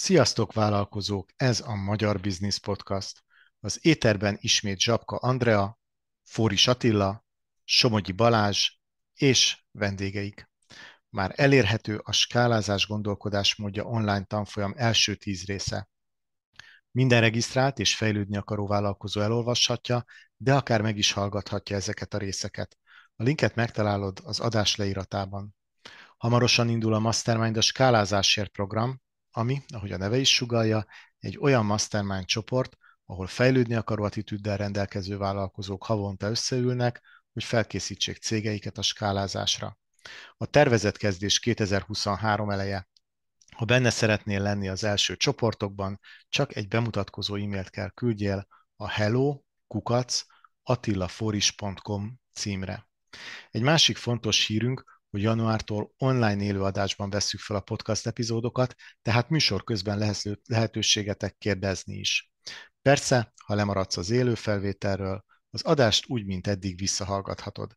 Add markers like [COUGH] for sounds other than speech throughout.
Sziasztok vállalkozók, ez a Magyar Business Podcast. Az éterben ismét Zsapka Andrea, Fóris Attila, Somogyi Balázs és vendégeik. Már elérhető a skálázás gondolkodásmódja online tanfolyam első tíz része. Minden regisztrált és fejlődni akaró vállalkozó elolvashatja, de akár meg is hallgathatja ezeket a részeket. A linket megtalálod az adás leíratában. Hamarosan indul a Mastermind a skálázásért program, ami, ahogy a neve is sugalja, egy olyan mastermind csoport, ahol fejlődni akaró attitűddel rendelkező vállalkozók havonta összeülnek, hogy felkészítsék cégeiket a skálázásra. A tervezett kezdés 2023 eleje. Ha benne szeretnél lenni az első csoportokban, csak egy bemutatkozó e-mailt kell küldjél a hello kukac attilaforis.com címre. Egy másik fontos hírünk, hogy januártól online élőadásban vesszük fel a podcast epizódokat, tehát műsor közben lehetőségetek kérdezni is. Persze, ha lemaradsz az élő felvételről, az adást úgy, mint eddig visszahallgathatod.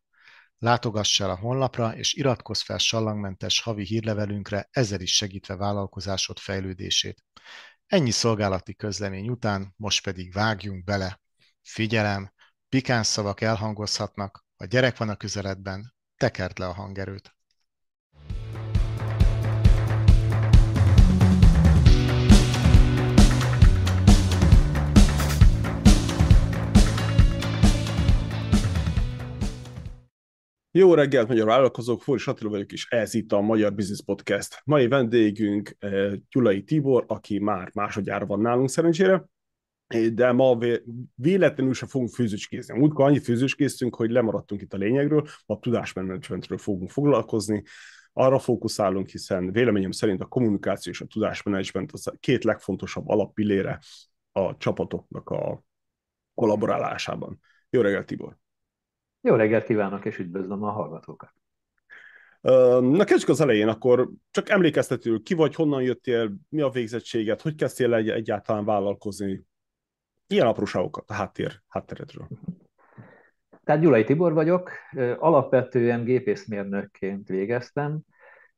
Látogass el a honlapra, és iratkozz fel sallangmentes havi hírlevelünkre, ezzel is segítve vállalkozásod fejlődését. Ennyi szolgálati közlemény után, most pedig vágjunk bele. Figyelem, pikáns szavak elhangozhatnak, ha gyerek van a közeledben, tekert le a hangerőt. Jó reggelt, magyar vállalkozók, Fóris Attila vagyok, és ez itt a Magyar Business Podcast. Mai vendégünk eh, Gyulai Tibor, aki már másodjára van nálunk szerencsére, de ma véletlenül sem fogunk főzőcskézni. Múltkor annyi főzőcskéztünk, hogy lemaradtunk itt a lényegről, a tudásmenedzsmentről fogunk foglalkozni, arra fókuszálunk, hiszen véleményem szerint a kommunikáció és a tudásmenedzsment az a két legfontosabb alappillére a csapatoknak a kollaborálásában. Jó reggelt, Tibor! Jó reggelt kívánok, és üdvözlöm a hallgatókat! Na kezdjük az elején, akkor csak emlékeztető, ki vagy, honnan jöttél, mi a végzettséget, hogy kezdtél egy, egyáltalán vállalkozni, ilyen apróságokat a háttér, hátteredről. Tehát Gyulai Tibor vagyok, alapvetően gépészmérnökként végeztem,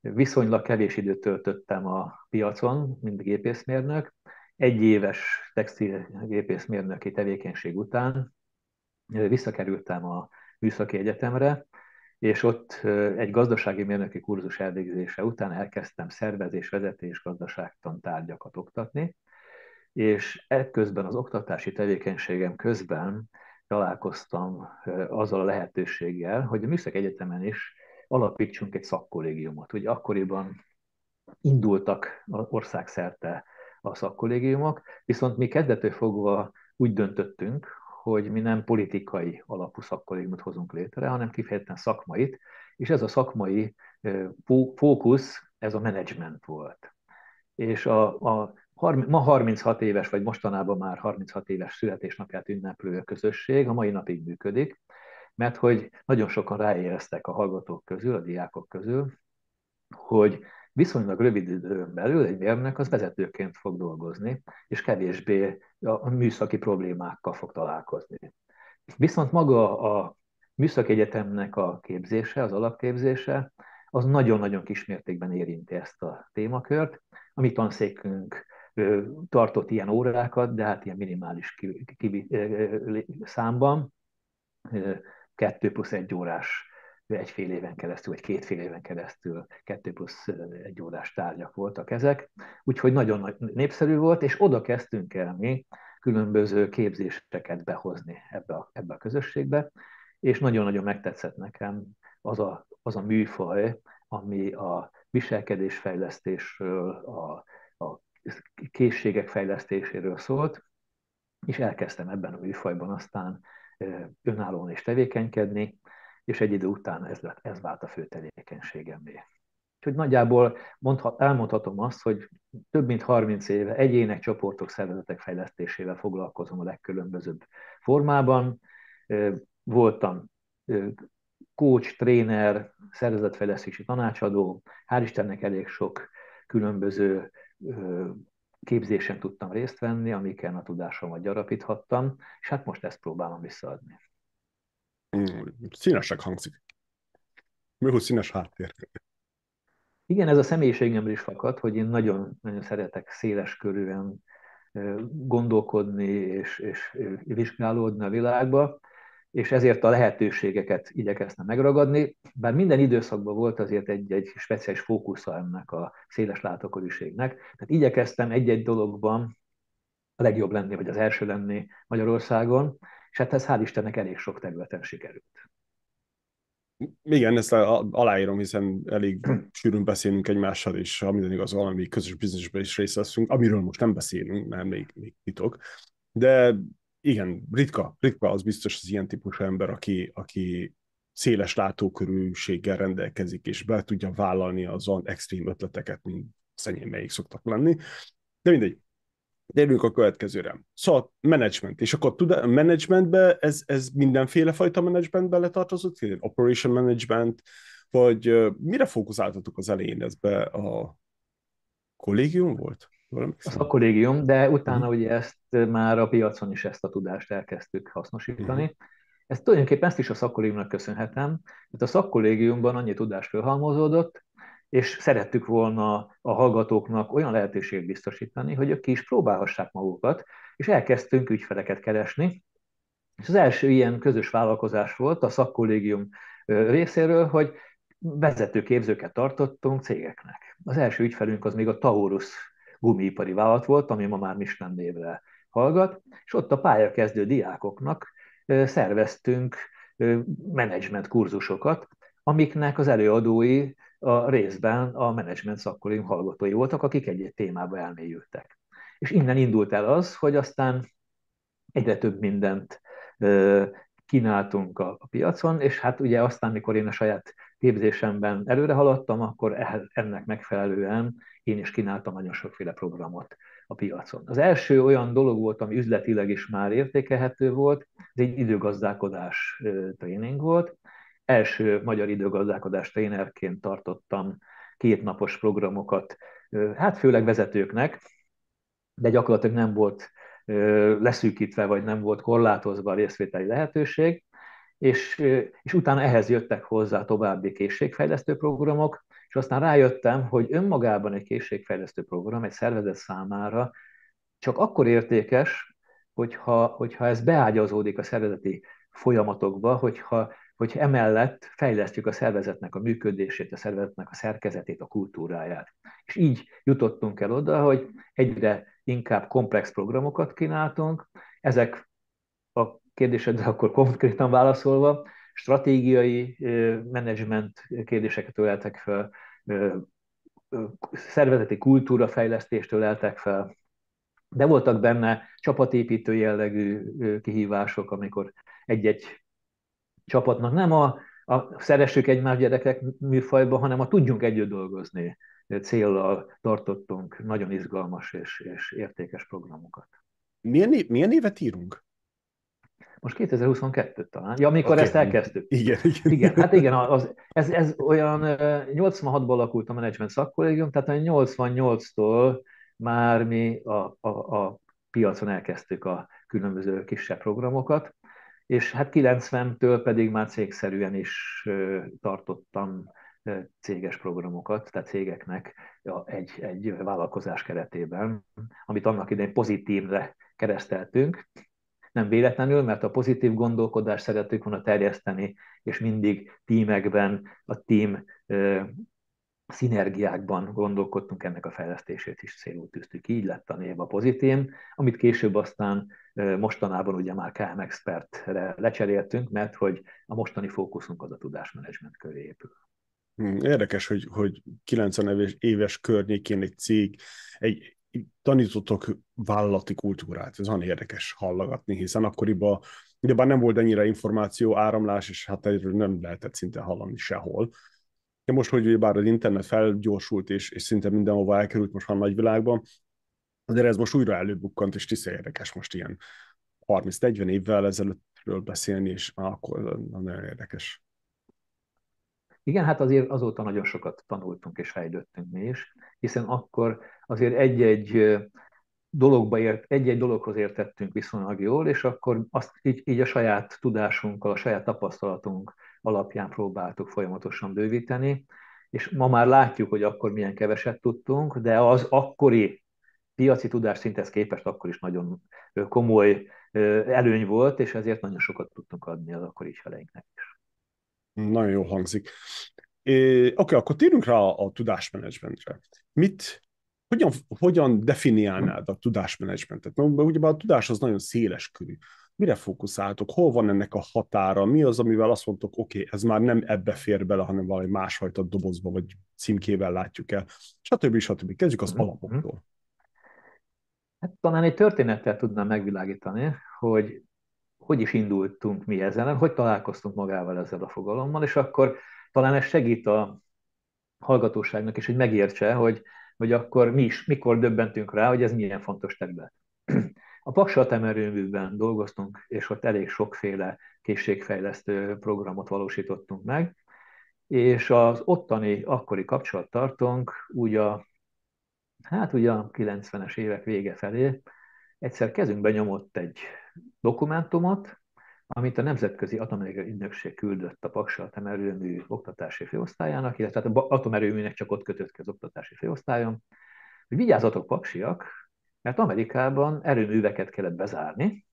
viszonylag kevés időt töltöttem a piacon, mint gépészmérnök. Egy éves textil gépészmérnöki tevékenység után visszakerültem a Műszaki Egyetemre, és ott egy gazdasági mérnöki kurzus elvégzése után elkezdtem szervezés, vezetés, gazdaságtan tárgyakat oktatni, és ekközben az oktatási tevékenységem közben találkoztam azzal a lehetőséggel, hogy a Műszaki Egyetemen is alapítsunk egy szakkollégiumot. Ugye akkoriban indultak országszerte a szakkollégiumok, viszont mi kezdetől fogva úgy döntöttünk, hogy mi nem politikai alapú szakkollégiumot hozunk létre, hanem kifejezetten szakmait, és ez a szakmai fókusz, ez a menedzsment volt. És a, a ma 36 éves, vagy mostanában már 36 éves születésnapját ünneplő közösség a mai napig működik, mert hogy nagyon sokan ráéreztek a hallgatók közül, a diákok közül, hogy viszonylag rövid időn belül egy mérnök az vezetőként fog dolgozni, és kevésbé a műszaki problémákkal fog találkozni. Viszont maga a műszaki egyetemnek a képzése, az alapképzése, az nagyon-nagyon kismértékben érinti ezt a témakört. A mi tanszékünk tartott ilyen órákat, de hát ilyen minimális ki, ki, számban, kettő plusz egy órás egy fél éven keresztül, vagy két fél éven keresztül kettő plusz egy órás tárgyak voltak ezek, úgyhogy nagyon nagy népszerű volt, és oda kezdtünk el mi különböző képzéseket behozni ebbe a, ebbe a közösségbe, és nagyon-nagyon megtetszett nekem az a, az a műfaj, ami a viselkedésfejlesztésről, a, készségek fejlesztéséről szólt, és elkezdtem ebben a műfajban aztán önállóan is tevékenykedni, és egy idő után ez, lett, ez vált a fő tevékenységemmé. Úgyhogy nagyjából mondhat, elmondhatom azt, hogy több mint 30 éve egyének, csoportok, szervezetek fejlesztésével foglalkozom a legkülönbözőbb formában. Voltam coach, tréner, szervezetfejlesztési tanácsadó, hál' Istennek elég sok különböző képzésen tudtam részt venni, amiken a tudásomat gyarapíthattam, és hát most ezt próbálom visszaadni. Mm, színesek hangzik. Mi, hogy színes háttér. Igen, ez a személyiségemről is fakad, hogy én nagyon, nagyon szeretek széles körűen gondolkodni és, és vizsgálódni a világba, és ezért a lehetőségeket igyekeztem megragadni, bár minden időszakban volt azért egy, egy speciális fókusza ennek a széles látókörűségnek, tehát igyekeztem egy-egy dologban a legjobb lenni, vagy az első lenni Magyarországon, és hát ez hál' Istennek elég sok területen sikerült. Igen, ezt aláírom, hiszen elég [CLEARS THROAT] sűrűn beszélünk egymással, és ha minden igaz, valami közös bizniszben is részt veszünk, amiről most nem beszélünk, mert még, még titok. De igen, ritka, ritka az biztos az ilyen típusú ember, aki, aki széles látókörűséggel rendelkezik, és be tudja vállalni az olyan extrém ötleteket, mint szenyémeik szoktak lenni. De mindegy. Térjünk a következőre. Szóval management, és akkor tud a managementbe ez, ez mindenféle fajta managementbe letartozott, operation management, vagy mire fókuszáltatok az elején ezbe a kollégium volt? A kollégium, de utána ugye ezt már a piacon is ezt a tudást elkezdtük hasznosítani. Uh-huh. Ezt tulajdonképpen ezt is a szakkollégiumnak köszönhetem, mert a szakkollégiumban annyi tudás felhalmozódott, és szerettük volna a hallgatóknak olyan lehetőséget biztosítani, hogy ők ki is próbálhassák magukat, és elkezdtünk ügyfeleket keresni. És az első ilyen közös vállalkozás volt a szakkollégium részéről, hogy vezető képzőket tartottunk cégeknek. Az első ügyfelünk az még a Taurus gumiipari vállalat volt, ami ma már Michelin névre hallgat, és ott a pályakezdő diákoknak szerveztünk menedzsment kurzusokat, amiknek az előadói a részben a menedzsment szakkolim hallgatói voltak, akik egy-egy témába elmélyültek. És innen indult el az, hogy aztán egyre több mindent kínáltunk a, piacon, és hát ugye aztán, mikor én a saját képzésemben előre haladtam, akkor ennek megfelelően én is kínáltam nagyon sokféle programot a piacon. Az első olyan dolog volt, ami üzletileg is már értékelhető volt, ez egy időgazdálkodás tréning volt, első magyar időgazdálkodás trénerként tartottam kétnapos programokat, hát főleg vezetőknek, de gyakorlatilag nem volt leszűkítve, vagy nem volt korlátozva a részvételi lehetőség, és, és utána ehhez jöttek hozzá további készségfejlesztő programok, és aztán rájöttem, hogy önmagában egy készségfejlesztő program egy szervezet számára csak akkor értékes, hogyha, hogyha ez beágyazódik a szervezeti folyamatokba, hogyha hogy emellett fejlesztjük a szervezetnek a működését, a szervezetnek a szerkezetét, a kultúráját. És így jutottunk el oda, hogy egyre inkább komplex programokat kínáltunk. Ezek kérdésedre akkor konkrétan válaszolva, stratégiai menedzsment kérdéseket öleltek fel, szervezeti kultúra fejlesztést öleltek fel, de voltak benne csapatépítő jellegű kihívások, amikor egy-egy csapatnak nem a, a szeressük egymás gyerekek műfajba, hanem a tudjunk együtt dolgozni céllal tartottunk nagyon izgalmas és, és értékes programokat. Milyen, milyen évet írunk? Most 2022 talán. Ja, amikor okay. ezt elkezdtük. Igen, igen. igen hát igen, az, ez, ez olyan 86-ban alakult a Management Szakkollégium, tehát 88-tól már mi a, a, a piacon elkezdtük a különböző kisebb programokat, és hát 90-től pedig már cégszerűen is tartottam céges programokat, tehát cégeknek egy, egy vállalkozás keretében, amit annak idején pozitívre kereszteltünk. Nem véletlenül, mert a pozitív gondolkodást szerettük volna terjeszteni, és mindig tímekben a tím szinergiákban gondolkodtunk, ennek a fejlesztését is célul tűztük. Így lett a név a pozitív, amit később aztán mostanában ugye már KM Expertre lecseréltünk, mert hogy a mostani fókuszunk az a tudásmenedzsment köré épül. Hmm, érdekes, hogy, hogy 90 éves környékén egy cég, egy, tanítottok vállalati kultúrát, ez olyan érdekes hallagatni, hiszen akkoriban ugyebár nem volt ennyire információ áramlás, és hát erről nem lehetett szinte hallani sehol. De most, hogy bár az internet felgyorsult, és, és szinte mindenhova elkerült most már nagyvilágban, azért ez most újra előbukkant, és tiszta érdekes most ilyen 30-40 évvel ezelőttről beszélni, és akkor nagyon érdekes. Igen, hát azért azóta nagyon sokat tanultunk és fejlődtünk mi is, hiszen akkor azért egy-egy dologba ért, egy-egy dologhoz értettünk viszonylag jól, és akkor azt így, így a saját tudásunkkal, a saját tapasztalatunk alapján próbáltuk folyamatosan bővíteni, és ma már látjuk, hogy akkor milyen keveset tudtunk, de az akkori piaci tudás szinthez képest akkor is nagyon komoly előny volt, és ezért nagyon sokat tudtunk adni az akkori ügyfeleinknek is. Nagyon jó hangzik. Oké, okay, akkor térjünk rá a, a tudásmenedzsmentre. Mit, hogyan, hogyan definiálnád a tudásmenedzsmentet? Mert ugye a tudás az nagyon széles körű. Mire fókuszáltok? Hol van ennek a határa? Mi az, amivel azt mondtok, oké, okay, ez már nem ebbe fér bele, hanem valami másfajta dobozba vagy címkével látjuk el, stb. stb. Kezdjük az uh-huh. alapoktól. Hát talán egy történettel tudnám megvilágítani, hogy hogy is indultunk mi ezzel, hogy találkoztunk magával ezzel a fogalommal, és akkor talán ez segít a hallgatóságnak is, hogy megértse, hogy, hogy akkor mi is, mikor döbbentünk rá, hogy ez milyen fontos terület. A Paksa erőműben dolgoztunk, és ott elég sokféle készségfejlesztő programot valósítottunk meg, és az ottani akkori kapcsolattartónk úgy a, hát ugye a 90-es évek vége felé egyszer kezünkbe nyomott egy dokumentumot, amit a Nemzetközi Atomenergia Ügynökség küldött a Paksa Atomerőmű oktatási főosztályának, illetve hát a atomerőműnek csak ott kötött ki az oktatási főosztályon, hogy vigyázzatok paksiak, mert Amerikában erőműveket kellett bezárni,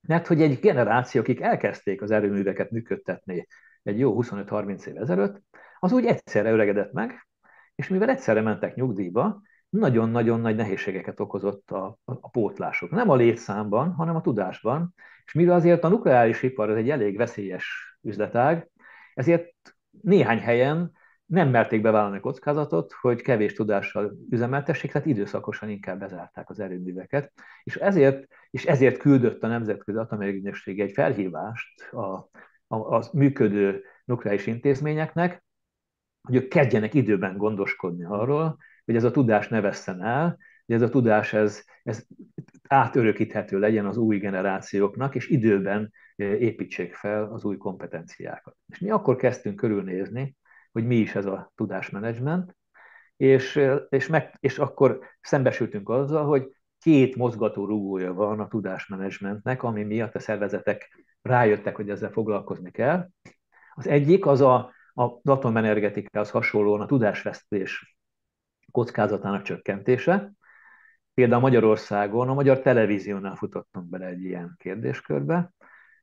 mert hogy egy generáció, akik elkezdték az erőműveket működtetni egy jó 25-30 év ezelőtt, az úgy egyszerre öregedett meg, és mivel egyszerre mentek nyugdíjba, nagyon-nagyon nagy nehézségeket okozott a, a, pótlások. Nem a létszámban, hanem a tudásban. És mivel azért a nukleáris ipar az egy elég veszélyes üzletág, ezért néhány helyen nem merték bevállalni a kockázatot, hogy kevés tudással üzemeltessék, tehát időszakosan inkább bezárták az erőműveket. És ezért, és ezért küldött a Nemzetközi Atomerőügynökség egy felhívást a, a, a működő nukleáris intézményeknek, hogy ők kezdjenek időben gondoskodni arról, hogy ez a tudás ne vesszen el, hogy ez a tudás ez, ez átörökíthető legyen az új generációknak, és időben építsék fel az új kompetenciákat. És mi akkor kezdtünk körülnézni, hogy mi is ez a tudásmenedzsment, és, és, meg, és akkor szembesültünk azzal, hogy két mozgató rugója van a tudásmenedzsmentnek, ami miatt a szervezetek rájöttek, hogy ezzel foglalkozni kell. Az egyik az a, a atomenergetikához hasonlóan a tudásvesztés kockázatának csökkentése. Például Magyarországon, a magyar televíziónál futottunk bele egy ilyen kérdéskörbe,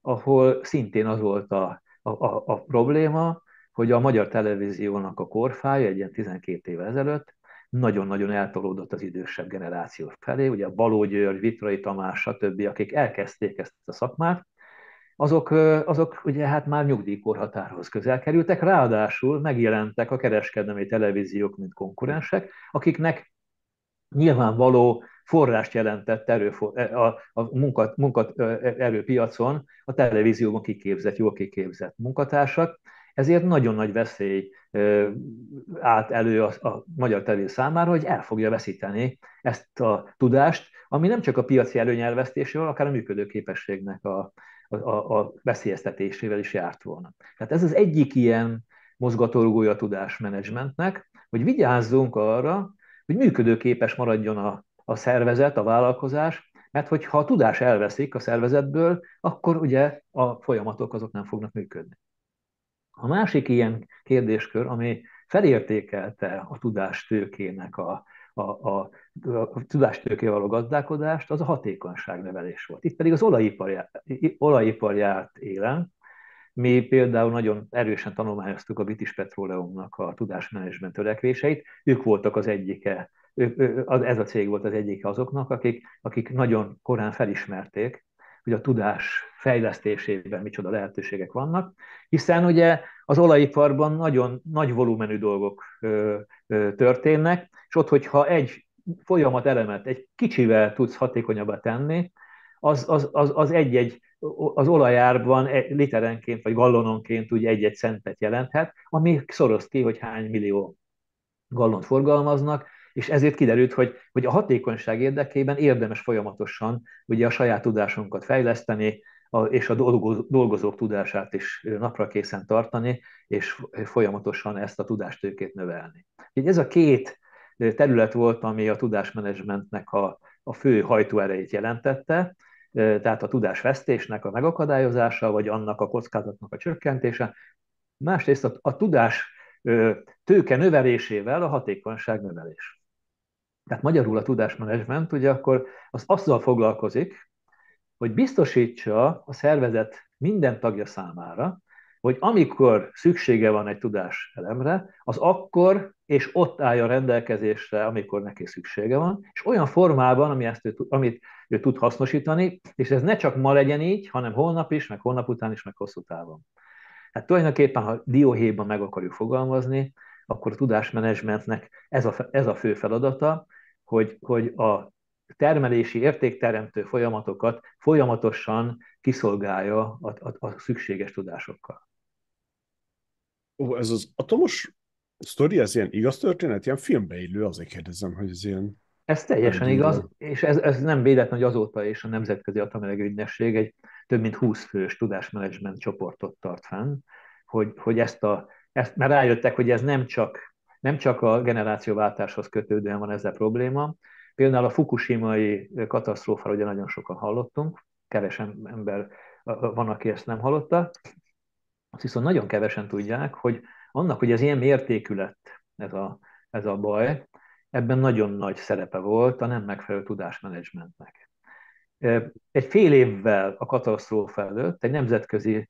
ahol szintén az volt a, a, a, a probléma, hogy a magyar televíziónak a korfája egy ilyen 12 éve ezelőtt nagyon-nagyon eltolódott az idősebb generáció felé, ugye Baló György, Vitrai Tamás, stb., akik elkezdték ezt a szakmát, azok, azok ugye hát már nyugdíjkorhatárhoz közel kerültek, ráadásul megjelentek a kereskedelmi televíziók, mint konkurensek, akiknek nyilvánvaló forrást jelentett erőfor, a, a munkat, munkat, erőpiacon a televízióban kiképzett, jól kiképzett munkatársak, ezért nagyon nagy veszély állt elő a, a magyar terül számára, hogy el fogja veszíteni ezt a tudást, ami nem csak a piaci előnyelvesztésével, akár a működőképességnek a, a, a, a veszélyeztetésével is járt volna. Tehát ez az egyik ilyen mozgatórugója a tudásmenedzsmentnek, hogy vigyázzunk arra, hogy működőképes maradjon a, a szervezet, a vállalkozás, mert hogyha a tudás elveszik a szervezetből, akkor ugye a folyamatok azok nem fognak működni. A másik ilyen kérdéskör, ami felértékelte a tudástőkének a, a, a, a tudástőkével való gazdálkodást, az a hatékonyság nevelés volt. Itt pedig az olajipar, járt, olajipar járt élen. Mi például nagyon erősen tanulmányoztuk a British Petroleumnak a tudásmenedzsment törekvéseit. Ők voltak az egyike, ez a cég volt az egyike azoknak, akik, akik nagyon korán felismerték, hogy a tudás fejlesztésében micsoda lehetőségek vannak, hiszen ugye az olajiparban nagyon nagy volumenű dolgok ö, ö, történnek, és ott, hogyha egy folyamat elemet egy kicsivel tudsz hatékonyabbá tenni, az, az, az, az egy-egy, az olajárban literenként vagy gallononként ugye egy-egy centet jelenthet, ami szoroz ki, hogy hány millió gallont forgalmaznak, és ezért kiderült, hogy, hogy a hatékonyság érdekében érdemes folyamatosan ugye a saját tudásunkat fejleszteni, a, és a dolgozók tudását is napra készen tartani, és folyamatosan ezt a tudástőkét növelni. Így ez a két terület volt, ami a tudásmenedzsmentnek a, a fő hajtóerejét jelentette, tehát a tudásvesztésnek a megakadályozása, vagy annak a kockázatnak a csökkentése. Másrészt a, a tudás tőke növelésével a hatékonyság növelés. Tehát magyarul a tudásmenedzsment ugye akkor az azzal foglalkozik, hogy biztosítsa a szervezet minden tagja számára, hogy amikor szüksége van egy tudás elemre, az akkor és ott állja rendelkezésre, amikor neki szüksége van, és olyan formában, ami ezt ő, amit ő tud hasznosítani, és ez ne csak ma legyen így, hanem holnap is, meg holnap után is, meg hosszú távon. Hát tulajdonképpen, ha dióhéjban meg akarjuk fogalmazni, akkor a tudásmenedzsmentnek ez a, ez a fő feladata, hogy, hogy a termelési, értékteremtő folyamatokat folyamatosan kiszolgálja a, a, a szükséges tudásokkal. Ó, ez az atomos sztori, ez ilyen igaz történet? Ilyen filmbe illő, azért kérdezem, hogy ez ilyen... Ez teljesen nem igaz, és ez, ez nem véletlen, hogy azóta is a Nemzetközi Atomenergia egy több mint 20 fős tudásmenedzsment csoportot tart fenn, hogy, hogy ezt a, ezt, mert rájöttek, hogy ez nem csak, nem csak a generációváltáshoz kötődően van ezzel probléma. Például a fukushimai katasztrófára ugye nagyon sokan hallottunk, kevesen ember van, aki ezt nem hallotta, azt viszont nagyon kevesen tudják, hogy annak, hogy ez ilyen mértékű lett ez a, ez a baj, ebben nagyon nagy szerepe volt a nem megfelelő tudásmenedzsmentnek. Egy fél évvel a katasztrófa előtt egy nemzetközi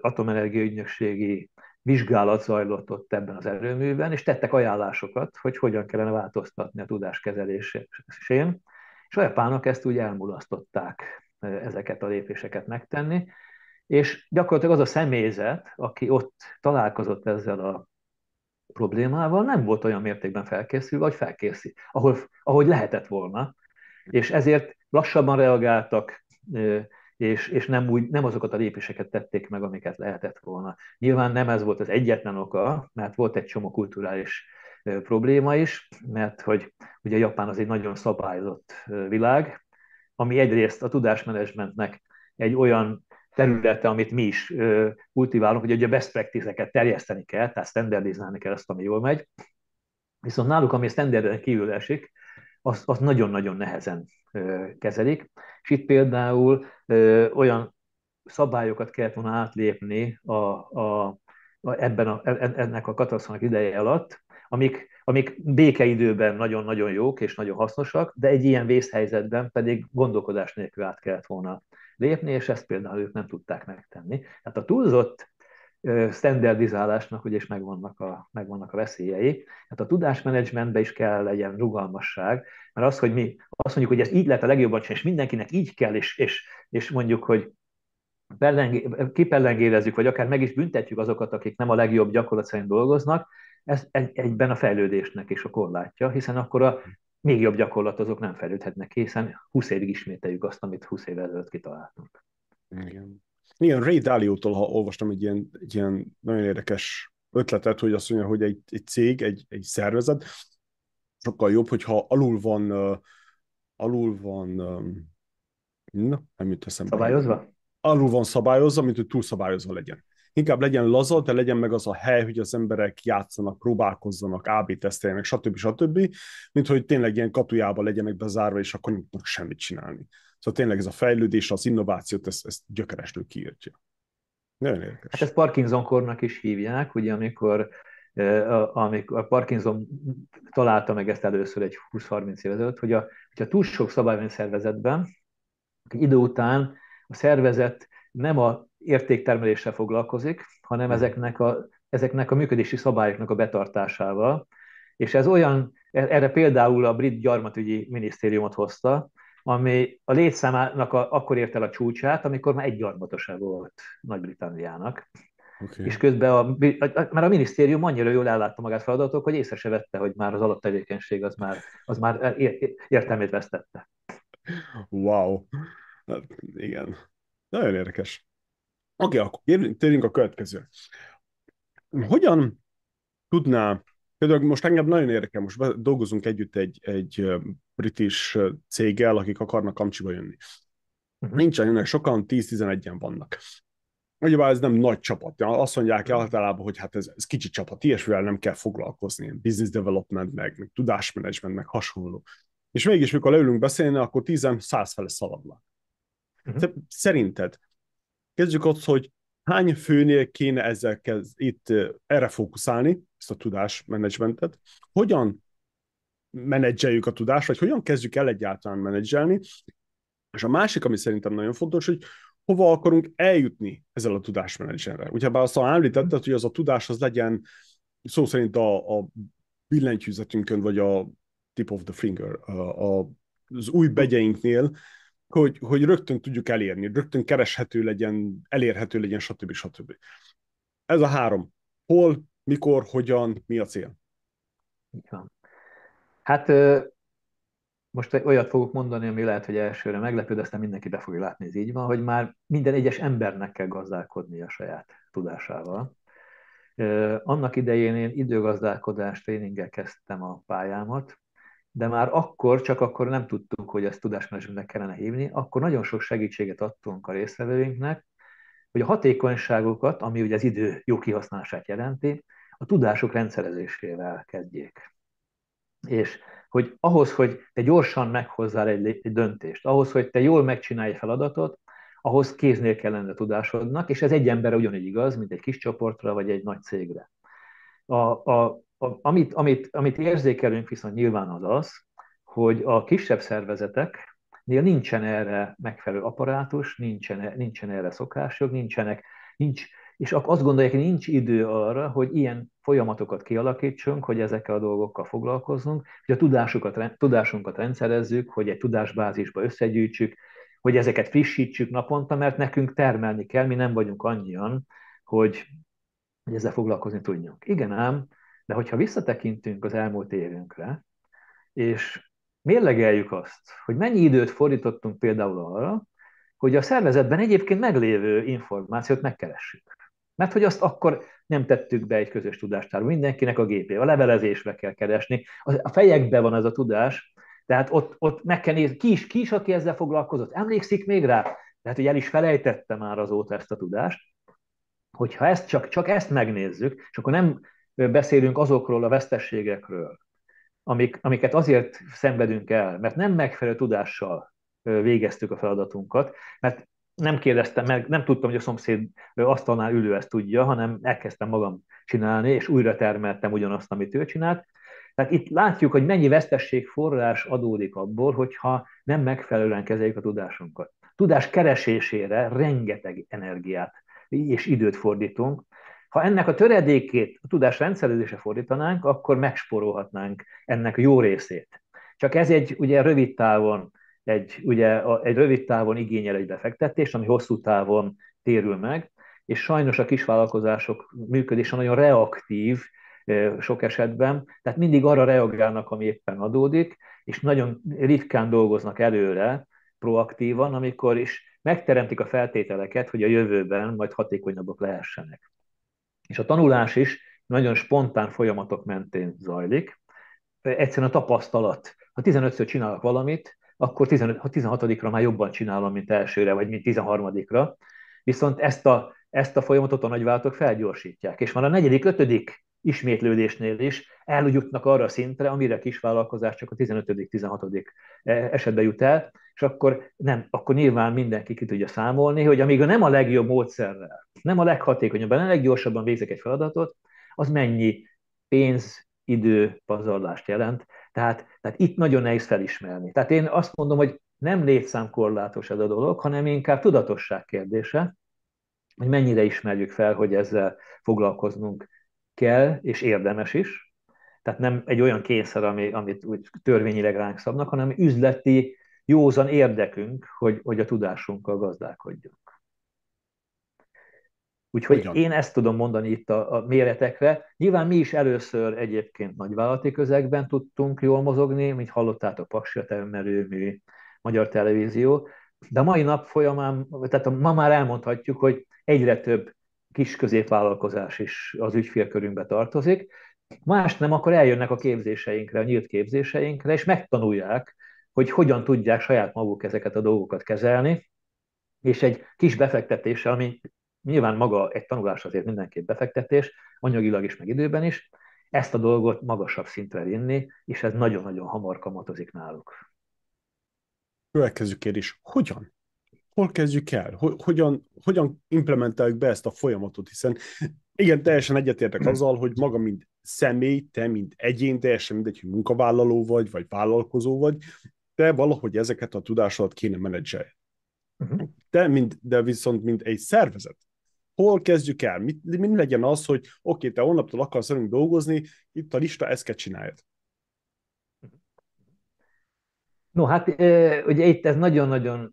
atomenergia ügynökségi vizsgálat zajlott ott ebben az erőműben, és tettek ajánlásokat, hogy hogyan kellene változtatni a tudáskezelésén, és a japánok ezt úgy elmulasztották ezeket a lépéseket megtenni, és gyakorlatilag az a személyzet, aki ott találkozott ezzel a problémával, nem volt olyan mértékben felkészülve, vagy felkészül, ahol, ahogy lehetett volna, és ezért lassabban reagáltak, és, és nem, úgy, nem azokat a lépéseket tették meg, amiket lehetett volna. Nyilván nem ez volt az egyetlen oka, mert volt egy csomó kulturális probléma is, mert hogy ugye Japán az egy nagyon szabályozott világ, ami egyrészt a tudásmenedzsmentnek egy olyan területe, amit mi is kultiválunk, hogy a best practice-eket terjeszteni kell, tehát standardizálni kell azt, ami jól megy. Viszont náluk, ami standarden kívül esik, az, az nagyon-nagyon nehezen kezelik. És itt például olyan szabályokat kellett volna átlépni a, a, a, ebben a, e, ennek a katasztrófának ideje alatt, amik, amik békeidőben nagyon-nagyon jók és nagyon hasznosak, de egy ilyen vészhelyzetben pedig gondolkodás nélkül át kellett volna lépni, és ezt például ők nem tudták megtenni. Tehát a túlzott standardizálásnak ugye is megvannak a, megvannak a veszélyei. Hát a tudásmenedzsmentben is kell legyen rugalmasság, mert az, hogy mi azt mondjuk, hogy ez így lehet a legjobban és mindenkinek így kell, és, és, és mondjuk, hogy kipellengérezzük, vagy akár meg is büntetjük azokat, akik nem a legjobb gyakorlat szerint dolgoznak, ez egy, egyben a fejlődésnek is a korlátja, hiszen akkor a még jobb gyakorlat azok nem fejlődhetnek, hiszen 20 évig ismételjük azt, amit 20 évvel ezelőtt kitaláltunk. Igen. Igen, Ray Dalio-tól ha olvastam egy ilyen, egy ilyen nagyon érdekes ötletet, hogy azt mondja, hogy egy, egy cég, egy, egy szervezet sokkal jobb, hogyha alul van uh, alul van um, na, nem jut eszembe. Szabályozva? Alul van szabályozva, mint hogy túl szabályozva legyen. Inkább legyen laza, de legyen meg az a hely, hogy az emberek játszanak, próbálkozzanak, AB teszteljenek, stb. stb. Mint hogy tényleg ilyen katujában legyenek bezárva, és akkor nem tudnak semmit csinálni. Szóval tényleg ez a fejlődés, az innovációt, ezt, ezt gyökerestől kiírtja. Nagyon érdekes. Hát ezt Parkinson-kornak is hívják, ugye amikor amikor a Parkinson találta meg ezt először egy 20-30 év ezelőtt, hogy a, hogyha túl sok szabály van a szervezetben, idő után a szervezet nem a értéktermeléssel foglalkozik, hanem hmm. ezeknek a, ezeknek a működési szabályoknak a betartásával. És ez olyan, erre például a brit gyarmatügyi minisztériumot hozta, ami a létszámának a, akkor ért el a csúcsát, amikor már egy volt Nagy-Britanniának. Okay. És közben, a, mert a minisztérium annyira jól ellátta magát feladatok, hogy észre se vette, hogy már az alaptevékenység az már, az már értelmét vesztette. Wow. Hát, igen. Nagyon érdekes. Oké, okay, akkor térjünk a következő. Hogyan tudná Például most engem nagyon érdekel, most dolgozunk együtt egy, egy british céggel, akik akarnak kamcsiba jönni. Uh-huh. Nincsen jönnek sokan, 10-11-en vannak. Ugyebár ez nem nagy csapat. Azt mondják uh-huh. általában, hogy hát ez, ez kicsi csapat, ilyesmivel nem kell foglalkozni. Business development, meg, meg tudásmenedzsment, meg hasonló. És mégis, mikor leülünk beszélni, akkor 10 száz fele szaladnak. Uh-huh. Szerinted, kezdjük ott, hogy hány főnél kéne ezzel kezd, itt erre fókuszálni, ezt a tudásmenedzsmentet, hogyan menedzseljük a tudást, vagy hogyan kezdjük el egyáltalán menedzselni, és a másik, ami szerintem nagyon fontos, hogy hova akarunk eljutni ezzel a tudásmenedzserrel. Ugye bár azt említetted, hogy az a tudás az legyen szó szerint a, a billentyűzetünkön, vagy a tip of the finger, a, a, az új begyeinknél, hogy, hogy rögtön tudjuk elérni, rögtön kereshető legyen, elérhető legyen, stb. stb. Ez a három. Hol, mikor, hogyan, mi a cél? Hát most olyat fogok mondani, ami lehet, hogy elsőre meglepő, de aztán mindenki be fogja látni, ez így van, hogy már minden egyes embernek kell gazdálkodni a saját tudásával. Annak idején én időgazdálkodás tréninggel kezdtem a pályámat, de már akkor, csak akkor nem tudtuk, hogy ezt tudásmenedzsmentnek kellene hívni, akkor nagyon sok segítséget adtunk a résztvevőinknek, hogy a hatékonyságokat, ami ugye az idő jó kihasználását jelenti, a tudások rendszerezésével kezdjék. És hogy ahhoz, hogy te gyorsan meghozzál egy, egy döntést, ahhoz, hogy te jól megcsinálj feladatot, ahhoz kéznél kell lenne tudásodnak, és ez egy emberre ugyanígy igaz, mint egy kis csoportra vagy egy nagy cégre. A, a, a, amit, amit, amit érzékelünk viszont nyilván az az, hogy a kisebb szervezeteknél nincsen erre megfelelő apparátus, nincsen, nincsen erre szokások, nincsenek, nincs, és azt gondolják, hogy nincs idő arra, hogy ilyen folyamatokat kialakítsunk, hogy ezekkel a dolgokkal foglalkozzunk, hogy a tudásunkat, tudásunkat rendszerezzük, hogy egy tudásbázisba összegyűjtsük, hogy ezeket frissítsük naponta, mert nekünk termelni kell, mi nem vagyunk annyian, hogy, hogy ezzel foglalkozni tudjunk. Igen ám, de hogyha visszatekintünk az elmúlt évünkre, és mérlegeljük azt, hogy mennyi időt fordítottunk például arra, hogy a szervezetben egyébként meglévő információt megkeressük. Mert hogy azt akkor nem tettük be egy közös tudástárba. Mindenkinek a gépé, a levelezésbe kell keresni. A fejekben van ez a tudás, tehát ott, ott meg kell nézni, ki is, ki is, aki ezzel foglalkozott, emlékszik még rá? Tehát, hogy el is felejtette már azóta ezt a tudást. Hogyha ezt csak, csak ezt megnézzük, és akkor nem beszélünk azokról a vesztességekről, amik, amiket azért szenvedünk el, mert nem megfelelő tudással végeztük a feladatunkat, mert nem kérdeztem meg, nem tudtam, hogy a szomszéd asztalnál ülő ezt tudja, hanem elkezdtem magam csinálni, és újra termeltem ugyanazt, amit ő csinált. Tehát itt látjuk, hogy mennyi vesztességforrás adódik abból, hogyha nem megfelelően kezeljük a tudásunkat. Tudás keresésére rengeteg energiát és időt fordítunk. Ha ennek a töredékét a tudás rendszerezése fordítanánk, akkor megsporolhatnánk ennek a jó részét. Csak ez egy ugye rövid távon egy, ugye, egy rövid távon igényel egy befektetést, ami hosszú távon térül meg, és sajnos a kisvállalkozások működése nagyon reaktív sok esetben, tehát mindig arra reagálnak, ami éppen adódik, és nagyon ritkán dolgoznak előre, proaktívan, amikor is megteremtik a feltételeket, hogy a jövőben majd hatékonyabbak lehessenek. És a tanulás is nagyon spontán folyamatok mentén zajlik. Egyszerűen a tapasztalat. Ha 15-ször csinálok valamit, akkor 15, 16-ra már jobban csinálom, mint elsőre, vagy mint 13-ra. Viszont ezt a, ezt a folyamatot a nagyvállalatok felgyorsítják. És már a negyedik, ötödik ismétlődésnél is eljutnak arra a szintre, amire a kisvállalkozás csak a 15.-16. esetben jut el, és akkor, nem, akkor nyilván mindenki ki tudja számolni, hogy amíg a nem a legjobb módszerrel, nem a leghatékonyabban, a leggyorsabban végzek egy feladatot, az mennyi pénz, idő, pazarlást jelent, tehát, tehát itt nagyon nehéz felismerni. Tehát én azt mondom, hogy nem létszámkorlátos ez a dolog, hanem inkább tudatosság kérdése, hogy mennyire ismerjük fel, hogy ezzel foglalkoznunk kell, és érdemes is. Tehát nem egy olyan kényszer, ami, amit úgy törvényileg ránk szabnak, hanem üzleti, józan érdekünk, hogy, hogy a tudásunkkal gazdálkodjunk. Úgyhogy Ugyan. én ezt tudom mondani itt a, a méretekre. Nyilván mi is először egyébként nagyvállalati közegben tudtunk jól mozogni, mint hallottátok, Paksia termelőmű, Magyar Televízió, de a mai nap folyamán, tehát ma már elmondhatjuk, hogy egyre több kis középvállalkozás is az ügyfélkörünkbe tartozik. Más nem, akkor eljönnek a képzéseinkre, a nyílt képzéseinkre, és megtanulják, hogy hogyan tudják saját maguk ezeket a dolgokat kezelni, és egy kis befektetéssel, ami nyilván maga egy tanulás azért mindenképp befektetés, anyagilag is, meg időben is, ezt a dolgot magasabb szintre vinni, és ez nagyon-nagyon hamar kamatozik náluk. Következő kérdés, hogyan? Hol kezdjük el? Hogyan, hogyan implementáljuk be ezt a folyamatot? Hiszen igen, teljesen egyetértek azzal, hogy maga, mint személy, te, mint egyén, teljesen mindegy, hogy munkavállaló vagy, vagy vállalkozó vagy, te valahogy ezeket a tudásodat kéne menedzselj. Uh-huh. De, mint, de viszont, mint egy szervezet, hol kezdjük el? Mit, mi legyen az, hogy oké, okay, te holnaptól akarsz velünk dolgozni, itt a lista, ezt kell csináljad. No, hát ugye itt ez nagyon-nagyon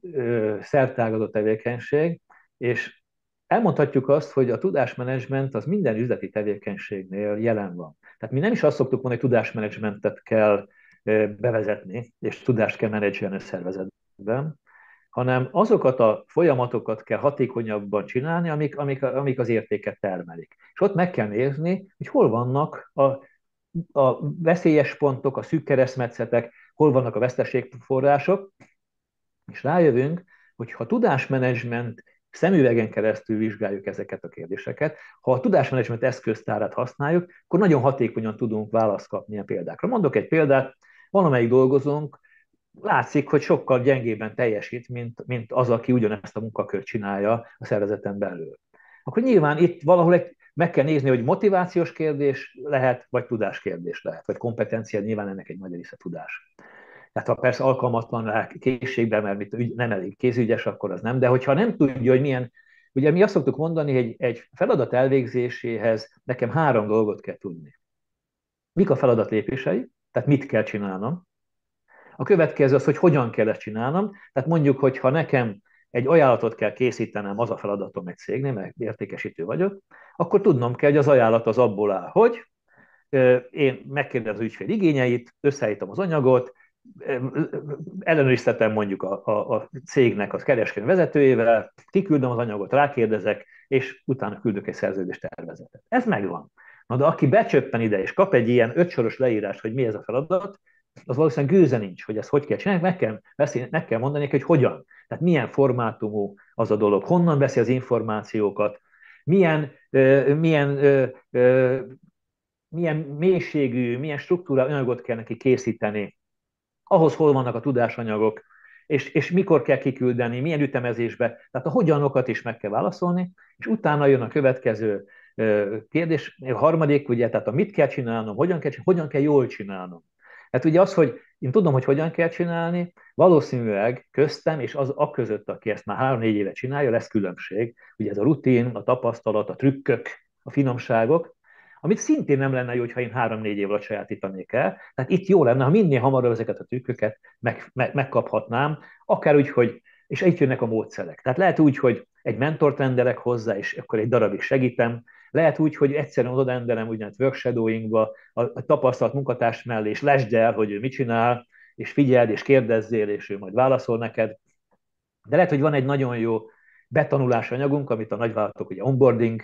szertágadó tevékenység, és elmondhatjuk azt, hogy a tudásmenedzsment az minden üzleti tevékenységnél jelen van. Tehát mi nem is azt szoktuk mondani, hogy tudásmenedzsmentet kell bevezetni, és tudást kell menedzselni a szervezetben, hanem azokat a folyamatokat kell hatékonyabban csinálni, amik, amik, amik az értéket termelik. És ott meg kell nézni, hogy hol vannak a, a veszélyes pontok, a szűk keresztmetszetek, hol vannak a veszteségforrások, és rájövünk, hogy ha tudásmenedzsment szemüvegen keresztül vizsgáljuk ezeket a kérdéseket, ha a tudásmenedzsment eszköztárát használjuk, akkor nagyon hatékonyan tudunk választ kapni a példákra. Mondok egy példát, valamelyik dolgozónk látszik, hogy sokkal gyengében teljesít, mint, mint az, aki ugyanezt a munkakört csinálja a szervezeten belül. Akkor nyilván itt valahol egy, meg kell nézni, hogy motivációs kérdés lehet, vagy tudás kérdés lehet, vagy kompetencia, nyilván ennek egy nagy része tudás. Tehát ha persze alkalmatlan rá készségben, mert nem elég kézügyes, akkor az nem, de hogyha nem tudja, hogy milyen, ugye mi azt szoktuk mondani, hogy egy feladat elvégzéséhez nekem három dolgot kell tudni. Mik a feladat lépései, tehát mit kell csinálnom, a következő az, hogy hogyan kell ezt csinálnom. Tehát mondjuk, hogy ha nekem egy ajánlatot kell készítenem, az a feladatom egy cégnél, mert értékesítő vagyok, akkor tudnom kell, hogy az ajánlat az abból áll, hogy én megkérdezem az ügyfél igényeit, összeállítom az anyagot, ellenőriztetem mondjuk a, a, a cégnek az kereskedő vezetőjével, kiküldöm az anyagot, rákérdezek, és utána küldök egy szerződés tervezetet. Ez megvan. Na de aki becsöppen ide, és kap egy ilyen ötsoros leírást, hogy mi ez a feladat, az valószínűleg gőze nincs, hogy ezt hogy kell csinálni, meg kell, beszélni, meg kell mondani, hogy hogyan. Tehát milyen formátumú az a dolog, honnan veszi az információkat, milyen, milyen, milyen mélységű, milyen struktúra anyagot kell neki készíteni, ahhoz hol vannak a tudásanyagok, és, és mikor kell kiküldeni, milyen ütemezésbe. Tehát a hogyanokat is meg kell válaszolni, és utána jön a következő kérdés, a harmadik, ugye, tehát a mit kell csinálnom, hogyan kell, hogyan kell jól csinálnom. Hát ugye az, hogy én tudom, hogy hogyan kell csinálni, valószínűleg köztem és az a között, aki ezt már három-négy éve csinálja, lesz különbség. Ugye ez a rutin, a tapasztalat, a trükkök, a finomságok, amit szintén nem lenne jó, hogyha én három-négy év alatt sajátítanék el. Tehát itt jó lenne, ha minél hamarabb ezeket a trükköket meg, meg, megkaphatnám, akár úgy, hogy, és itt jönnek a módszerek. Tehát lehet úgy, hogy egy mentort rendelek hozzá, és akkor egy darabig segítem, lehet úgy, hogy egyszerűen oda rendelem úgynevezett workshadowingba a, a tapasztalt munkatárs mellé, és lesd el, hogy ő mit csinál, és figyeld, és kérdezzél, és ő majd válaszol neked. De lehet, hogy van egy nagyon jó betanulási anyagunk, amit a nagyvállalatok ugye onboarding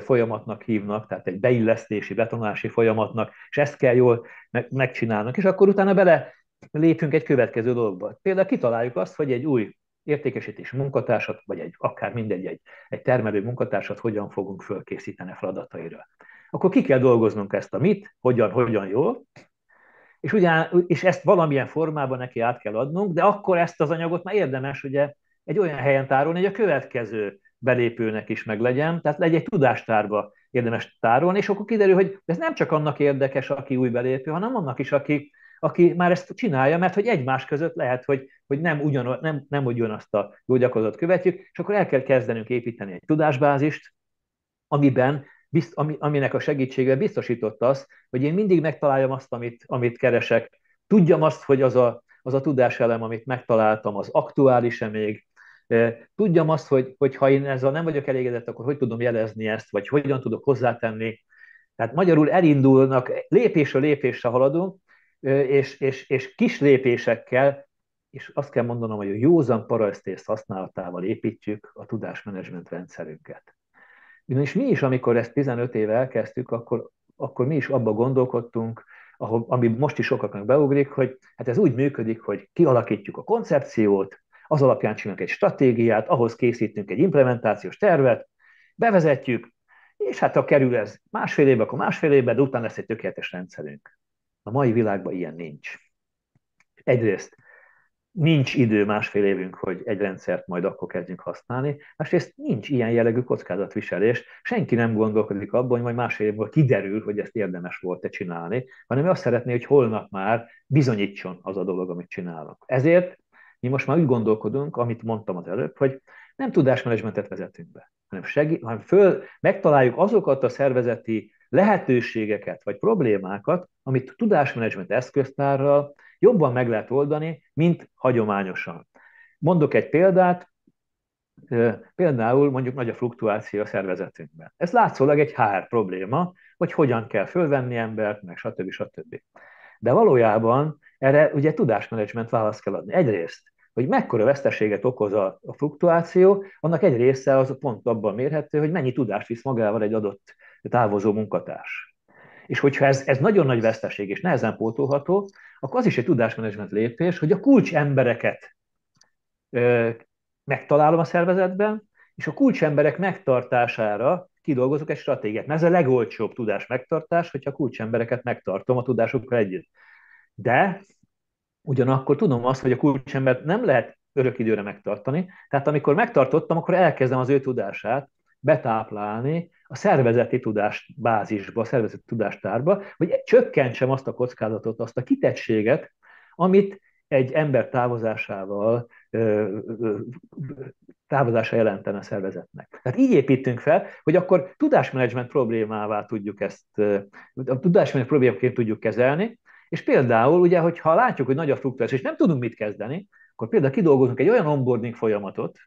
folyamatnak hívnak, tehát egy beillesztési, betanulási folyamatnak, és ezt kell jól megcsinálnak, és akkor utána bele lépünk egy következő dologba. Például kitaláljuk azt, hogy egy új értékesítés munkatársat, vagy egy akár mindegy, egy, egy termelő munkatársat hogyan fogunk fölkészíteni a feladataira. Akkor ki kell dolgoznunk ezt a mit, hogyan, hogyan jól, és, ugyan, és ezt valamilyen formában neki át kell adnunk, de akkor ezt az anyagot már érdemes ugye egy olyan helyen tárolni, hogy a következő belépőnek is meg legyen, tehát legyen egy tudástárba érdemes tárolni, és akkor kiderül, hogy ez nem csak annak érdekes, aki új belépő, hanem annak is, aki aki már ezt csinálja, mert hogy egymás között lehet, hogy, hogy nem, ugyan, nem, nem ugyanazt a jó gyakorlatot követjük, és akkor el kell kezdenünk építeni egy tudásbázist, amiben bizt, ami, aminek a segítségével biztosított az, hogy én mindig megtaláljam azt, amit, amit keresek, tudjam azt, hogy az a, az a tudáselem, amit megtaláltam, az aktuális-e még, e, tudjam azt, hogy, hogy ha én ezzel nem vagyok elégedett, akkor hogy tudom jelezni ezt, vagy hogyan tudok hozzátenni. Tehát magyarul elindulnak, lépésről lépésre haladunk, és, és, és kis lépésekkel, és azt kell mondanom, hogy a józan parasztészt használatával építjük a tudásmenedzsment rendszerünket. Ugyanis mi is, amikor ezt 15 éve elkezdtük, akkor, akkor mi is abba gondolkodtunk, ahol, ami most is sokaknak beugrik, hogy hát ez úgy működik, hogy kialakítjuk a koncepciót, az alapján csinálunk egy stratégiát, ahhoz készítünk egy implementációs tervet, bevezetjük, és hát ha kerül ez másfél évbe, akkor másfél évbe, de utána lesz egy tökéletes rendszerünk. A mai világban ilyen nincs. Egyrészt nincs idő, másfél évünk, hogy egy rendszert majd akkor kezdjünk használni. Másrészt nincs ilyen jellegű kockázatviselés. Senki nem gondolkodik abban, hogy majd másfél évvel kiderül, hogy ezt érdemes volt-e csinálni, hanem ő azt szeretné, hogy holnap már bizonyítson az a dolog, amit csinálok. Ezért mi most már úgy gondolkodunk, amit mondtam az előbb, hogy nem tudásmenedzsmentet vezetünk be, hanem, segít, hanem föl, megtaláljuk azokat a szervezeti lehetőségeket vagy problémákat, amit tudásmenedzsment eszköztárral jobban meg lehet oldani, mint hagyományosan. Mondok egy példát, például mondjuk nagy a fluktuáció a szervezetünkben. Ez látszólag egy HR probléma, hogy hogyan kell fölvenni embert, meg stb. stb. De valójában erre ugye tudásmenedzsment választ kell adni. Egyrészt, hogy mekkora veszteséget okoz a, a fluktuáció, annak egy része az pont abban mérhető, hogy mennyi tudást visz magával egy adott távozó munkatárs. És hogyha ez, ez nagyon nagy veszteség és nehezen pótolható, akkor az is egy tudásmenedzsment lépés, hogy a kulcs embereket ö, megtalálom a szervezetben, és a kulcsemberek megtartására kidolgozok egy stratégiát. Mert ez a legolcsóbb tudás megtartás, hogyha a kulcsembereket megtartom a tudásukkal együtt. De ugyanakkor tudom azt, hogy a kulcsembert nem lehet örök időre megtartani, tehát amikor megtartottam, akkor elkezdem az ő tudását betáplálni a szervezeti tudásbázisba, a szervezeti tudástárba, hogy csökkentsem azt a kockázatot, azt a kitettséget, amit egy ember távozásával távozása jelentene a szervezetnek. Tehát így építünk fel, hogy akkor tudásmenedzsment problémává tudjuk ezt, a tudásmenedzsment problémaként tudjuk kezelni, és például, ugye, hogyha látjuk, hogy nagy a fluktuáció, és nem tudunk mit kezdeni, akkor például kidolgozunk egy olyan onboarding folyamatot,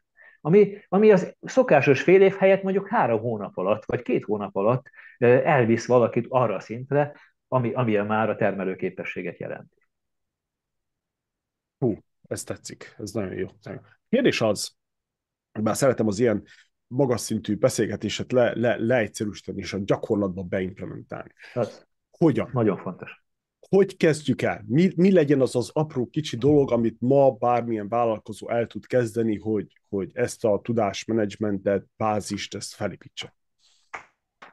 ami, ami az szokásos fél év helyett mondjuk három hónap alatt, vagy két hónap alatt elvisz valakit arra a szintre, ami, amilyen már a termelőképességet jelenti. Hú, ez tetszik, ez nagyon jó. Kérdés az, bár szeretem az ilyen magas szintű beszélgetéset le, le, leegyszerűsíteni és a gyakorlatba beimplementálni. Az Hogyan? Nagyon fontos hogy kezdjük el? Mi, mi legyen az az apró kicsi dolog, amit ma bármilyen vállalkozó el tud kezdeni, hogy, hogy ezt a tudásmenedzsmentet, bázist, ezt felépítse?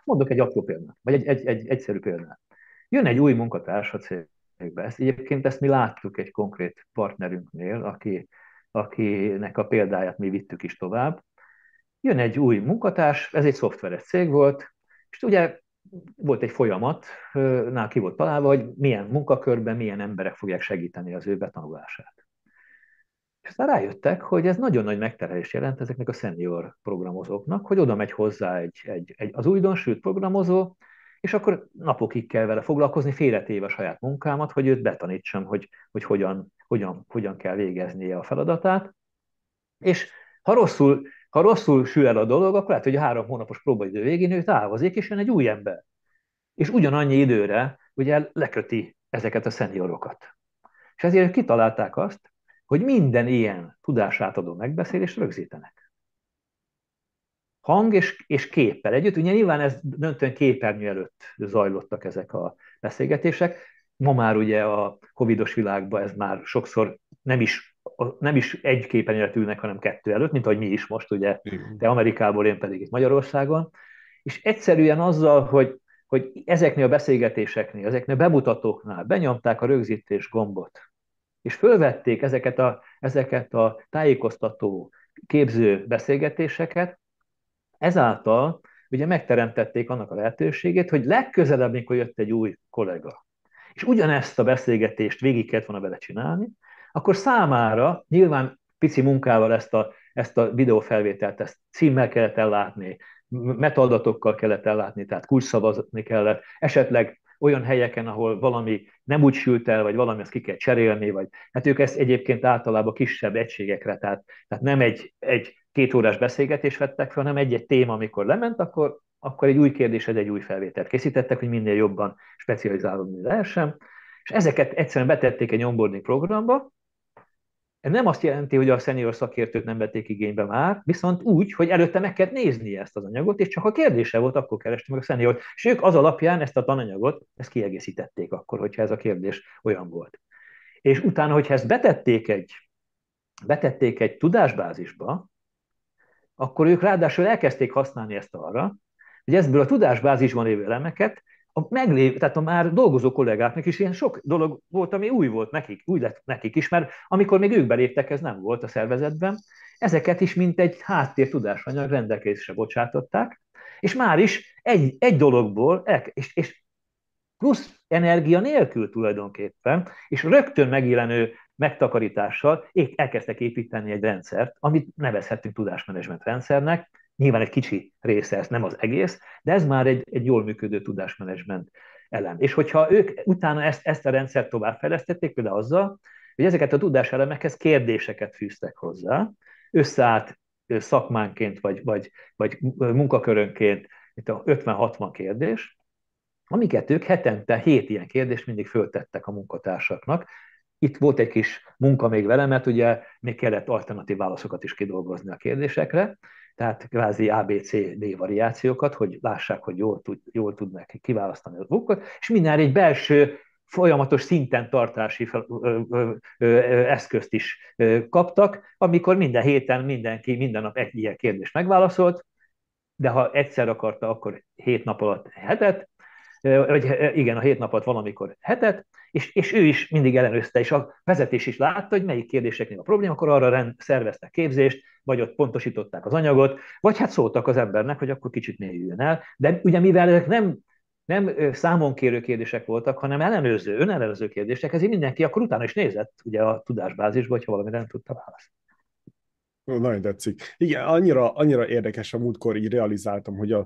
Mondok egy apró példát, vagy egy, egy, egy egyszerű példát. Jön egy új munkatárs a cégbe. Ezt, egyébként ezt mi láttuk egy konkrét partnerünknél, aki, akinek a példáját mi vittük is tovább. Jön egy új munkatárs, ez egy szoftveres cég volt, és ugye volt egy folyamat, nál ki volt találva, hogy milyen munkakörben milyen emberek fogják segíteni az ő betanulását. És aztán rájöttek, hogy ez nagyon nagy megterhelés jelent ezeknek a senior programozóknak, hogy oda megy hozzá egy, egy, egy az újdonsült programozó, és akkor napokig kell vele foglalkozni, félretéve a saját munkámat, hogy őt betanítsam, hogy, hogy hogyan, hogyan, hogyan kell végeznie a feladatát. És ha rosszul ha rosszul sül el a dolog, akkor lehet, hogy a három hónapos próbaidő végén ő távozik, és jön egy új ember. És ugyanannyi időre ugye leköti ezeket a szeniorokat. És ezért kitalálták azt, hogy minden ilyen tudásátadó megbeszélést rögzítenek. Hang és, és képpel együtt. Ugye nyilván ez döntően képernyő előtt zajlottak ezek a beszélgetések. Ma már ugye a covidos világban ez már sokszor nem is nem is egy képernyőre ülnek, hanem kettő előtt, mint ahogy mi is most, ugye, de Amerikából, én pedig itt Magyarországon. És egyszerűen azzal, hogy, hogy ezeknél a beszélgetéseknél, ezeknél a bemutatóknál benyomták a rögzítés gombot, és fölvették ezeket a, ezeket a tájékoztató, képző beszélgetéseket, ezáltal ugye megteremtették annak a lehetőségét, hogy legközelebb, mikor jött egy új kollega, és ugyanezt a beszélgetést végig kellett volna vele csinálni, akkor számára nyilván pici munkával ezt a, ezt a videófelvételt, ezt címmel kellett ellátni, metadatokkal kellett ellátni, tehát kulcsszavazni kellett, esetleg olyan helyeken, ahol valami nem úgy sült el, vagy valami azt ki kell cserélni, vagy hát ők ezt egyébként általában kisebb egységekre, tehát, tehát nem egy, egy két órás beszélgetés vettek fel, hanem egy-egy téma, amikor lement, akkor, akkor egy új kérdésed, egy új felvételt készítettek, hogy minél jobban specializálódni lehessen, és ezeket egyszerűen betették egy onboarding programba, ez nem azt jelenti, hogy a senior szakértőt nem vették igénybe már, viszont úgy, hogy előtte meg kell nézni ezt az anyagot, és csak a kérdése volt, akkor kerestem meg a senior és ők az alapján ezt a tananyagot, ezt kiegészítették akkor, hogyha ez a kérdés olyan volt. És utána, hogyha ezt betették egy, betették egy tudásbázisba, akkor ők ráadásul elkezdték használni ezt arra, hogy ebből a tudásbázisban lévő elemeket a meglév, tehát a már dolgozó kollégáknak is ilyen sok dolog volt, ami új volt nekik, új lett nekik is, mert amikor még ők beléptek, ez nem volt a szervezetben, ezeket is mint egy háttér tudásanyag rendelkezésre bocsátották, és már is egy, egy dologból, és, és plusz energia nélkül tulajdonképpen, és rögtön megjelenő megtakarítással elkezdtek építeni egy rendszert, amit nevezhetünk tudásmenedzsment rendszernek, Nyilván egy kicsi része, ez nem az egész, de ez már egy, egy jól működő tudásmenedzsment elem. És hogyha ők utána ezt, ezt a rendszert továbbfejlesztették, például azzal, hogy ezeket a tudáselemekhez kérdéseket fűztek hozzá, összeállt szakmánként, vagy, vagy, vagy munkakörönként, itt a 50-60 kérdés, amiket ők hetente hét ilyen kérdést mindig föltettek a munkatársaknak. Itt volt egy kis munka még velem, mert ugye még kellett alternatív válaszokat is kidolgozni a kérdésekre, tehát kvázi ABCD variációkat, hogy lássák, hogy jól, tud, jól tudnak kiválasztani a bukkot, és minden egy belső folyamatos szinten tartási eszközt is kaptak, amikor minden héten mindenki minden nap egy ilyen kérdést megválaszolt, de ha egyszer akarta, akkor hét nap alatt hetet, vagy igen, a hét napot valamikor hetet, és, és ő is mindig ellenőrzte, és a vezetés is látta, hogy melyik kérdéseknél a probléma, akkor arra rend, szerveztek képzést, vagy ott pontosították az anyagot, vagy hát szóltak az embernek, hogy akkor kicsit mélyüljön el. De ugye mivel ezek nem nem számonkérő kérdések voltak, hanem ellenőrző, önellenőrző kérdések, ezért mindenki akkor utána is nézett ugye a tudásbázisba, hogyha valamire nem tudta válaszolni. Nagyon tetszik. Igen, annyira, annyira érdekes a múltkor így realizáltam, hogy a,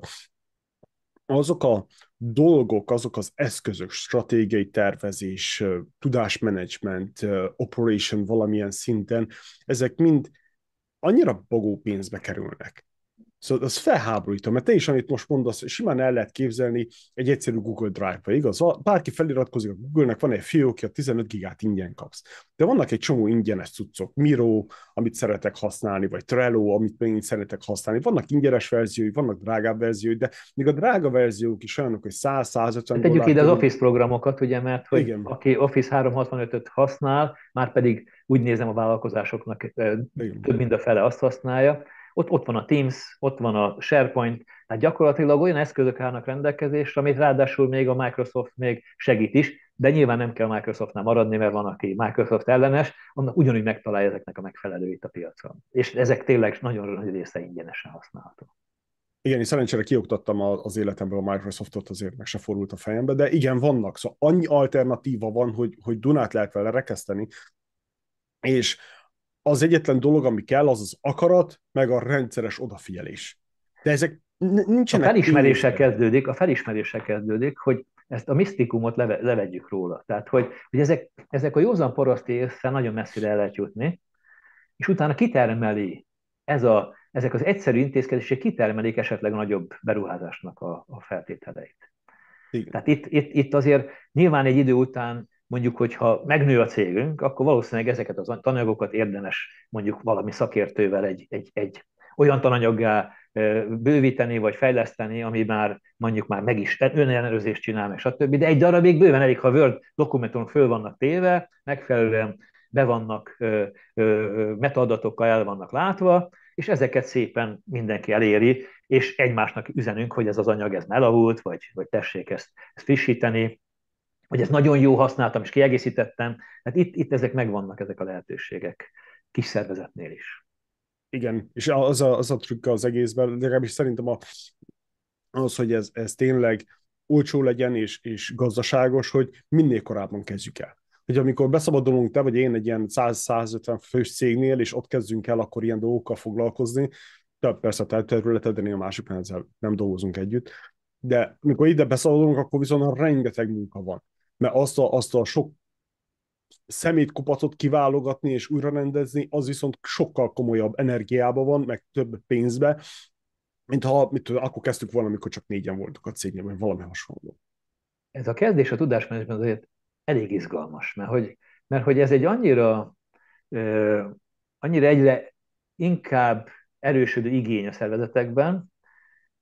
azok a dolgok, azok az eszközök, stratégiai tervezés, tudásmenedzsment, operation valamilyen szinten, ezek mind annyira bogó pénzbe kerülnek. Szóval az felháborító, mert te is, amit most mondasz, simán el lehet képzelni egy egyszerű Google Drive-ba, igaz? Bárki feliratkozik a Google-nek, van egy fiókja, 15 gigát ingyen kapsz. De vannak egy csomó ingyenes cuccok, Miro, amit szeretek használni, vagy Trello, amit még szeretek használni. Vannak ingyenes verziói, vannak drágább verziói, de még a drága verziók is olyanok, hogy 100-150 Tegyük ide az Office programokat, ugye, mert hogy Igen. aki Office 365-öt használ, már pedig úgy nézem a vállalkozásoknak Igen. több mint a fele azt használja, ott, ott van a Teams, ott van a SharePoint, tehát gyakorlatilag olyan eszközök állnak rendelkezésre, amit ráadásul még a Microsoft még segít is, de nyilván nem kell Microsoftnál maradni, mert van, aki Microsoft ellenes, annak ugyanúgy megtalálja ezeknek a megfelelőit a piacon. És ezek tényleg nagyon nagy része ingyenesen használható. Igen, én szerencsére kioktattam az életemből a Microsoftot, azért meg se forult a fejembe, de igen, vannak. Szóval annyi alternatíva van, hogy, hogy Dunát lehet vele rekeszteni, és az egyetlen dolog, ami kell, az az akarat, meg a rendszeres odafigyelés. De ezek nincsenek... A felismerése kezdődik, a felismerése kezdődik, hogy ezt a misztikumot leve, levegyük róla. Tehát, hogy, hogy ezek, ezek a józan paraszti észre nagyon messzire el lehet jutni, és utána kitermeli ez a, ezek az egyszerű intézkedések kitermelik esetleg a nagyobb beruházásnak a, a feltételeit. Igen. Tehát itt, itt, itt azért nyilván egy idő után mondjuk, hogyha megnő a cégünk, akkor valószínűleg ezeket az tananyagokat érdemes mondjuk valami szakértővel egy, egy, egy olyan tananyaggá bővíteni vagy fejleszteni, ami már mondjuk már meg is önellenőrzést csinál, meg stb. De egy darabig bőven elég, ha Word dokumentumok föl vannak téve, megfelelően be vannak, metaadatokkal el vannak látva, és ezeket szépen mindenki eléri, és egymásnak üzenünk, hogy ez az anyag ez melavult, vagy, vagy tessék ezt, ezt frissíteni, hogy ezt nagyon jó használtam, és kiegészítettem. Hát itt, itt ezek megvannak, ezek a lehetőségek kis szervezetnél is. Igen, és az a, az a trükk az egészben, legalábbis szerintem a, az, hogy ez, ez tényleg olcsó legyen és, és gazdaságos, hogy minél korábban kezdjük el. Hogy amikor beszabadulunk te vagy én egy ilyen 100-150 fős cégnél, és ott kezdünk el akkor ilyen dolgokkal foglalkozni, de persze a területednél a másik ezzel nem dolgozunk együtt, de amikor ide beszabadulunk, akkor viszont rengeteg munka van mert azt a, azt a sok szemétkupacot kiválogatni és újra rendezni, az viszont sokkal komolyabb energiába van, meg több pénzbe, mint ha mit tudom, akkor kezdtük volna, amikor csak négyen voltak a cégnél, vagy valami hasonló. Ez a kezdés a tudásmenedzsment azért elég izgalmas, mert hogy, mert hogy ez egy annyira, ö, annyira egyre inkább erősödő igény a szervezetekben,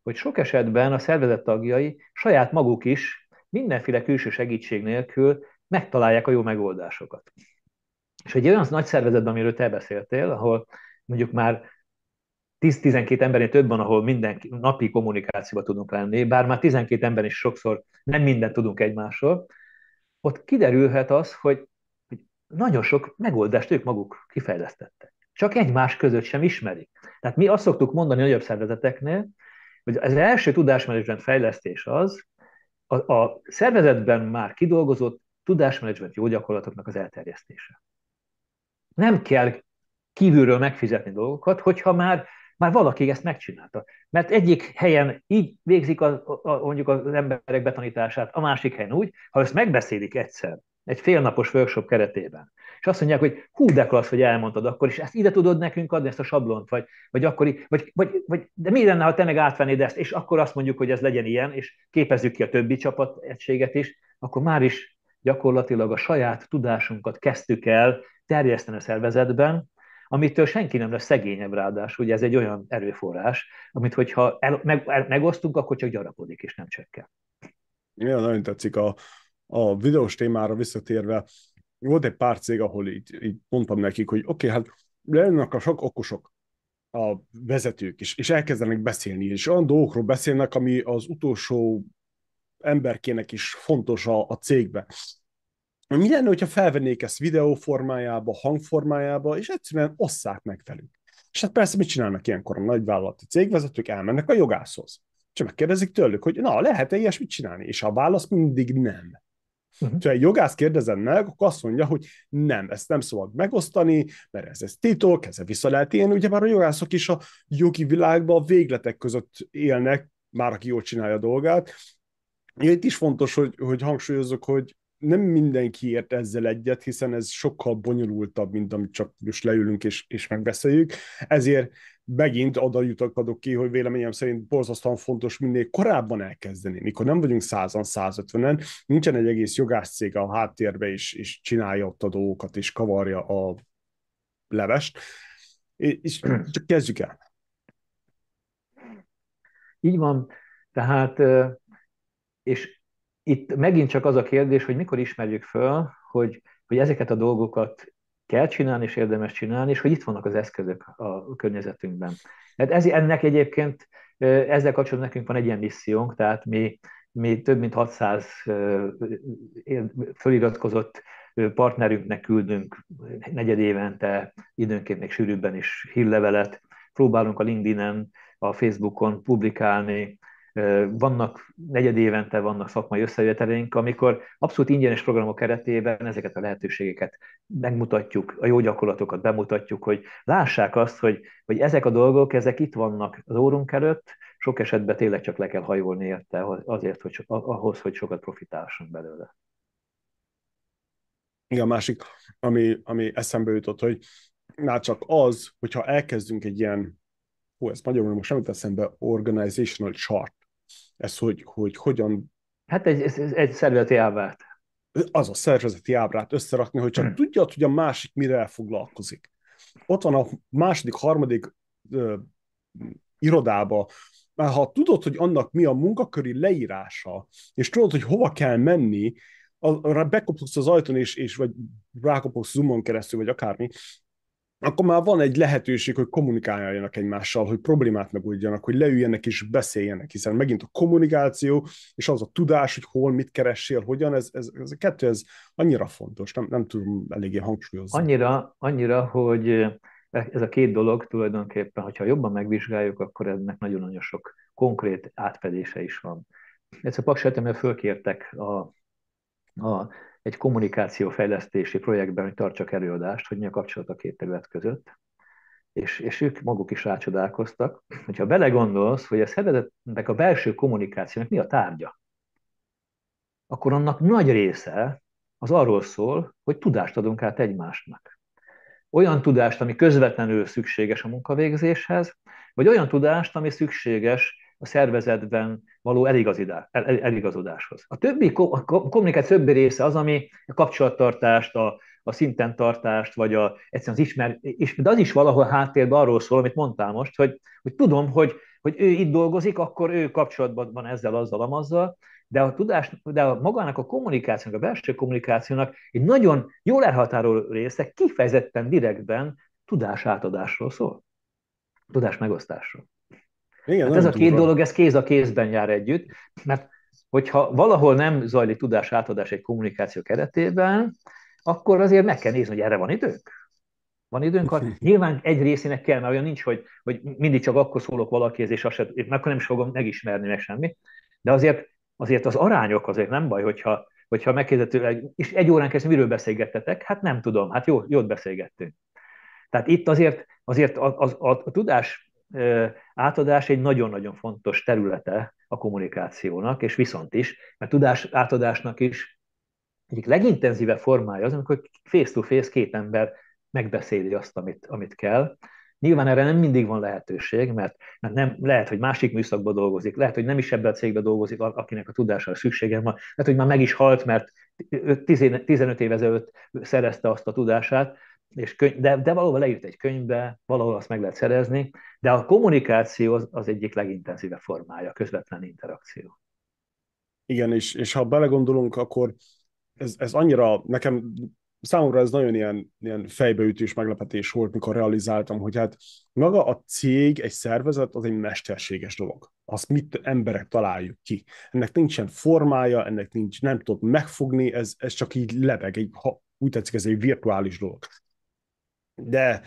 hogy sok esetben a szervezet tagjai saját maguk is mindenféle külső segítség nélkül megtalálják a jó megoldásokat. És egy olyan nagy szervezetben, amiről te beszéltél, ahol mondjuk már 10-12 embernél több van, ahol minden napi kommunikációba tudunk lenni, bár már 12 ember is sokszor nem mindent tudunk egymásról, ott kiderülhet az, hogy, hogy nagyon sok megoldást ők maguk kifejlesztettek. Csak egymás között sem ismerik. Tehát mi azt szoktuk mondani nagyobb szervezeteknél, hogy az első tudásmenedzsment fejlesztés az, a, a szervezetben már kidolgozott tudásmenedzsment jó gyakorlatoknak az elterjesztése. Nem kell kívülről megfizetni dolgokat, hogyha már, már valaki ezt megcsinálta. Mert egyik helyen így végzik a, a, mondjuk az emberek betanítását, a másik helyen úgy, ha ezt megbeszélik egyszer, egy félnapos workshop keretében, és azt mondják, hogy hú, de klassz, hogy elmondtad akkor, és ezt ide tudod nekünk adni, ezt a sablont, vagy, vagy akkor, vagy, vagy, vagy, de mi lenne, ha te meg átvennéd ezt, és akkor azt mondjuk, hogy ez legyen ilyen, és képezzük ki a többi csapat egységet is, akkor már is gyakorlatilag a saját tudásunkat kezdtük el terjeszteni a szervezetben, amitől senki nem lesz szegényebb ráadásul, ugye ez egy olyan erőforrás, amit hogyha el, meg, el, megosztunk, akkor csak gyarapodik és nem csökken. Ja, nagyon tetszik a, a videós témára visszatérve, volt egy pár cég, ahol így, így mondtam nekik, hogy oké, okay, hát lennek a sok okosok, a vezetők is, és elkezdenek beszélni, és olyan dolgokról beszélnek, ami az utolsó emberkének is fontos a, a cégbe. Mi lenne, hogyha felvennék ezt videó formájába, hangformájába, és egyszerűen osszák meg velük. És hát persze mit csinálnak ilyenkor a nagyvállalati cégvezetők? Elmennek a jogászhoz. Csak megkérdezik tőlük, hogy na, lehet-e ilyesmit csinálni? És a válasz mindig nem. Uh-huh. Ha egy jogász kérdezem meg, akkor azt mondja, hogy nem, ezt nem szabad megosztani, mert ez, ez titok, ezzel vissza lehet élni. Ugye már a jogászok is a jogi világban a végletek között élnek, már aki jól csinálja a dolgát. Itt is fontos, hogy, hogy hangsúlyozzuk, hogy nem mindenki ért ezzel egyet, hiszen ez sokkal bonyolultabb, mint amit csak most leülünk és, és megbeszéljük. Ezért megint oda jutok ki, hogy véleményem szerint borzasztóan fontos minél korábban elkezdeni, mikor nem vagyunk százan, 150-en, nincsen egy egész jogászcég a háttérbe, és, és csinálja ott a dolgokat, és kavarja a levest, és csak kezdjük el. Így van, tehát, és itt megint csak az a kérdés, hogy mikor ismerjük föl, hogy, hogy ezeket a dolgokat kell csinálni, és érdemes csinálni, és hogy itt vannak az eszközök a környezetünkben. Hát ez, ennek egyébként, ezzel kapcsolatban nekünk van egy ilyen missziónk, tehát mi, mi több mint 600 föliratkozott partnerünknek küldünk negyed évente, időnként még sűrűbben is hírlevelet, próbálunk a LinkedIn-en, a Facebookon publikálni, vannak negyed évente vannak szakmai összejöveteleink, amikor abszolút ingyenes programok keretében ezeket a lehetőségeket megmutatjuk, a jó gyakorlatokat bemutatjuk, hogy lássák azt, hogy, hogy ezek a dolgok, ezek itt vannak az órunk előtt, sok esetben tényleg csak le kell hajolni érte azért, hogy ahhoz, hogy sokat profitálsunk belőle. Igen, másik, ami, ami eszembe jutott, hogy már csak az, hogyha elkezdünk egy ilyen, hú, ez magyarul most nem eszembe, organizational chart, ez, hogy, hogy hogyan... Hát egy, egy, egy szervezeti ábrát. Az a szervezeti ábrát összerakni, hogy csak hmm. tudjad, hogy a másik mire foglalkozik. Ott van a második, harmadik ö, irodába, mert ha tudod, hogy annak mi a munkaköri leírása, és tudod, hogy hova kell menni, bekopogsz az ajtón, és, és vagy rákopogsz Zoomon keresztül, vagy akármi, akkor már van egy lehetőség, hogy kommunikáljanak egymással, hogy problémát megoldjanak, hogy leüljenek és beszéljenek, hiszen megint a kommunikáció és az a tudás, hogy hol, mit keressél, hogyan, ez, ez, ez a kettő, ez annyira fontos, nem, nem tudom eléggé hangsúlyozni. Annyira, annyira, hogy ez a két dolog tulajdonképpen, hogyha jobban megvizsgáljuk, akkor ennek nagyon-nagyon sok konkrét átfedése is van. Ezt a Paks fölkértek a, a egy kommunikációfejlesztési projektben, hogy tartsak előadást, hogy mi a kapcsolat a két terület között, és, és ők maguk is rácsodálkoztak, hogyha belegondolsz, hogy a szervezetnek a belső kommunikációnak mi a tárgya, akkor annak nagy része az arról szól, hogy tudást adunk át egymásnak. Olyan tudást, ami közvetlenül szükséges a munkavégzéshez, vagy olyan tudást, ami szükséges a szervezetben való eligazodáshoz. A többi a kommunikáció többi része az, ami a kapcsolattartást, a, a szinten tartást, vagy a, egyszerűen az ismer, és, de az is valahol háttérben arról szól, amit mondtál most, hogy, hogy tudom, hogy, hogy ő itt dolgozik, akkor ő kapcsolatban van ezzel, azzal, amazzal, de a tudás, de a magának a kommunikációnak, a belső kommunikációnak egy nagyon jól elhatároló része kifejezetten direktben tudás átadásról szól. tudás megosztásra. Igen, hát ez a két durva. dolog, ez kéz a kézben jár együtt, mert hogyha valahol nem zajlik tudás átadás egy kommunikáció keretében, akkor azért meg kell nézni, hogy erre van időnk. Van időnk, ha [LAUGHS] nyilván egy részének kell, mert olyan nincs, hogy, hogy mindig csak akkor szólok valakihez, és azt sem, akkor nem is fogom megismerni meg semmi. De azért, azért az arányok azért nem baj, hogyha, hogyha megkérdezik, és egy órán keresztül miről beszélgettetek? Hát nem tudom, hát jó, jót beszélgettünk. Tehát itt azért, azért a, a, a, a tudás átadás egy nagyon-nagyon fontos területe a kommunikációnak, és viszont is, mert tudás átadásnak is egyik legintenzívebb formája az, amikor face-to-face két ember megbeszéli azt, amit, amit kell. Nyilván erre nem mindig van lehetőség, mert, mert nem, lehet, hogy másik műszakban dolgozik, lehet, hogy nem is ebben a cégben dolgozik, akinek a tudásra szüksége van, lehet, hogy már meg is halt, mert 15 év ezelőtt szerezte azt a tudását, és könyv, de, de valahol leírt egy könyvbe, valahol azt meg lehet szerezni, de a kommunikáció az, az egyik legintenzívebb formája, a közvetlen interakció. Igen, és, és ha belegondolunk, akkor ez, ez annyira, nekem számomra ez nagyon ilyen, ilyen fejbeütős meglepetés volt, mikor realizáltam, hogy hát maga a cég, egy szervezet, az egy mesterséges dolog. Azt mit emberek találjuk ki. Ennek nincsen formája, ennek nincs, nem tudod megfogni, ez, ez csak így lebeg, egy, ha úgy tetszik, ez egy virtuális dolog de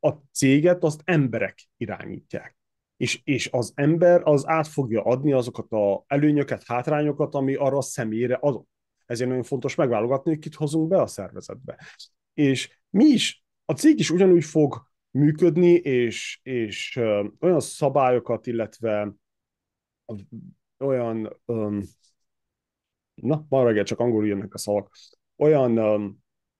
a céget azt emberek irányítják. És, és az ember az át fogja adni azokat az előnyöket, hátrányokat, ami arra a személyre adott. Ezért nagyon fontos megválogatni, hogy kit hozunk be a szervezetbe. És mi is, a cég is ugyanúgy fog működni, és, és olyan szabályokat, illetve olyan, ö, na, ma reggel csak angolul jönnek a szavak, olyan ö,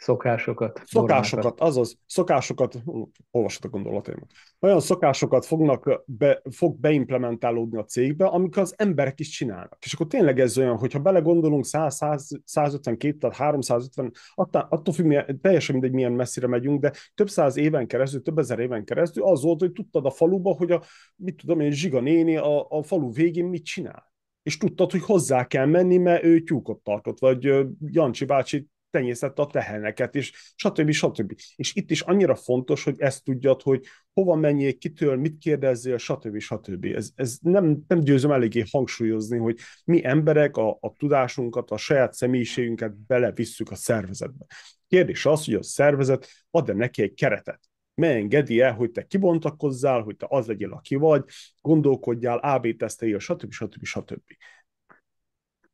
Szokásokat. Szokásokat, normákat. azaz, szokásokat, olvasod a gondolataimat. Olyan szokásokat fognak be, fog beimplementálódni a cégbe, amik az emberek is csinálnak. És akkor tényleg ez olyan, hogyha belegondolunk 100, 100 152, tehát 350, attól, attól függ, milyen, teljesen mindegy, milyen messzire megyünk, de több száz éven keresztül, több ezer éven keresztül az volt, hogy tudtad a faluba, hogy a, mit tudom én, Zsiga néni a, a falu végén mit csinál és tudtad, hogy hozzá kell menni, mert ő tyúkot tartott, vagy Jancsi bácsi tenyészette a teheneket, és stb. stb. És itt is annyira fontos, hogy ezt tudjad, hogy hova menjél, kitől, mit kérdezzél, stb. stb. Ez, ez nem, nem győzöm eléggé hangsúlyozni, hogy mi emberek a, a tudásunkat, a saját személyiségünket belevisszük a szervezetbe. Kérdés az, hogy a szervezet ad-e neki egy keretet, megengedi el, hogy te kibontakozzál, hogy te az legyél, aki vagy, gondolkodjál, AB teszteljél, stb. stb. stb.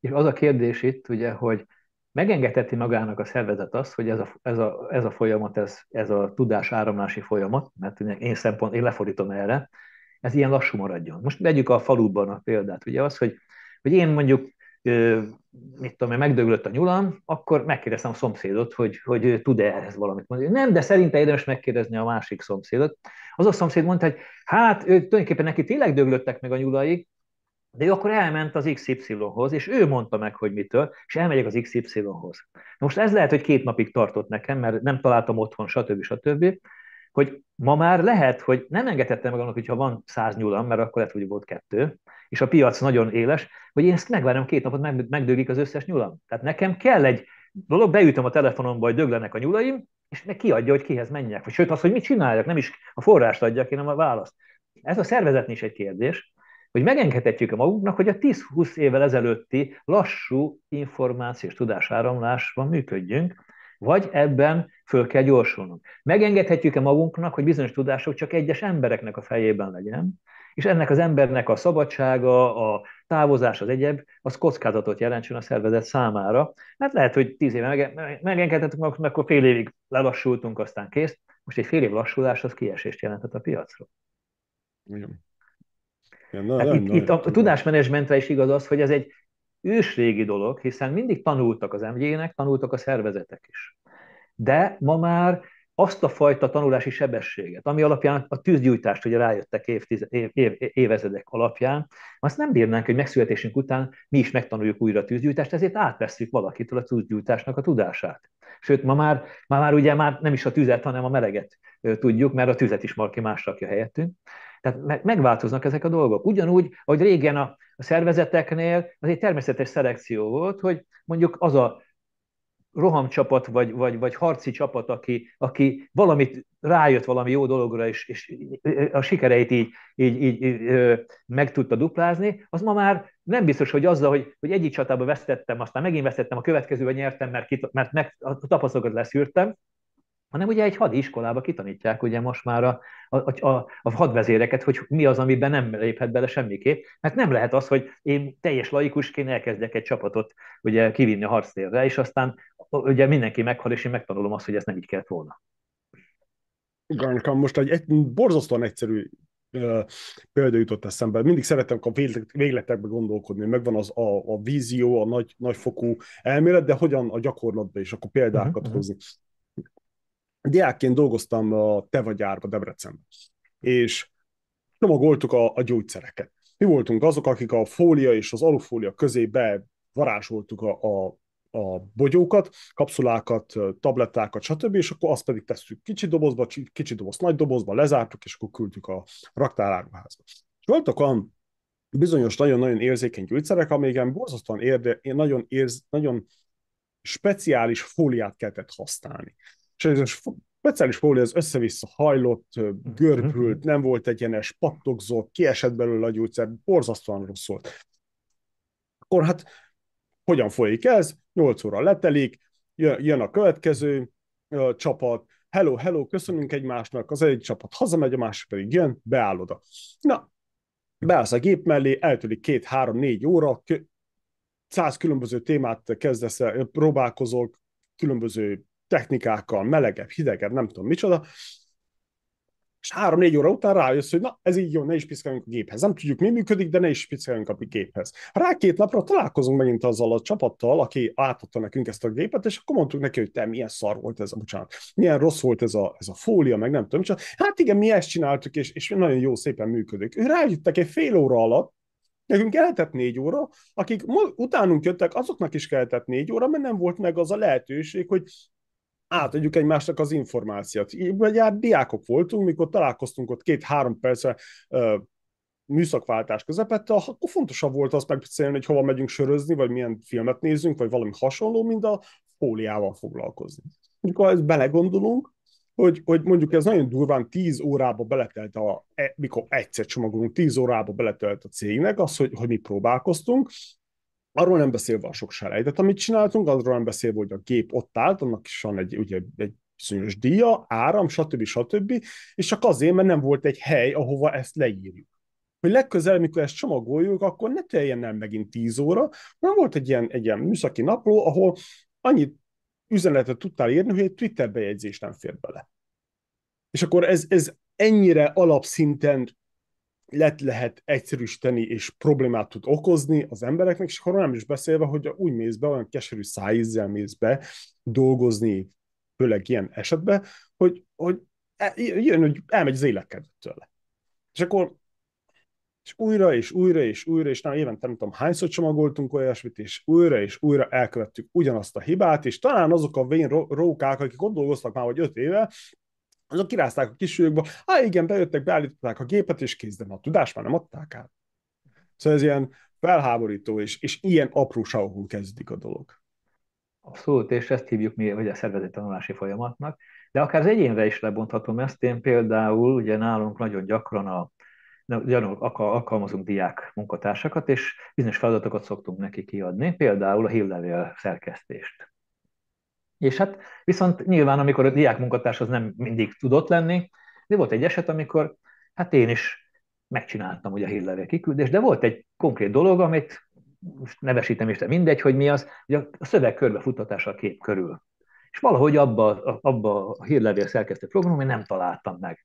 És az a kérdés itt, ugye, hogy megengedheti magának a szervezet azt, hogy ez a, ez a, ez a folyamat, ez, ez a tudás áramlási folyamat, mert én szempont, én lefordítom erre, ez ilyen lassú maradjon. Most vegyük a faluban a példát, ugye az, hogy, hogy én mondjuk mit tudom megdöglött a nyulam, akkor megkérdeztem a szomszédot, hogy, hogy tud-e ehhez valamit mondani. Nem, de szerinte érdemes megkérdezni a másik szomszédot. Az a szomszéd mondta, hogy hát ő, tulajdonképpen neki tényleg döglöttek meg a nyulai, de ő akkor elment az XY-hoz, és ő mondta meg, hogy mitől, és elmegyek az XY-hoz. Most ez lehet, hogy két napig tartott nekem, mert nem találtam otthon, stb. stb. Hogy ma már lehet, hogy nem engedhettem meg annak, hogyha van száz nyulam, mert akkor lehet, hogy volt kettő, és a piac nagyon éles, hogy én ezt megvárom két napot, meg, megdöglik az összes nyulam. Tehát nekem kell egy dolog, beütöm a telefonomba, hogy döglenek a nyulaim, és meg kiadja, hogy kihez menjek. Vagy sőt, az, hogy mit csináljak, nem is a forrást adjak, hanem a választ. Ez a szervezetni is egy kérdés, hogy megengedhetjük-e magunknak, hogy a 10-20 évvel ezelőtti lassú információs tudásáramlásban működjünk, vagy ebben föl kell gyorsulnunk. Megengedhetjük-e magunknak, hogy bizonyos tudások csak egyes embereknek a fejében legyen, és ennek az embernek a szabadsága, a távozás, az egyeb, az kockázatot jelentsen a szervezet számára. Mert lehet, hogy tíz éve megengedhetünk magunknak, akkor fél évig lelassultunk, aztán kész. Most egy fél év lassulás az kiesést jelentett a piacról. Igen. Ja, na, hát itt, nem, itt a, a tudásmenedzsmentre is igaz az, hogy ez egy ősrégi dolog, hiszen mindig tanultak az MG-nek, tanultak a szervezetek is. De ma már azt a fajta tanulási sebességet, ami alapján a tűzgyújtást ugye rájöttek évtize, év, év, évezredek alapján, azt nem bírnánk, hogy megszületésünk után mi is megtanuljuk újra a tűzgyújtást, ezért átvesszük valakitől a tűzgyújtásnak a tudását. Sőt, ma már, ma már ugye már nem is a tüzet, hanem a meleget tudjuk, mert a tüzet is valaki más rakja helyettünk. Tehát megváltoznak ezek a dolgok. Ugyanúgy, ahogy régen a, a szervezeteknél az egy természetes szelekció volt, hogy mondjuk az a rohamcsapat, vagy, vagy, vagy harci csapat, aki, aki valamit rájött valami jó dologra, és, és a sikereit így, így, így, így meg tudta duplázni, az ma már nem biztos, hogy azzal, hogy, hogy egyik csatában vesztettem, aztán megint vesztettem, a következőben nyertem, mert, kit, mert meg, a tapasztalatokat leszűrtem, hanem ugye egy hadiskolába kitanítják ugye most már a, a, a, a hadvezéreket, hogy mi az, amiben nem léphet bele semmiképp, mert nem lehet az, hogy én teljes laikusként elkezdek egy csapatot ugye kivinni a harctérre, és aztán ugye mindenki meghal, és én megtanulom azt, hogy ez nem így kellett volna. Igen, most egy, egy borzasztóan egyszerű példa jutott eszembe. Mindig szeretem a végletekbe gondolkodni, megvan az a, a vízió, a nagy, nagyfokú elmélet, de hogyan a gyakorlatban is akkor példákat uh-huh, hozni. Diákként dolgoztam a Teva gyárba Debrecenben, és csomagoltuk a, a gyógyszereket. Mi voltunk azok, akik a fólia és az alufólia közé bevarázsoltuk a, a a bogyókat, kapszulákat, tablettákat, stb., és akkor azt pedig tesszük kicsi dobozba, kicsi doboz, nagy dobozba, lezártuk, és akkor küldtük a raktáráruházba. És voltak olyan bizonyos nagyon-nagyon érzékeny gyógyszerek, amiken borzasztóan érde, nagyon, érz, nagyon speciális fóliát kellett használni. És ez a speciális fólia az össze-vissza hajlott, görbült, mhm. nem volt egyenes, pattogzott, kiesett belőle a gyógyszer, borzasztóan rossz volt. Akkor hát hogyan folyik ez? 8 óra letelik, jön a következő csapat, hello, hello, köszönünk egymásnak, az egy csapat hazamegy, a másik pedig jön, beáll oda. Na, beállsz a gép mellé, eltűnik két, három, négy óra, száz különböző témát kezdesz, próbálkozol, különböző technikákkal, melegebb, hidegebb, nem tudom micsoda, és három-négy óra után rájössz, hogy na, ez így jó, ne is piszkáljunk a géphez. Nem tudjuk, mi működik, de ne is piszkáljunk a géphez. Rá két napra találkozunk megint azzal a csapattal, aki átadta nekünk ezt a gépet, és akkor mondtuk neki, hogy te milyen szar volt ez a, bocsánat, milyen rossz volt ez a, ez a fólia, meg nem tudom, csak hát igen, mi ezt csináltuk, és, és nagyon jó, szépen működik. Ő rájöttek egy fél óra alatt, Nekünk kellett négy óra, akik utánunk jöttek, azoknak is kellett négy óra, mert nem volt meg az a lehetőség, hogy átadjuk egymásnak az információt. Ugye hát diákok voltunk, mikor találkoztunk ott két-három percre műszakváltás közepette, akkor fontosabb volt azt megbeszélni, hogy hova megyünk sörözni, vagy milyen filmet nézzünk, vagy valami hasonló, mint a fóliával foglalkozni. Mikor ezt belegondolunk, hogy, hogy mondjuk ez nagyon durván 10 órába beletelt, a, e, mikor egyszer csomagolunk, 10 órába beletelt a cégnek az, hogy, hogy mi próbálkoztunk, Arról nem beszélve a sok selejtet, amit csináltunk, arról nem beszélve, hogy a gép ott állt, annak is van egy, ugye, egy bizonyos díja, áram, stb. stb. És csak azért, mert nem volt egy hely, ahova ezt leírjuk. Hogy legközelebb, mikor ezt csomagoljuk, akkor ne teljen el megint 10 óra, nem volt egy ilyen, egy ilyen műszaki napló, ahol annyit üzenetet tudtál írni, hogy egy Twitter bejegyzés nem fér bele. És akkor ez, ez ennyire alapszinten lett lehet egyszerűsíteni és problémát tud okozni az embereknek, és akkor nem is beszélve, hogy úgy mész be, olyan keserű szájízzel mész be dolgozni, főleg ilyen esetben, hogy, hogy e, jön, hogy elmegy az életkedvet tőle. És akkor és újra, és újra, és újra, és nem évente nem tudom hányszor csomagoltunk olyasmit, és újra, és újra elkövettük ugyanazt a hibát, és talán azok a vén rókák, akik ott dolgoztak már vagy öt éve, azok kirázták a kisülyökbe, á igen, bejöttek, beállították a gépet, és kézden a tudást már nem adták át. Szóval ez ilyen felháborító, és, és ilyen apróságokon kezdik a dolog. Abszolút, és ezt hívjuk mi vagy a szervezeti tanulási folyamatnak, de akár az egyénre is lebonthatom ezt. Én például, ugye nálunk nagyon gyakran a alkalmazunk diák munkatársakat, és bizonyos feladatokat szoktunk neki kiadni, például a hírlevél szerkesztést. És hát viszont nyilván, amikor a diák munkatárs az nem mindig tudott lenni, de volt egy eset, amikor hát én is megcsináltam ugye a hírlevél kiküldést, de volt egy konkrét dolog, amit most nevesítem is, de mindegy, hogy mi az, hogy a szöveg körbefuttatása a kép körül. És valahogy abba, abba a hírlevél szerkesztő programon én nem találtam meg.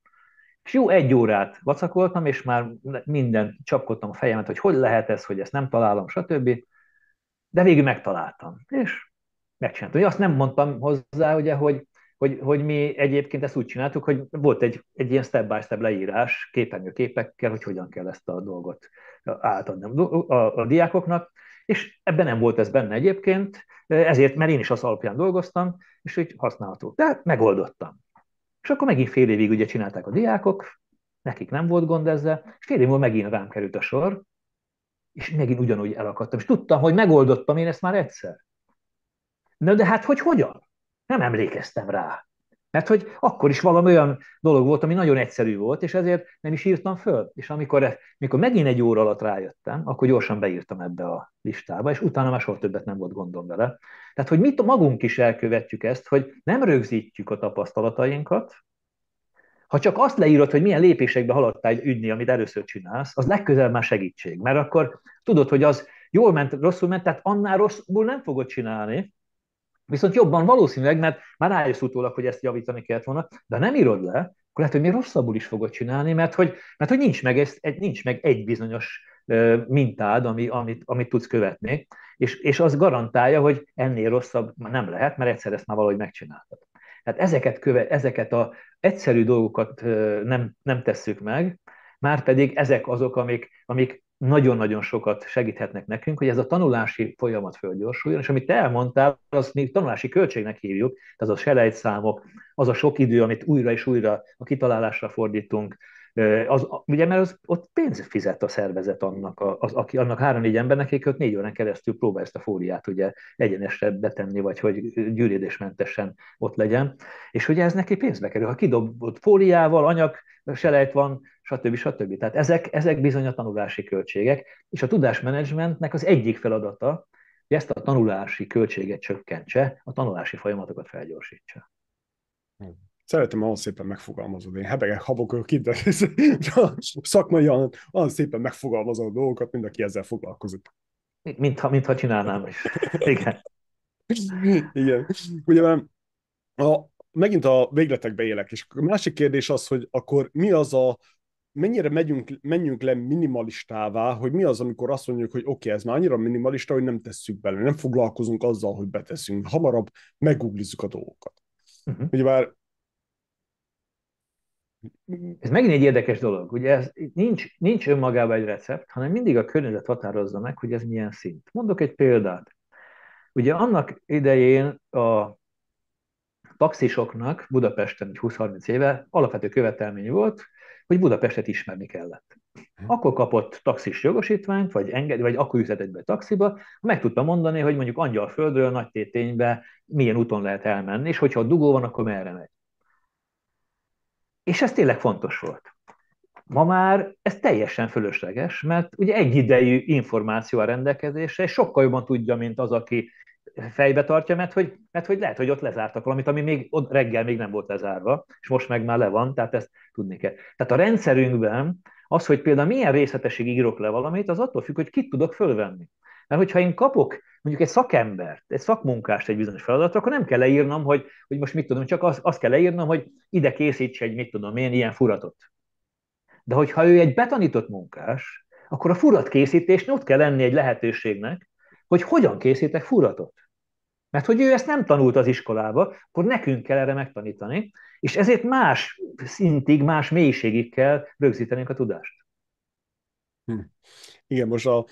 És jó egy órát vacakoltam, és már minden csapkodtam a fejemet, hogy hogy lehet ez, hogy ezt nem találom, stb. De végül megtaláltam. És megcsináltam. Azt nem mondtam hozzá, ugye, hogy, hogy, hogy mi egyébként ezt úgy csináltuk, hogy volt egy, egy ilyen step-by-step leírás képernyőképekkel, hogy hogyan kell ezt a dolgot átadni a, a, a diákoknak, és ebben nem volt ez benne egyébként, ezért, mert én is az alapján dolgoztam, és úgy használható. De megoldottam. És akkor megint fél évig ugye csinálták a diákok, nekik nem volt gond ezzel, és fél év múlva megint rám került a sor, és megint ugyanúgy elakadtam. És tudtam, hogy megoldottam én ezt már egyszer. Na de hát hogy hogyan? Nem emlékeztem rá. Mert hogy akkor is valami olyan dolog volt, ami nagyon egyszerű volt, és ezért nem is írtam föl. És amikor, amikor megint egy óra alatt rájöttem, akkor gyorsan beírtam ebbe a listába, és utána már soha többet nem volt gondom vele. Tehát, hogy mit magunk is elkövetjük ezt, hogy nem rögzítjük a tapasztalatainkat, ha csak azt leírod, hogy milyen lépésekbe haladtál egy ügyni, amit először csinálsz, az legközelebb már segítség. Mert akkor tudod, hogy az jól ment, rosszul ment, tehát annál rosszul nem fogod csinálni, Viszont jobban valószínűleg, mert már rájössz utólag, hogy ezt javítani kellett volna, de nem írod le, akkor lehet, hogy még rosszabbul is fogod csinálni, mert hogy, mert hogy nincs, meg ez, nincs meg egy bizonyos mintád, ami, amit, amit tudsz követni, és, és az garantálja, hogy ennél rosszabb nem lehet, mert egyszer ezt már valahogy megcsináltad. Tehát ezeket, köve, ezeket a egyszerű dolgokat nem, nem tesszük meg, már pedig ezek azok, amik, amik nagyon-nagyon sokat segíthetnek nekünk, hogy ez a tanulási folyamat fölgyorsuljon, és amit te elmondtál, azt mi tanulási költségnek hívjuk, tehát az a selejtszámok, az a sok idő, amit újra és újra a kitalálásra fordítunk, az, ugye, mert az, ott pénz fizet a szervezet annak, az, aki, annak három-négy embernek, akik ott négy órán keresztül próbál ezt a fóliát ugye egyenesre betenni, vagy hogy gyűrődésmentesen ott legyen. És ugye ez neki pénzbe kerül. Ha kidobott fóliával, anyag, selejt van, stb. stb. Tehát ezek, ezek bizony a tanulási költségek, és a tudásmenedzsmentnek az egyik feladata, hogy ezt a tanulási költséget csökkentse, a tanulási folyamatokat felgyorsítsa. Szeretem, ahol szépen megfogalmazod. Én hebegek, habokok itt, de [LAUGHS] szakmaian olyan szépen megfogalmazod dolgokat, mint aki ezzel foglalkozik. Mintha, mintha csinálnám is. Igen. Igen. Ugye a, megint a végletekbe élek, és a másik kérdés az, hogy akkor mi az a mennyire megyünk, menjünk le minimalistává, hogy mi az, amikor azt mondjuk, hogy oké, okay, ez már annyira minimalista, hogy nem tesszük bele, nem foglalkozunk azzal, hogy beteszünk, hamarabb meggooglizzuk a dolgokat. Uh-huh. Ugye már ez megint egy érdekes dolog. Ugye ez nincs, nincs önmagában egy recept, hanem mindig a környezet határozza meg, hogy ez milyen szint. Mondok egy példát. Ugye annak idején a taxisoknak Budapesten 20-30 éve alapvető követelmény volt, hogy Budapestet ismerni kellett. Hm. Akkor kapott taxis jogosítványt, vagy enged, vagy akkor üzletett be taxiba, meg tudta mondani, hogy mondjuk Angyalföldről nagy téténybe milyen úton lehet elmenni, és hogyha a dugó van, akkor merre megy. És ez tényleg fontos volt. Ma már ez teljesen fölösleges, mert ugye egyidejű információ a rendelkezésre, és sokkal jobban tudja, mint az, aki fejbe tartja, mert hogy, mert hogy lehet, hogy ott lezártak valamit, ami még ott reggel még nem volt lezárva, és most meg már le van, tehát ezt tudni kell. Tehát a rendszerünkben az, hogy például milyen részletesig írok le valamit, az attól függ, hogy kit tudok fölvenni. Mert hogyha én kapok mondjuk egy szakembert, egy szakmunkást egy bizonyos feladatra, akkor nem kell leírnom, hogy, hogy most mit tudom, csak azt, azt kell leírnom, hogy ide készíts egy, mit tudom én, ilyen furatot. De hogyha ő egy betanított munkás, akkor a furatkészítésnél ott kell lenni egy lehetőségnek, hogy hogyan készítek furatot. Mert hogy ő ezt nem tanult az iskolába, akkor nekünk kell erre megtanítani, és ezért más szintig, más mélységig kell rögzítenünk a tudást. Hm. Igen, most a,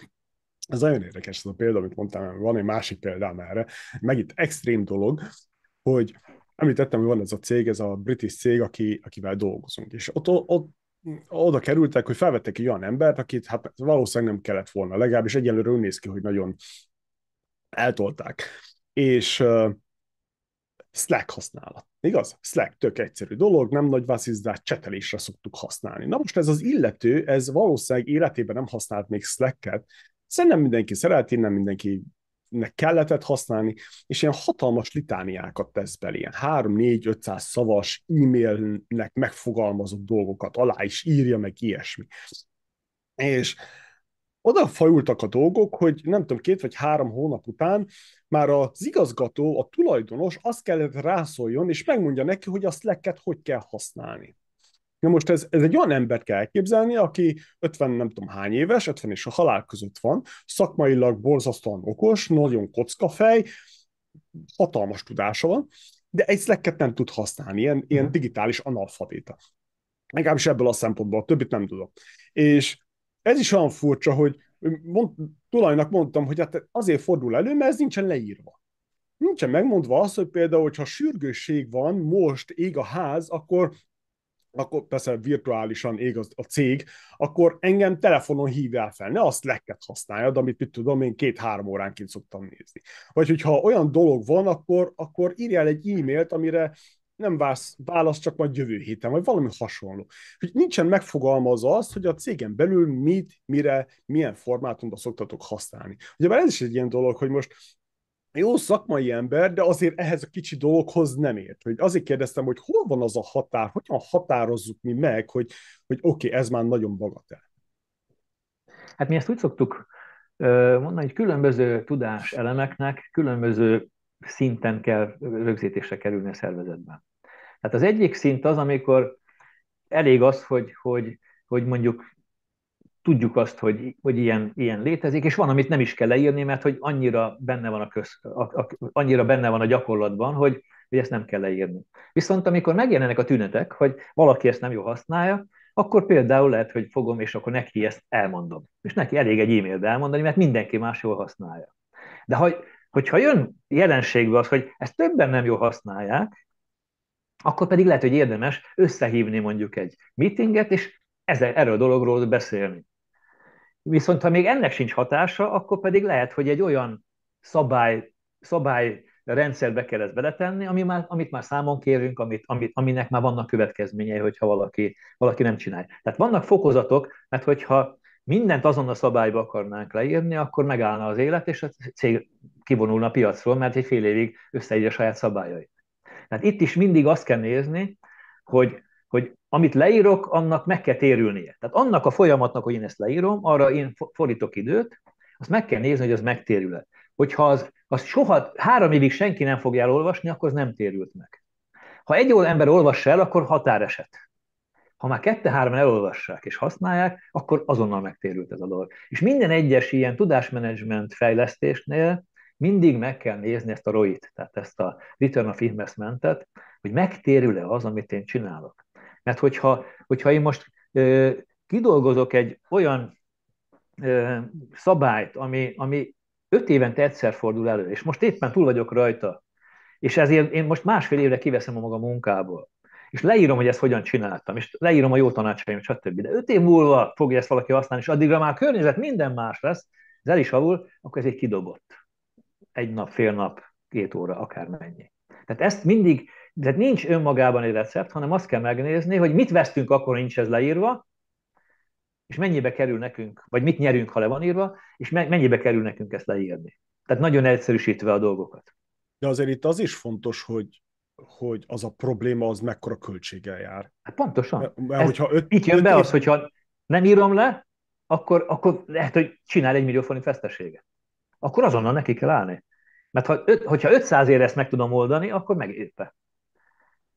ez nagyon érdekes ez a példa, amit mondtam, van egy másik példám erre, megint extrém dolog, hogy említettem, hogy van ez a cég, ez a british cég, aki, akivel dolgozunk, és ott, ott oda kerültek, hogy felvettek egy olyan embert, akit hát valószínűleg nem kellett volna, legalábbis egyelőre úgy néz ki, hogy nagyon eltolták. És uh, Slack használat. Igaz? Slack tök egyszerű dolog, nem nagy vasszizdát, csetelésre szoktuk használni. Na most ez az illető, ez valószínűleg életében nem használt még Slack-et, szerintem mindenki szereti, nem mindenki nek kelletett használni, és ilyen hatalmas litániákat tesz bele, ilyen 3-4-500 szavas e-mailnek megfogalmazott dolgokat alá is írja, meg ilyesmi. És oda fajultak a dolgok, hogy nem tudom, két vagy három hónap után már az igazgató, a tulajdonos azt kellett rászóljon, és megmondja neki, hogy a Slack-et hogy kell használni. Na most ez, ez egy olyan embert kell elképzelni, aki 50 nem tudom hány éves, 50 és a halál között van, szakmailag borzasztóan okos, nagyon kockafej, hatalmas tudása van, de egy slack nem tud használni, ilyen, ilyen mhm. digitális analfabéta. Legalábbis ebből a szempontból, a többit nem tudom. És ez is olyan furcsa, hogy mond, tulajnak mondtam, hogy hát azért fordul elő, mert ez nincsen leírva. Nincsen megmondva az, hogy például, hogyha sürgősség van, most ég a ház, akkor akkor persze virtuálisan ég az, a cég, akkor engem telefonon hívjál fel, ne azt leket használjad, amit mit tudom, én két-három óránként szoktam nézni. Vagy hogyha olyan dolog van, akkor, akkor írjál egy e-mailt, amire nem válasz, válasz csak majd jövő héten, vagy valami hasonló. Hogy nincsen megfogalmazva az, hogy a cégen belül mit, mire, milyen formátumban szoktatok használni. Ugye már ez is egy ilyen dolog, hogy most jó szakmai ember, de azért ehhez a kicsi dologhoz nem ért. Hogy azért kérdeztem, hogy hol van az a határ, hogyan határozzuk mi meg, hogy, hogy oké, okay, ez már nagyon bagatel. Hát mi ezt úgy szoktuk mondani, hogy különböző tudás elemeknek különböző szinten kell rögzítésre kerülni a szervezetben. Tehát az egyik szint az, amikor elég az, hogy, hogy, hogy mondjuk tudjuk azt, hogy, hogy ilyen, ilyen létezik, és van, amit nem is kell leírni, mert hogy annyira benne van a, köz, a, a, annyira benne van a gyakorlatban, hogy, hogy ezt nem kell leírni. Viszont amikor megjelennek a tünetek, hogy valaki ezt nem jól használja, akkor például lehet, hogy fogom, és akkor neki ezt elmondom. És neki elég egy e-mailbe elmondani, mert mindenki más jól használja. De hogy, hogyha jön jelenségbe az, hogy ezt többen nem jól használják, akkor pedig lehet, hogy érdemes összehívni mondjuk egy meetinget, és erről a dologról beszélni. Viszont ha még ennek sincs hatása, akkor pedig lehet, hogy egy olyan szabály, szabály rendszerbe kell ezt beletenni, ami már, amit már számon kérünk, amit, amit, aminek már vannak következményei, hogyha valaki, valaki nem csinálja. Tehát vannak fokozatok, mert hogyha mindent azon a szabályba akarnánk leírni, akkor megállna az élet, és a cég kivonulna a piacról, mert egy fél évig összeírja a saját szabályait. Tehát itt is mindig azt kell nézni, hogy hogy amit leírok, annak meg kell térülnie. Tehát annak a folyamatnak, hogy én ezt leírom, arra én fordítok időt, azt meg kell nézni, hogy az megtérül-e. Hogyha az, az soha három évig senki nem fogja elolvasni, akkor az nem térült meg. Ha egy óra ember olvassa el, akkor határeset. Ha már kette-hárman elolvassák és használják, akkor azonnal megtérült ez a dolog. És minden egyes ilyen tudásmenedzsment fejlesztésnél mindig meg kell nézni ezt a ROI-t, tehát ezt a Return of Investment-et, hogy megtérül-e az, amit én csinálok. Mert hogyha, hogyha én most ö, kidolgozok egy olyan ö, szabályt, ami, ami öt évente egyszer fordul elő, és most éppen túl vagyok rajta, és ezért én most másfél évre kiveszem a maga munkából, és leírom, hogy ezt hogyan csináltam, és leírom a jó tanácsaim, stb. De öt év múlva fogja ezt valaki használni, és addigra már a környezet minden más lesz, ez el is avul, akkor ez egy kidobott. Egy nap, fél nap, két óra, akármennyi. Tehát ezt mindig tehát nincs önmagában egy recept, hanem azt kell megnézni, hogy mit vesztünk akkor, nincs ez leírva, és mennyibe kerül nekünk, vagy mit nyerünk, ha le van írva, és mennyibe kerül nekünk ezt leírni. Tehát nagyon egyszerűsítve a dolgokat. De azért itt az is fontos, hogy, hogy az a probléma az mekkora költséggel jár. Hát pontosan. Mert, mert hogyha öt, itt jön öt be év... az, hogyha nem írom le, akkor, akkor lehet, hogy csinál egy millió forint veszteséget. Akkor azonnal neki kell állni. Mert ha, hogyha 500 ér ezt meg tudom oldani, akkor megérte.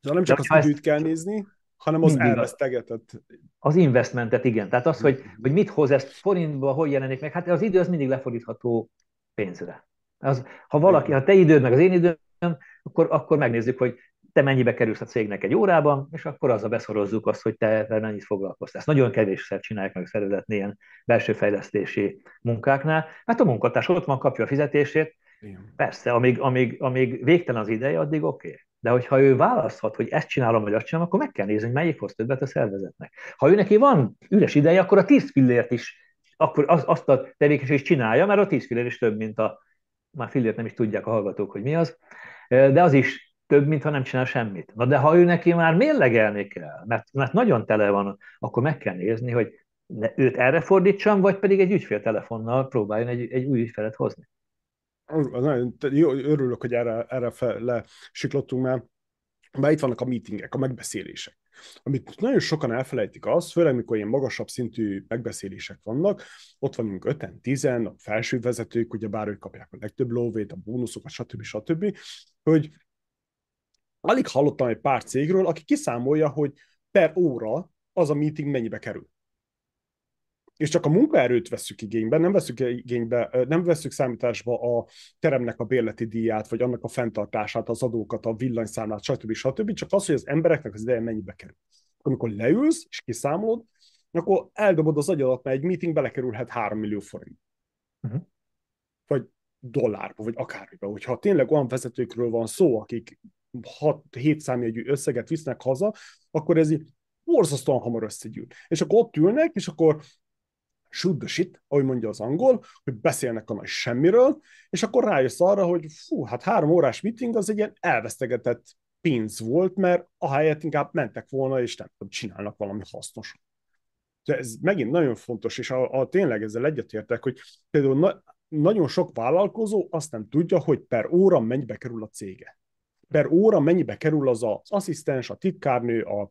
De nem csak De az időt kell nézni, hanem az elvesztegetett. Az investmentet, igen. Tehát az, hogy, hogy mit hoz ezt forintba, hogy jelenik meg, hát az idő az mindig lefordítható pénzre. Az, ha valaki, ha te időd meg az én időm, akkor, akkor megnézzük, hogy te mennyibe kerülsz a cégnek egy órában, és akkor azzal beszorozzuk azt, hogy te, mennyit foglalkoztál. Ezt nagyon kevésszer csinálják meg szervezetnél ilyen belső fejlesztési munkáknál, mert a munkatárs ott van, kapja a fizetését, Igen. persze, amíg, amíg, amíg végtelen az ideje, addig oké. Okay. De hogyha ő választhat, hogy ezt csinálom, vagy azt csinálom, akkor meg kell nézni, hogy melyik hoz többet a szervezetnek. Ha ő neki van üres ideje, akkor a tíz fillért is, akkor az, azt a tevékenységet is csinálja, mert a tíz fillér is több, mint a, már fillért nem is tudják a hallgatók, hogy mi az, de az is több, mint ha nem csinál semmit. Na de ha ő neki már mérlegelni kell, mert, mert nagyon tele van, akkor meg kell nézni, hogy őt erre fordítsam, vagy pedig egy ügyféltelefonnal próbáljon egy, egy új ügyfelet hozni. Jó, örülök, hogy erre, erre fel, lesiklottunk, mert, mert itt vannak a meetingek, a megbeszélések. Amit nagyon sokan elfelejtik az, főleg mikor ilyen magasabb szintű megbeszélések vannak, ott vanunk öten, tizen, a felső vezetők, ugye bár ők kapják a legtöbb lóvét, a bónuszokat, stb. stb., hogy alig hallottam egy pár cégről, aki kiszámolja, hogy per óra az a meeting mennyibe kerül és csak a munkaerőt veszük igénybe, nem veszük igénybe, nem veszük számításba a teremnek a bérleti díját, vagy annak a fenntartását, az adókat, a villanyszámlát, stb. stb. Csak az, hogy az embereknek az ideje mennyibe kerül. Amikor leülsz és kiszámolod, akkor eldobod az agyadat, mert egy meeting belekerülhet 3 millió forint. Uh-huh. Vagy dollárba, vagy akármibe. Hogyha tényleg olyan vezetőkről van szó, akik 6-7 számjegyű összeget visznek haza, akkor ez borzasztóan hamar összegyűl. És akkor ott ülnek, és akkor shoot the shit, ahogy mondja az angol, hogy beszélnek a nagy semmiről, és akkor rájössz arra, hogy fú, hát három órás meeting az egy ilyen elvesztegetett pénz volt, mert ahelyett inkább mentek volna, és nem tudom, csinálnak valami hasznos. De ez megint nagyon fontos, és a, a tényleg ezzel egyetértek, hogy például na, nagyon sok vállalkozó azt nem tudja, hogy per óra mennyibe kerül a cége. Per óra mennyibe kerül az az asszisztens, a titkárnő, a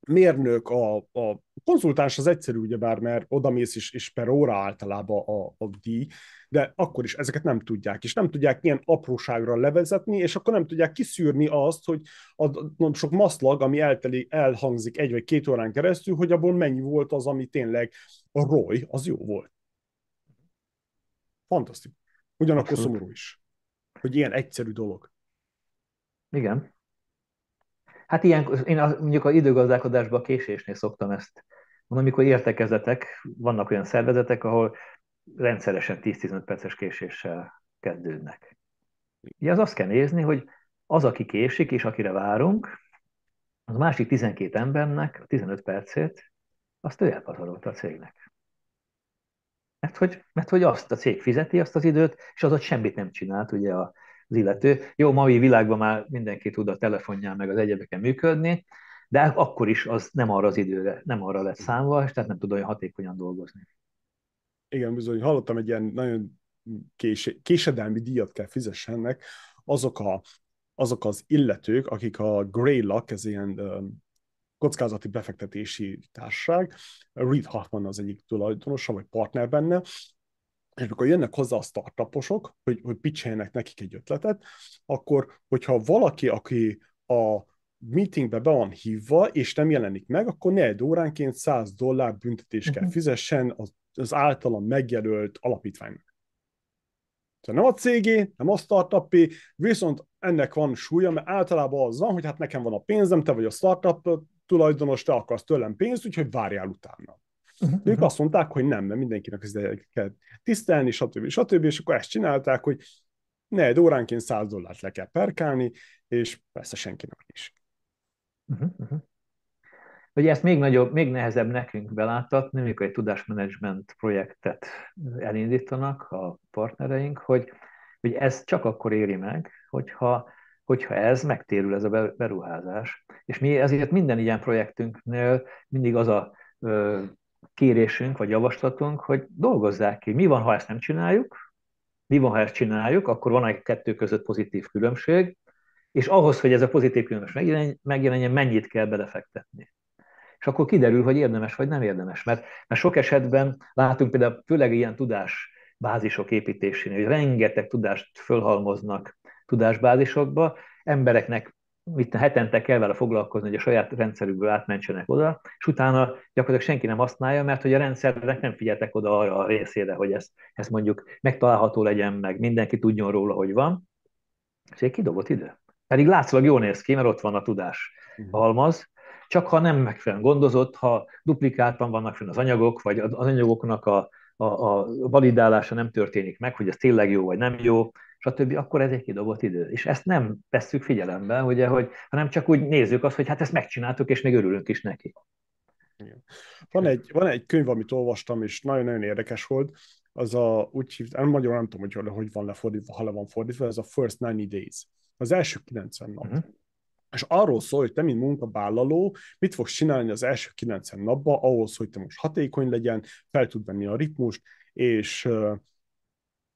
mérnök, a, a konzultáns az egyszerű, ugyebár, mert odamész is, és per óra általában a, a díj, de akkor is ezeket nem tudják, és nem tudják ilyen apróságra levezetni, és akkor nem tudják kiszűrni azt, hogy a sok maszlag, ami elteli, elhangzik egy vagy két órán keresztül, hogy abból mennyi volt az, ami tényleg a roy, az jó volt. Fantasztikus. Ugyanakkor Abszolút. szomorú is, hogy ilyen egyszerű dolog. Igen. Hát ilyen, én mondjuk a időgazdálkodásban a késésnél szoktam ezt mondom, amikor értekezetek, vannak olyan szervezetek, ahol rendszeresen 10-15 perces késéssel kezdődnek. Ugye az azt kell nézni, hogy az, aki késik, és akire várunk, az a másik 12 embernek a 15 percét, azt ő elpazarolta a cégnek. Mert hogy, mert hogy azt a cég fizeti azt az időt, és az ott semmit nem csinált, ugye az illető. Jó, mai világban már mindenki tud a telefonján meg az egyebeken működni, de akkor is az nem arra az időre, nem arra lett számva, és tehát nem tud olyan hatékonyan dolgozni. Igen, bizony, hallottam egy ilyen nagyon kés, késedelmi díjat kell fizessenek azok, a, azok az illetők, akik a Greylock, ez ilyen kockázati befektetési társaság, Reed Hoffman az egyik tulajdonosa, vagy partner benne, és amikor jönnek hozzá a startuposok, hogy, hogy pitcheljenek nekik egy ötletet, akkor, hogyha valaki, aki a meetingbe be van hívva, és nem jelenik meg, akkor negyed óránként 100 dollár büntetést kell mhm. fizessen az, az általam megjelölt alapítványnak. Tehát nem a cégé, nem a startupé, viszont ennek van súlya, mert általában az van, hogy hát nekem van a pénzem, te vagy a startup tulajdonos, te akarsz tőlem pénzt, úgyhogy várjál utána. Uh-huh. Ők azt mondták, hogy nem, mert mindenkinek ezt kell tisztelni, stb. stb. És akkor ezt csinálták, hogy negyed óránként 100 dollárt le kell perkálni, és persze senkinek is. Uh-huh, uh-huh. Ugye ezt még, nagyobb, még nehezebb nekünk beláttatni, amikor egy tudásmenedzsment projektet elindítanak a partnereink, hogy, hogy ez csak akkor éri meg, hogyha, hogyha ez megtérül, ez a beruházás. És mi ezért minden ilyen projektünknél mindig az a ö, kérésünk vagy javaslatunk, hogy dolgozzák ki, mi van, ha ezt nem csináljuk, mi van, ha ezt csináljuk, akkor van egy kettő között pozitív különbség, és ahhoz, hogy ez a pozitív különbség megjelenjen, mennyit kell belefektetni. És akkor kiderül, hogy érdemes vagy nem érdemes. Mert, mert sok esetben látunk például főleg ilyen tudás bázisok építésénél, hogy rengeteg tudást fölhalmoznak tudásbázisokba, embereknek mit hetente kell vele foglalkozni, hogy a saját rendszerükből átmentsenek oda, és utána gyakorlatilag senki nem használja, mert hogy a rendszernek nem figyeltek oda arra a részére, hogy ez, ez mondjuk megtalálható legyen, meg mindenki tudjon róla, hogy van. Ez egy kidobott idő. Pedig látszólag jól néz ki, mert ott van a tudás mhm. halmaz, csak ha nem megfelelően gondozott, ha duplikáltan vannak fenn az anyagok, vagy az anyagoknak a, a, a validálása nem történik meg, hogy ez tényleg jó vagy nem jó, stb., akkor ez egy kidobott idő. És ezt nem vesszük figyelembe, ugye, hogy, hanem csak úgy nézzük azt, hogy hát ezt megcsináltuk, és még örülünk is neki. Igen. Van, egy, van egy könyv, amit olvastam, és nagyon-nagyon érdekes volt, az a, úgy hívt, nem magyarul nem tudom, hogy hogy van lefordítva, ha le van fordítva, ez a First 90 Days. Az első 90 nap. Uh-huh. És arról szól, hogy te, mint munkavállaló, mit fogsz csinálni az első 90 napban, ahhoz, hogy te most hatékony legyen, fel tud venni a ritmust, és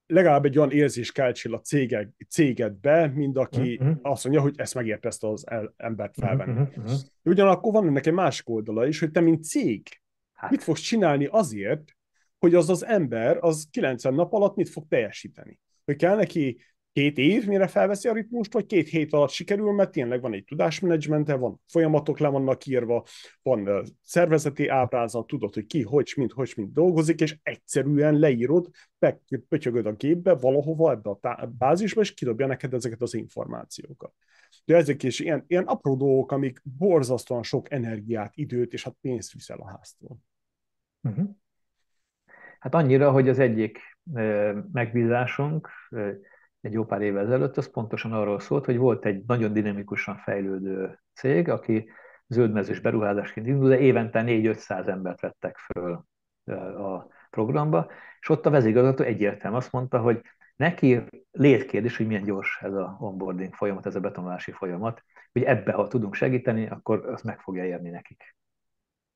legalább egy olyan érzés keltsél a céged, cégedbe, mint aki uh-huh. azt mondja, hogy ezt megérte ezt az embert felvenni. Uh-huh. Ugyanakkor van ennek egy másik oldala is, hogy te, mint cég, hát. mit fogsz csinálni azért, hogy az az ember az 90 nap alatt mit fog teljesíteni. Hogy kell neki két év, mire felveszi a ritmust, vagy két hét alatt sikerül, mert tényleg van egy tudásmenedzsmente, van folyamatok le vannak írva, van szervezeti ábrázat, tudod, hogy ki, hogy, mint, hogy, mint dolgozik, és egyszerűen leírod, pötyögöd a gépbe, valahova ebbe a bázisba, és kidobja neked ezeket az információkat. De ezek is ilyen, ilyen apró dolgok, amik borzasztóan sok energiát, időt és hát pénzt viszel a háztól. Uh-huh. Hát annyira, hogy az egyik megbízásunk egy jó pár évvel ezelőtt, az pontosan arról szólt, hogy volt egy nagyon dinamikusan fejlődő cég, aki zöldmezős beruházásként indul, de évente 4-500 embert vettek föl a programba, és ott a vezérigazgató egyértelműen azt mondta, hogy neki létkérdés, hogy milyen gyors ez a onboarding folyamat, ez a betonolási folyamat, hogy ebbe, ha tudunk segíteni, akkor az meg fogja érni nekik.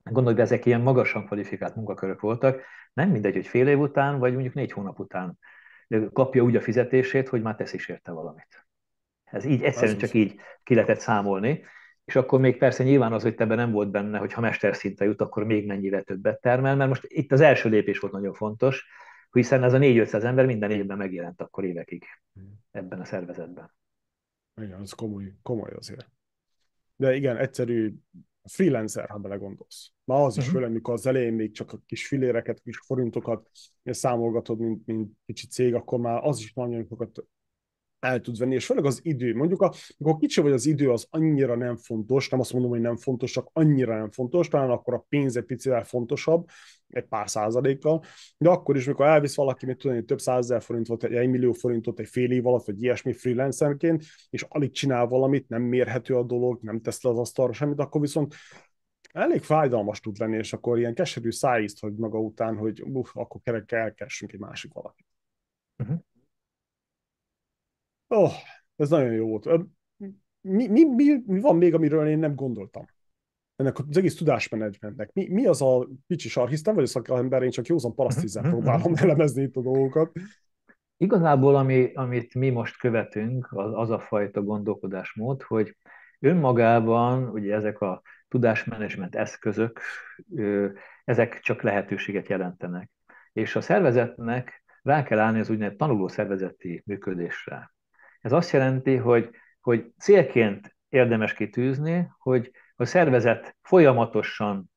Gondolj hogy ezek ilyen magasan kvalifikált munkakörök voltak, nem mindegy, hogy fél év után, vagy mondjuk négy hónap után kapja úgy a fizetését, hogy már tesz is érte valamit. Ez így egyszerűen csak így ki lehetett számolni, és akkor még persze nyilván az, hogy te nem volt benne, hogy ha mesterszintre jut, akkor még mennyire többet termel, mert most itt az első lépés volt nagyon fontos, hiszen ez a 4-500 ember minden évben megjelent akkor évekig ebben a szervezetben. Igen, az komoly, komoly azért. De igen, egyszerű freelancer, ha belegondolsz. Ma az is uh-huh. főleg, mikor az elején még csak a kis filéreket, kis forintokat számolgatod, mint, mint kicsi cég, akkor már az is nagyon sokat el tud venni, és főleg az idő. Mondjuk, a, amikor kicsi vagy az idő, az annyira nem fontos, nem azt mondom, hogy nem fontos, csak annyira nem fontos, talán akkor a pénz egy picivel fontosabb, egy pár százalékkal, de akkor is, mikor elvisz valaki, mit tudom, több százezer forintot, egy, egy millió forintot egy fél év alatt, vagy ilyesmi freelancerként, és alig csinál valamit, nem mérhető a dolog, nem tesz le az asztalra semmit, akkor viszont elég fájdalmas tud lenni, és akkor ilyen keserű szájízt, hogy maga után, hogy uff, akkor kerekkel elkessünk egy másik valakit. Uh-huh. Oh, ez nagyon jó volt. Mi, mi, mi, mi van még, amiről én nem gondoltam? Ennek az egész tudásmenedzsmentnek. Mi, mi az a kicsi sar, hisz nem vagyok szakember, én csak józan parasztízen mhm, mhm, próbálom mhm. elemezni itt a dolgokat. Igazából, ami, amit mi most követünk, az, az a fajta gondolkodásmód, hogy önmagában ugye ezek a tudásmenedzsment eszközök, ezek csak lehetőséget jelentenek. És a szervezetnek rá kell állni az úgynevezett tanuló szervezeti működésre. Ez azt jelenti, hogy, hogy célként érdemes kitűzni, hogy a szervezet folyamatosan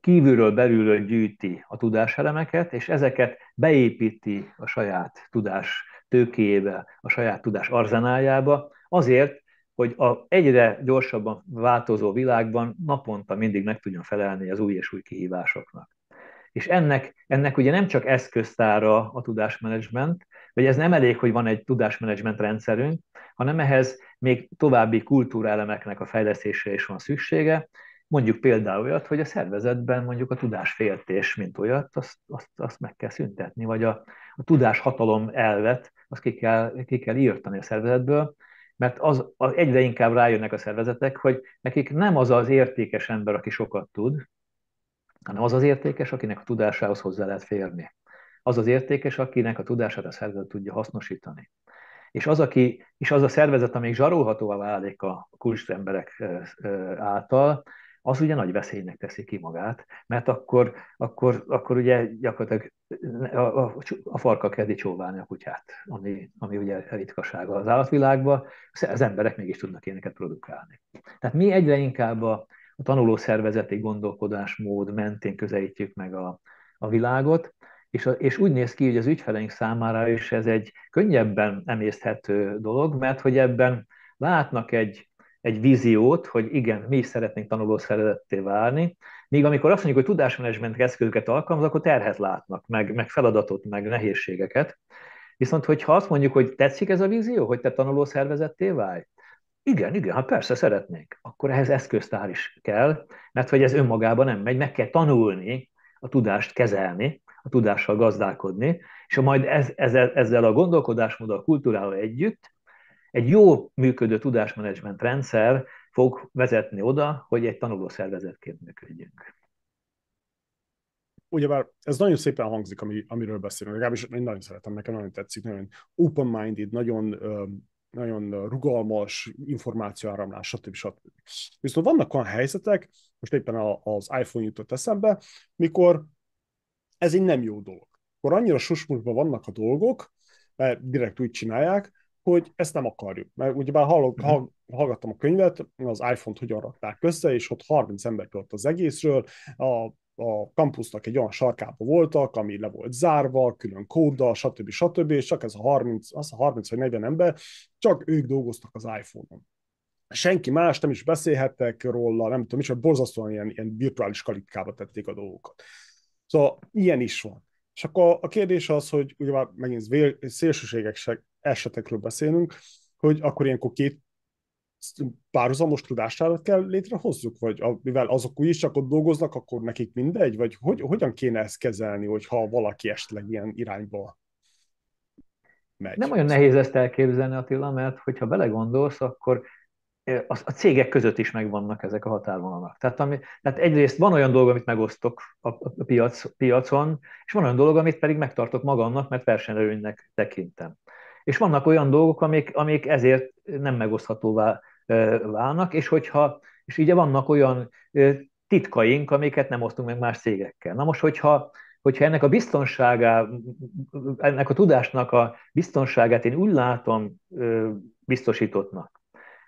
kívülről belülről gyűjti a tudáselemeket, és ezeket beépíti a saját tudás tőkéjébe, a saját tudás arzenáljába, azért, hogy a egyre gyorsabban változó világban naponta mindig meg tudjon felelni az új és új kihívásoknak. És ennek, ennek ugye nem csak eszköztára a tudásmenedzsment, vagy ez nem elég, hogy van egy tudásmenedzsment rendszerünk, hanem ehhez még további kultúrálemeknek a fejlesztésére is van szüksége, mondjuk például olyat, hogy a szervezetben mondjuk a tudásféltés, mint olyat, azt, azt, azt meg kell szüntetni, vagy a, a tudáshatalom elvet, azt ki kell, ki kell írtani a szervezetből, mert az, az egyre inkább rájönnek a szervezetek, hogy nekik nem az az értékes ember, aki sokat tud, hanem az az értékes, akinek a tudásához hozzá lehet férni. Az az értékes, akinek a tudását a szervezet tudja hasznosítani. És az, aki, és az a szervezet, amelyik zsarolhatóvá válik a kulcsemberek által, az ugye nagy veszélynek teszi ki magát, mert akkor, akkor, akkor ugye gyakorlatilag a, a, a farka kezdi csóválni a kutyát, ami, ami ugye ritkasága az állatvilágban, az emberek mégis tudnak ilyeneket produkálni. Tehát mi egyre inkább a, a tanuló szervezeti gondolkodásmód mentén közelítjük meg a, a világot, és, a, és úgy néz ki, hogy az ügyfeleink számára is ez egy könnyebben emészthető dolog, mert hogy ebben látnak egy, egy víziót, hogy igen, mi is szeretnénk tanuló szervezetté válni, míg amikor azt mondjuk, hogy tudásmenedzsment eszközöket alkalmaz, akkor terhet látnak, meg, meg feladatot, meg nehézségeket. Viszont, hogyha azt mondjuk, hogy tetszik ez a vízió, hogy te tanuló szervezetté válj, igen, igen, hát persze szeretnénk. Akkor ehhez eszköztár is kell, mert hogy ez önmagában nem megy, meg kell tanulni a tudást kezelni, a tudással gazdálkodni, és majd ez, ezzel, ezzel a gondolkodásmóddal, a kultúrával együtt egy jó működő tudásmenedzsment rendszer fog vezetni oda, hogy egy tanulószervezetként működjünk. Ugyebár ez nagyon szépen hangzik, ami, amiről beszélünk, legalábbis én nagyon szeretem, nekem nagyon tetszik, nagyon open-minded, nagyon nagyon rugalmas információáramlás, stb. stb. Viszont vannak olyan helyzetek, most éppen az iPhone jutott eszembe, mikor ez egy nem jó dolog. Akkor annyira susmusban vannak a dolgok, mert direkt úgy csinálják, hogy ezt nem akarjuk. Mert ugyebár hallok, uh-huh. hallgattam a könyvet, az iPhone-t hogyan rakták össze, és ott 30 ember tudott az egészről, a a kampusznak egy olyan sarkába voltak, ami le volt zárva, külön kóddal, stb. stb. És csak ez a 30, az a 30 vagy 40 ember, csak ők dolgoztak az iPhone-on. Senki más nem is beszélhettek róla, nem tudom, is, borzasztóan ilyen, ilyen virtuális kalitkába tették a dolgokat. Szóval ilyen is van. És akkor a kérdés az, hogy ugye már megint szélsőségek esetekről beszélünk, hogy akkor ilyenkor két párhuzamos tudástárat kell létrehozzuk, vagy mivel azok úgyis csak ott dolgoznak, akkor nekik mindegy, vagy hogy, hogyan kéne ezt kezelni, hogyha valaki esetleg ilyen irányba megy? Nem olyan nehéz ezt elképzelni, Attila, mert hogyha belegondolsz, akkor a cégek között is megvannak ezek a határvonalak. Tehát, ami, tehát egyrészt van olyan dolog, amit megosztok a, a piac, piacon, és van olyan dolog, amit pedig megtartok magamnak, mert versenyelőnynek tekintem. És vannak olyan dolgok, amik, amik ezért nem megoszthatóvá válnak, és hogyha, és ugye vannak olyan titkaink, amiket nem osztunk meg más cégekkel. Na most, hogyha, hogyha ennek a biztonságá, ennek a tudásnak a biztonságát én úgy látom biztosítottnak,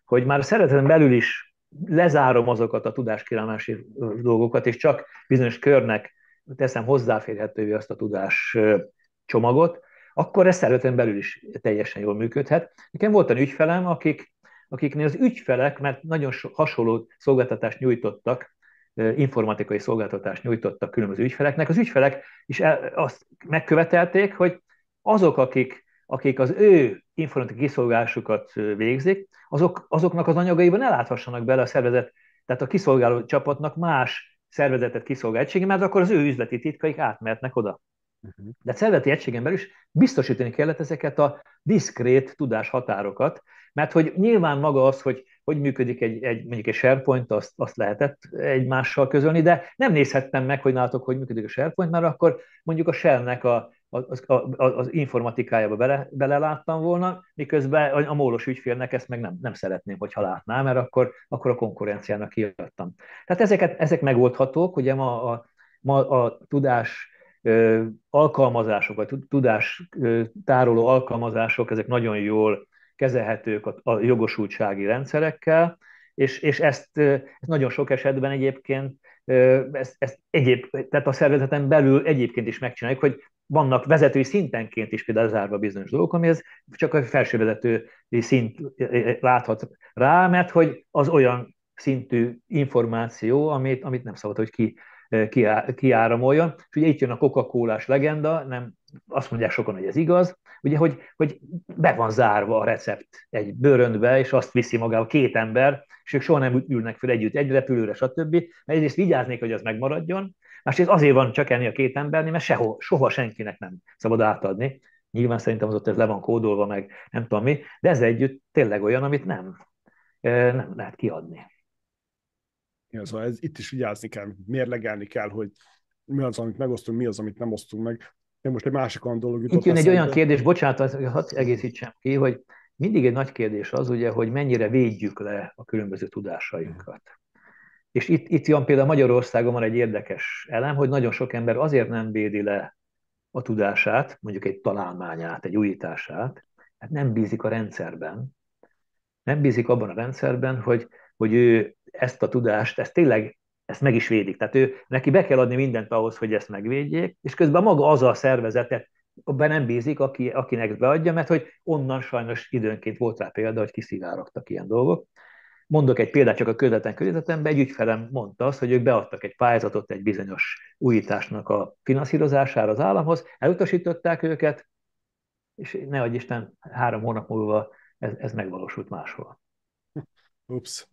hogy már a szereteten belül is lezárom azokat a tudáskirálási dolgokat, és csak bizonyos körnek teszem hozzáférhetővé azt a tudás csomagot, akkor ez szereteten belül is teljesen jól működhet. Nekem volt egy ügyfelem, akik, akiknél az ügyfelek, mert nagyon hasonló szolgáltatást nyújtottak, informatikai szolgáltatást nyújtottak különböző ügyfeleknek, az ügyfelek is el, azt megkövetelték, hogy azok, akik, akik az ő informatikai kiszolgálásukat végzik, azok, azoknak az anyagaiban ne láthassanak bele a szervezet, tehát a kiszolgáló csapatnak más szervezetet kiszolgál egysége, mert akkor az ő üzleti titkaik átmehetnek oda. Uh-huh. De szervezeti egységen belül is biztosítani kellett ezeket a diszkrét tudáshatárokat, mert hogy nyilván maga az, hogy hogy működik egy, egy mondjuk egy SharePoint, azt, azt lehetett egymással közölni, de nem nézhettem meg, hogy nálatok, hogy működik a SharePoint, mert akkor mondjuk a Shell-nek a, az, a, az informatikájába bele, beleláttam volna, miközben a, a mólos ügyfélnek ezt meg nem, nem szeretném, hogyha látná, mert akkor, akkor a konkurenciának kiadtam. Tehát ezeket, ezek megoldhatók, ugye ma a, ma a tudás alkalmazások, vagy tudás tároló alkalmazások, ezek nagyon jól kezelhetők a, jogosultsági rendszerekkel, és, és ezt, ezt nagyon sok esetben egyébként ezt, ezt egyéb, tehát a szervezeten belül egyébként is megcsináljuk, hogy vannak vezetői szintenként is például zárva bizonyos dolgok, ami ez csak a felsővezető szint láthat rá, mert hogy az olyan szintű információ, amit, amit nem szabad, hogy ki, kiáramoljon. És ugye itt jön a coca legenda, nem azt mondják sokan, hogy ez igaz, ugye, hogy, hogy be van zárva a recept egy bőröndbe, és azt viszi magával két ember, és ők soha nem ülnek fel együtt egy repülőre, stb. Mert egyrészt vigyáznék, hogy az megmaradjon, másrészt azért van csak enni a két embernél, mert sehol, soha senkinek nem szabad átadni. Nyilván szerintem az ott ez le van kódolva, meg nem tudom mi, de ez együtt tényleg olyan, amit nem, nem lehet kiadni. Ja, szóval ez, itt is vigyázni kell, mérlegelni kell, hogy mi az, amit megosztunk, mi az, amit nem osztunk meg. De most egy másik dolog jutott Itt jön egy olyan kérdés, bocsánat, hadd egészítsem ki, hogy mindig egy nagy kérdés az, ugye, hogy mennyire védjük le a különböző tudásainkat. És itt, itt jön például Magyarországon van egy érdekes elem, hogy nagyon sok ember azért nem védi le a tudását, mondjuk egy találmányát, egy újítását, mert nem bízik a rendszerben. Nem bízik abban a rendszerben, hogy, hogy ő ezt a tudást, ezt tényleg ezt meg is védik. Tehát ő, neki be kell adni mindent ahhoz, hogy ezt megvédjék, és közben maga az a szervezetet, abban nem bízik, aki, akinek beadja, mert hogy onnan sajnos időnként volt rá példa, hogy kiszivárogtak ilyen dolgok. Mondok egy példát csak a közvetlen környezetemben, egy ügyfelem mondta azt, hogy ők beadtak egy pályázatot egy bizonyos újításnak a finanszírozására az államhoz, elutasították őket, és ne adj Isten, három hónap múlva ez, ez megvalósult máshol. Ups.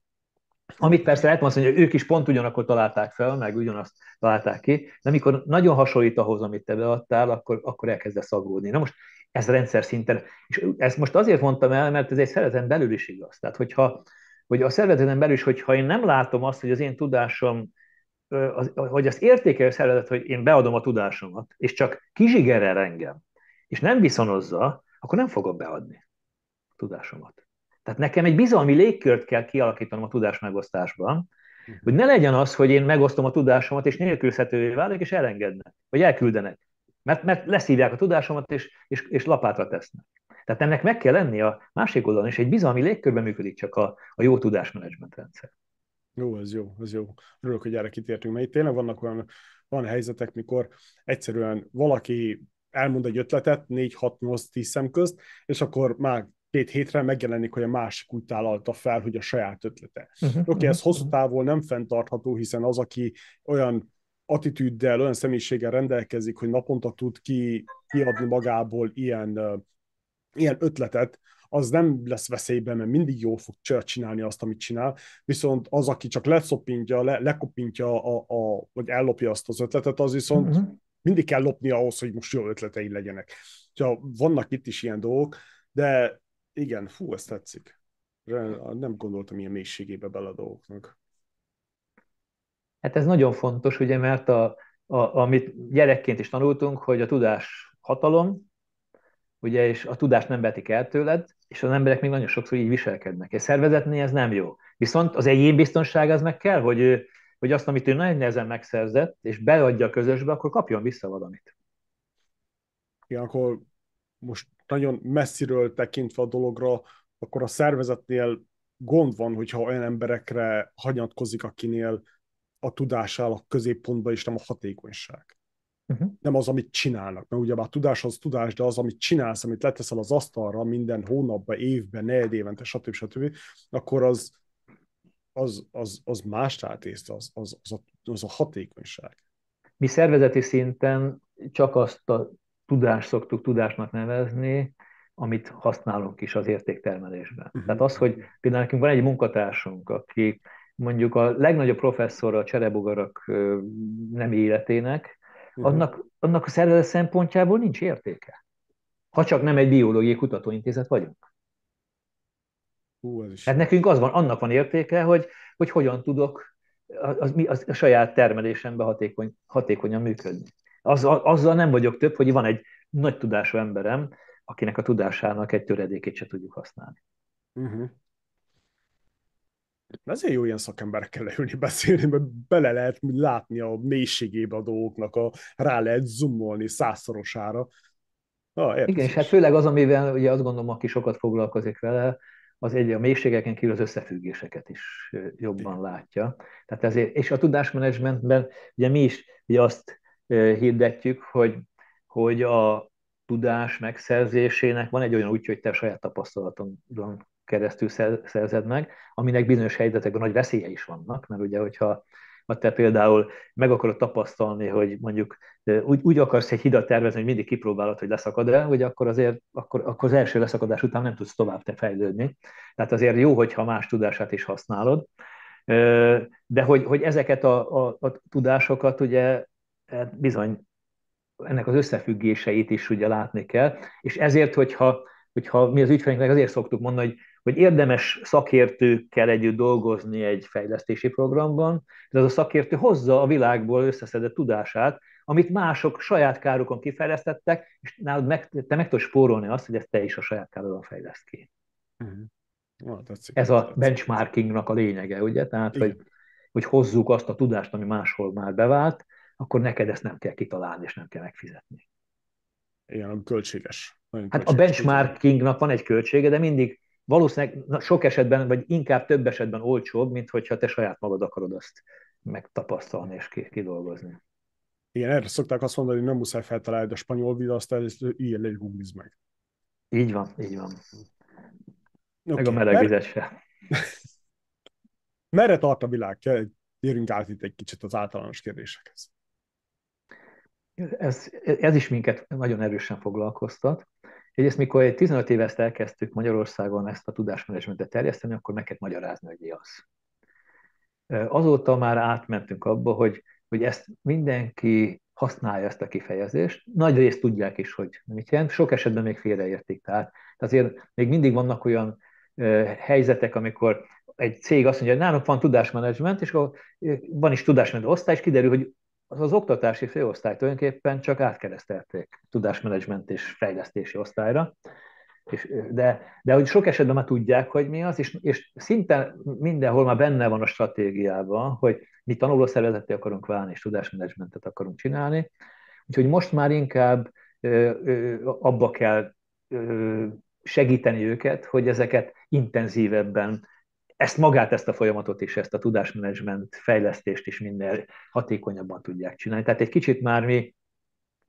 Amit persze lehet mondani, hogy ők is pont ugyanakkor találták fel, meg ugyanazt találták ki, de amikor nagyon hasonlít ahhoz, amit te beadtál, akkor, akkor elkezdesz aggódni. Na most ez rendszer szinten, és ezt most azért mondtam el, mert ez egy szervezeten belül is igaz. Tehát, hogyha hogy a szervezeten belül is, hogyha én nem látom azt, hogy az én tudásom, az, hogy azt értékelő szervezet, hogy én beadom a tudásomat, és csak kizsigerel engem, és nem viszonozza, akkor nem fogom beadni a tudásomat. Tehát nekem egy bizalmi légkört kell kialakítanom a tudás megosztásban, mhm. hogy ne legyen az, hogy én megosztom a tudásomat, és nélkülözhetővé válik, és elengednek, vagy elküldenek. Mert, mert leszívják a tudásomat, és, és, és lapátra tesznek. Tehát ennek meg kell lenni a másik oldalon, és egy bizalmi légkörben működik csak a, a jó tudásmenedzsment rendszer. Jó, ez jó, ez jó. Örülök, hogy erre kitértünk, mert itt tényleg vannak olyan van helyzetek, mikor egyszerűen valaki elmond egy ötletet 4-6-8-10 szem közt, és akkor már két hétre megjelenik, hogy a másik úgy tálalta fel, hogy a saját ötlete. Uh-huh, Oké, okay, ez hosszú uh-huh. távon nem fenntartható, hiszen az, aki olyan attitűddel, olyan személyiséggel rendelkezik, hogy naponta tud ki, kiadni magából ilyen, uh, ilyen ötletet, az nem lesz veszélyben, mert mindig jól fog csinálni azt, amit csinál, viszont az, aki csak leszopintja, le, lekopintja, a, a, vagy ellopja azt az ötletet, az viszont uh-huh. mindig kell lopni ahhoz, hogy most jó ötletei legyenek. Ja, vannak itt is ilyen dolgok, de igen, fú, ezt tetszik. Nem gondoltam ilyen mélységébe bele a dolgoknak. Hát ez nagyon fontos, ugye, mert a, a, amit gyerekként is tanultunk, hogy a tudás hatalom, ugye, és a tudást nem vetik el tőled, és az emberek még nagyon sokszor így viselkednek. És szervezetnél ez nem jó. Viszont az egyén biztonság az meg kell, hogy, hogy azt, amit ő nagyon nehezen megszerzett, és beadja a közösbe, akkor kapjon vissza valamit. Igen, akkor most nagyon messziről tekintve a dologra, akkor a szervezetnél gond van, hogyha olyan emberekre hagyatkozik, akinél a tudás áll a középpontban, és nem a hatékonyság. Uh-huh. Nem az, amit csinálnak. Mert ugye a tudás az tudás, de az, amit csinálsz, amit leteszel az asztalra minden hónapban, évben, negyed évente, stb. stb., akkor az, az, az, az más tátészt, az, az, az, a, az a hatékonyság. Mi szervezeti szinten csak azt a tudást szoktuk tudásnak nevezni, amit használunk is az értéktermelésben. Uh-huh. Tehát az, hogy például nekünk van egy munkatársunk, aki mondjuk a legnagyobb professzor a cserebogarak nem életének, uh-huh. annak, annak a szervezet szempontjából nincs értéke. Ha csak nem egy biológiai kutatóintézet vagyunk. Hú, ez is hát nekünk az van, annak van értéke, hogy, hogy hogyan tudok az, az, a saját termelésemben hatékony, hatékonyan működni. Azzal, azzal nem vagyok több, hogy van egy nagy tudású emberem, akinek a tudásának egy töredékét se tudjuk használni. Uh-huh. Ezért jó ilyen szakemberekkel leülni beszélni, mert bele lehet látni a mélységébe a dolgoknak, a, rá lehet zoomolni százszorosára. Ah, Igen, és hát főleg az, amivel ugye azt gondolom, aki sokat foglalkozik vele, az egy a mélységeken kívül az összefüggéseket is jobban látja. Tehát ezért, és a tudásmenedzsmentben ugye mi is ugye azt hirdetjük, hogy, hogy a tudás megszerzésének van egy olyan útja, hogy te saját tapasztalaton keresztül szerzed meg, aminek bizonyos helyzetekben nagy veszélye is vannak, mert ugye, hogyha ha te például meg akarod tapasztalni, hogy mondjuk úgy, úgy akarsz egy hidat tervezni, hogy mindig kipróbálod, hogy leszakad-e, hogy akkor azért akkor, akkor az első leszakadás után nem tudsz tovább te fejlődni. Tehát azért jó, hogyha más tudását is használod. De hogy, hogy ezeket a, a, a tudásokat ugye hát bizony ennek az összefüggéseit is ugye látni kell, és ezért, hogyha, hogyha mi az ügyfeleinknek azért szoktuk mondani, hogy hogy érdemes szakértőkkel együtt dolgozni egy fejlesztési programban, de az a szakértő hozza a világból összeszedett tudását, amit mások saját kárukon kifejlesztettek, és nálad meg, te meg tudod spórolni azt, hogy ezt te is a saját károdon fejleszt ki. Uh-huh. Ah, tetszik, Ez a benchmarkingnak a lényege, ugye? Tehát, hogy, hogy hozzuk azt a tudást, ami máshol már bevált, akkor neked ezt nem kell kitalálni, és nem kell megfizetni. Igen, költséges. Nagyon hát költséges a benchmarkingnak van egy költsége, de mindig valószínűleg sok esetben, vagy inkább több esetben olcsóbb, mint hogyha te saját magad akarod azt megtapasztalni és kidolgozni. Igen, erre szokták azt mondani, hogy nem muszáj feltalálni a spanyol vidaszt, ezt ilyen le googlizd meg. Így van, így van. Okay. Meg a meleg vizet se. [LAUGHS] Merre tart a világ? Gyerünk át itt egy kicsit az általános kérdésekhez. Ez, ez is minket nagyon erősen foglalkoztat. Egyrészt, mikor egy 15 éve ezt elkezdtük Magyarországon ezt a tudásmenedzsmentet terjeszteni, akkor meg kellett magyarázni, hogy mi az. Azóta már átmentünk abba, hogy, hogy ezt mindenki használja ezt a kifejezést. Nagy részt tudják is, hogy mit jelent. Sok esetben még félreértik. Tehát azért még mindig vannak olyan helyzetek, amikor egy cég azt mondja, hogy nálunk van tudásmenedzsment, és van is tudásmenedzsment osztály, és kiderül, hogy az, az oktatási főosztály tulajdonképpen csak átkeresztelték tudásmenedzsment és fejlesztési osztályra, és, de, de hogy sok esetben már tudják, hogy mi az, és, és szinte mindenhol már benne van a stratégiában, hogy mi tanulószervezeté akarunk válni, és tudásmenedzsmentet akarunk csinálni, úgyhogy most már inkább ö, ö, abba kell ö, segíteni őket, hogy ezeket intenzívebben ezt magát, ezt a folyamatot is, ezt a tudásmenedzsment fejlesztést is minél hatékonyabban tudják csinálni. Tehát egy kicsit már mi,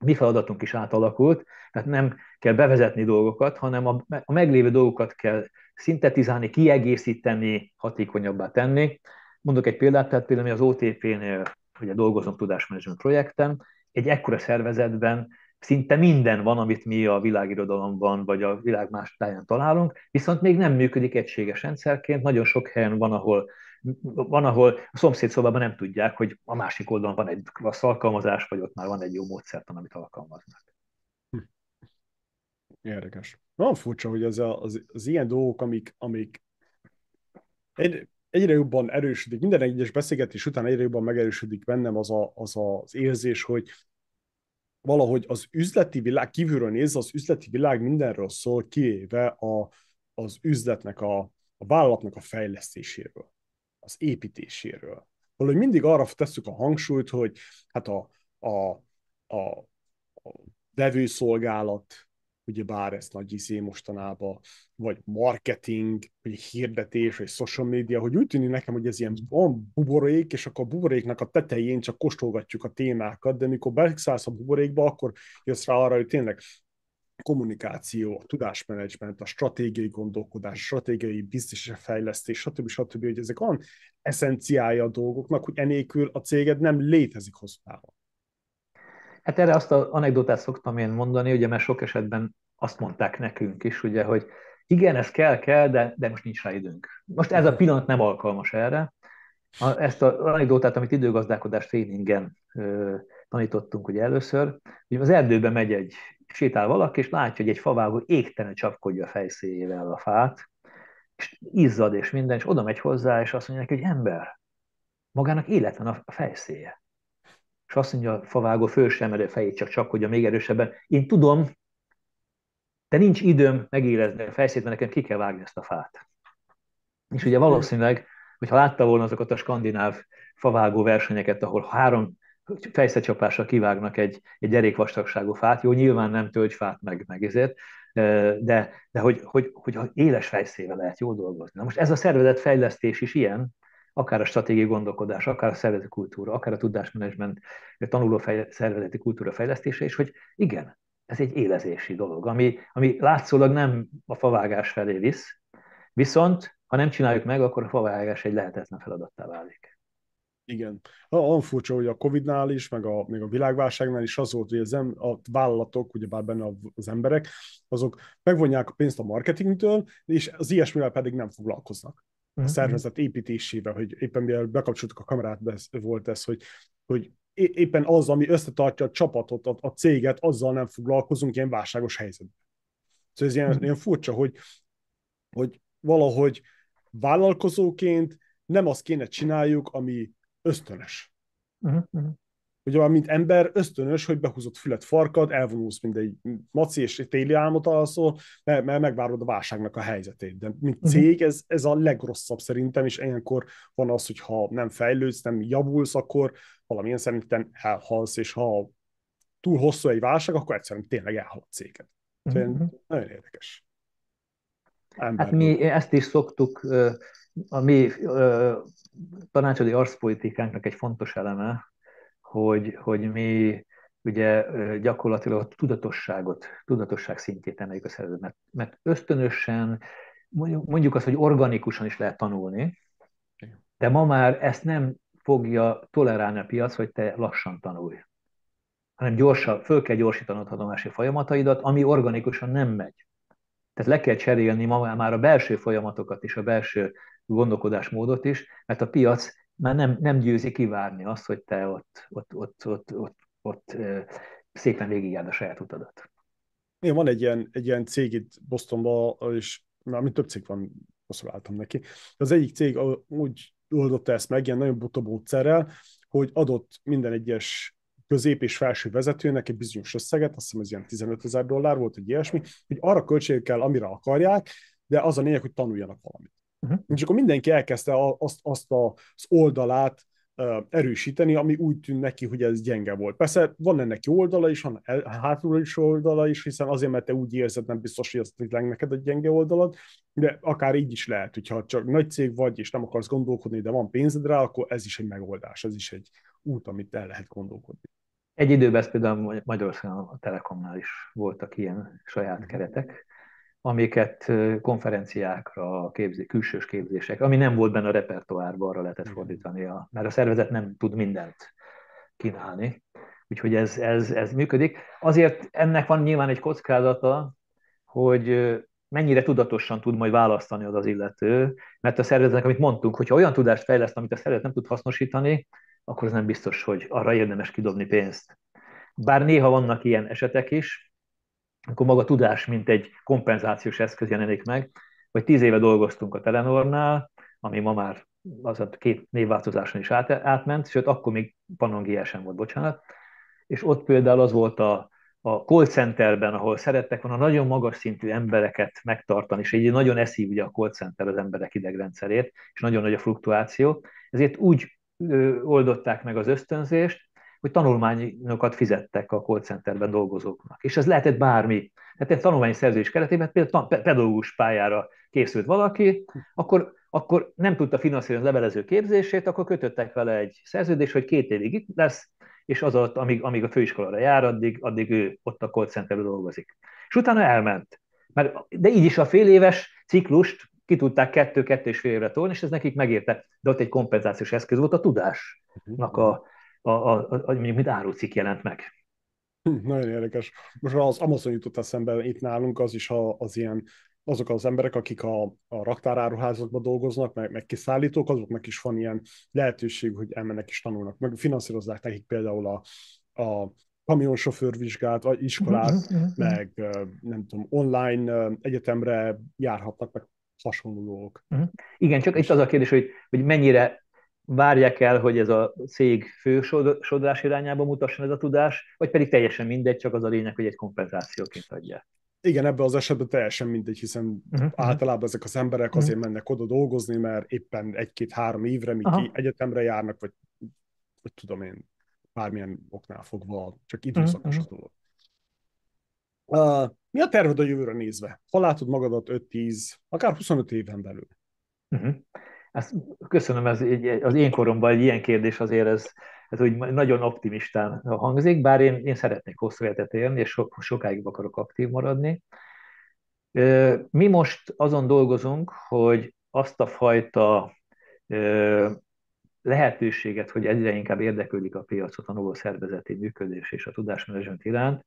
mi feladatunk is átalakult, tehát nem kell bevezetni dolgokat, hanem a, a meglévő dolgokat kell szintetizálni, kiegészíteni, hatékonyabbá tenni. Mondok egy példát, tehát például mi az OTP-nél ugye dolgozom tudásmenedzsment projekten, egy ekkora szervezetben szinte minden van, amit mi a világirodalomban vagy a világ más táján találunk, viszont még nem működik egységes rendszerként. Nagyon sok helyen van, ahol van, ahol a szomszédszobában nem tudják, hogy a másik oldalon van egy klassz alkalmazás, vagy ott már van egy jó módszertan, amit alkalmaznak. Hm. Érdekes. Van furcsa, hogy az, a, az, az ilyen dolgok, amik, amik egy, egyre jobban erősödik, minden egyes beszélgetés után egyre jobban megerősödik bennem az a, az, a, az érzés, hogy valahogy az üzleti világ, kívülről nézve az üzleti világ mindenről szól, kivéve a, az üzletnek, a, a vállalatnak a fejlesztéséről, az építéséről. Valahogy mindig arra tesszük a hangsúlyt, hogy hát a, a, a, a vevőszolgálat, bár ez nagy izé mostanában, vagy marketing, vagy hirdetés, vagy social media, hogy úgy tűnik nekem, hogy ez ilyen van buborék, és akkor a buboréknak a tetején csak kóstolgatjuk a témákat, de mikor beszállsz a buborékba, akkor jössz rá arra, hogy tényleg kommunikáció, a tudásmenedzsment, a stratégiai gondolkodás, a stratégiai biztos fejlesztés, stb. stb. hogy ezek olyan eszenciája a dolgoknak, hogy enélkül a céged nem létezik távon. Hát erre azt az anekdotát szoktam én mondani, ugye, mert sok esetben azt mondták nekünk is, ugye, hogy igen, ez kell, kell, de, de most nincs rá időnk. Most ez a pillanat nem alkalmas erre. A, ezt az anekdotát, amit időgazdálkodás tréningen ö, tanítottunk ugye először, hogy az erdőben megy egy, sétál valaki, és látja, hogy egy favágó égtelen csapkodja a fejszéjével a fát, és izzad és minden, és oda megy hozzá, és azt mondja neki, hogy ember, magának élet a fejszéje és azt mondja a favágó föl sem a fejét, csak csak, hogy a még erősebben. Én tudom, de nincs időm megérezni a fejszét, mert nekem ki kell vágni ezt a fát. És ugye valószínűleg, hogyha látta volna azokat a skandináv favágó versenyeket, ahol három fejszecsapásra kivágnak egy, egy derékvastagságú fát, jó, nyilván nem tölgyfát, meg, meg ezért, de, de hogy, hogy, hogy éles fejszével lehet jól dolgozni. Na most ez a szervezetfejlesztés is ilyen, akár a stratégiai gondolkodás, akár a szervezeti kultúra, akár a tudásmenedzsment, a tanuló szervezeti kultúra fejlesztése, és hogy igen, ez egy élezési dolog, ami, ami látszólag nem a favágás felé visz, viszont ha nem csináljuk meg, akkor a favágás egy lehetetlen feladattá válik. Igen. Olyan furcsa, hogy a Covid-nál is, meg a, meg a világválságnál is az volt, hogy az em, a vállalatok, ugyebár benne az emberek, azok megvonják a pénzt a marketingtől, és az ilyesmivel pedig nem foglalkoznak a mhm. szervezet építésével, hogy éppen mivel bekapcsoltuk a kamerát, volt ez, hogy, hogy éppen az, ami összetartja a csapatot, a, a céget, azzal nem foglalkozunk ilyen válságos helyzetben. Szóval ez ilyen, uh-huh. ilyen furcsa, hogy, hogy valahogy vállalkozóként nem azt kéne csináljuk, ami ösztönös. Uh-huh ugye már mint ember ösztönös, hogy behúzott fület farkad, elvonulsz mint egy maci és téli álmot alszol, mert, mert megvárod a válságnak a helyzetét. De mint uh-huh. cég ez, ez a legrosszabb szerintem, és ilyenkor van az, hogy ha nem fejlődsz, nem javulsz, akkor valamilyen szerintem elhalsz, és ha túl hosszú egy válság, akkor egyszerűen tényleg elhal a céged. Uh-huh. Nagyon érdekes. Ember. Hát mi ezt is szoktuk, a mi tanácsadói arszpolitikánknak egy fontos eleme, hogy, hogy mi ugye gyakorlatilag a tudatosságot, tudatosság szintjét emeljük a szervezetben. Mert, mert ösztönösen, mondjuk, azt, hogy organikusan is lehet tanulni, de ma már ezt nem fogja tolerálni a piac, hogy te lassan tanulj. Hanem gyorsan, föl kell gyorsítanod a tudomási folyamataidat, ami organikusan nem megy. Tehát le kell cserélni ma már a belső folyamatokat is, a belső gondolkodásmódot is, mert a piac már nem, nem győzi kivárni azt, hogy te ott, ott, ott, ott, ott, ott szépen végigjárd a saját utadat. Igen, van egy ilyen, egy ilyen cég itt Bostonban, és már több cég van, álltam neki. Az egyik cég úgy oldotta ezt meg, ilyen nagyon buta módszerrel, hogy adott minden egyes közép és felső vezetőnek egy bizonyos összeget, azt hiszem ez ilyen 15 ezer dollár volt, hogy ilyesmi, hogy arra költségük kell, amire akarják, de az a lényeg, hogy tanuljanak valamit. Uh-huh. És akkor mindenki elkezdte azt, azt az oldalát erősíteni, ami úgy tűnt neki, hogy ez gyenge volt. Persze van ennek jó oldala is, van hátul is oldala is, hiszen azért, mert te úgy érzed, nem biztos, hogy az tényleg neked egy gyenge oldalad, de akár így is lehet, hogyha csak nagy cég vagy, és nem akarsz gondolkodni, de van pénzed rá, akkor ez is egy megoldás, ez is egy út, amit el lehet gondolkodni. Egy időben ez például Magyarországon a Telekomnál is voltak ilyen saját mhm. keretek, amiket konferenciákra, képzé, külsős képzések, ami nem volt benne a repertoárban, arra lehetett fordítani, a, mert a szervezet nem tud mindent kínálni. Úgyhogy ez, ez, ez működik. Azért ennek van nyilván egy kockázata, hogy mennyire tudatosan tud majd választani az az illető, mert a szervezetnek, amit mondtunk, hogyha olyan tudást fejleszt, amit a szervezet nem tud hasznosítani, akkor ez nem biztos, hogy arra érdemes kidobni pénzt. Bár néha vannak ilyen esetek is, akkor maga tudás, mint egy kompenzációs eszköz jelenik meg, vagy tíz éve dolgoztunk a Telenornál, ami ma már az a két névváltozáson is át, átment, sőt, akkor még Panongia sem volt, bocsánat, és ott például az volt a, a call centerben, ahol szerettek volna nagyon magas szintű embereket megtartani, és így nagyon eszív ugye a call center az emberek idegrendszerét, és nagyon nagy a fluktuáció, ezért úgy oldották meg az ösztönzést, hogy tanulmányokat fizettek a call centerben dolgozóknak. És ez lehetett bármi. Tehát egy tanulmányi szerződés keretében például pedagógus pályára készült valaki, akkor, akkor nem tudta finanszírozni a levelező képzését, akkor kötöttek vele egy szerződést, hogy két évig itt lesz, és az alatt, amíg, amíg a főiskolára jár, addig, addig ő ott a call centerben dolgozik. És utána elment. Mert, de így is a fél éves ciklust ki tudták kettő-kettő és fél évre tolni, és ez nekik megérte. De ott egy kompenzációs eszköz volt a tudásnak a, a, a, a, a mint árucik jelent meg. Hm, nagyon érdekes. Most az Amazon jutott eszembe itt nálunk, az is a, az ilyen azok az emberek, akik a, a raktáráruházakban dolgoznak, meg, meg kiszállítók, azoknak is van ilyen lehetőség, hogy elmennek és tanulnak, meg finanszírozzák nekik például a, a kamionsofőrvizsgát, vagy iskolát, mhm, mhm, mhm. meg nem tudom, online egyetemre járhatnak, meg hasonló dolgok. Igen, csak itt az a kérdés, hogy, hogy mennyire várják el, hogy ez a cég fő sodrás irányába mutasson ez a tudás, vagy pedig teljesen mindegy, csak az a lényeg, hogy egy kompenzációként adja. Igen, ebben az esetben teljesen mindegy, hiszen uh-huh. általában ezek az emberek azért uh-huh. mennek oda dolgozni, mert éppen egy-két-három évre, míg Aha. egyetemre járnak, vagy, vagy tudom én, bármilyen oknál fogva, csak időszakos uh-huh. a dolog. Uh, mi a terved a jövőre nézve? Ha látod magadat 5-10, akár 25 éven belül? Uh-huh. Ezt köszönöm, ez az én koromban egy ilyen kérdés azért ez, ez úgy nagyon optimistán hangzik, bár én, én szeretnék hosszú életet élni, és so, sokáig akarok aktív maradni. Mi most azon dolgozunk, hogy azt a fajta lehetőséget, hogy egyre inkább érdeklődik a piac a tanuló szervezeti működés és a tudásmenedzsment iránt,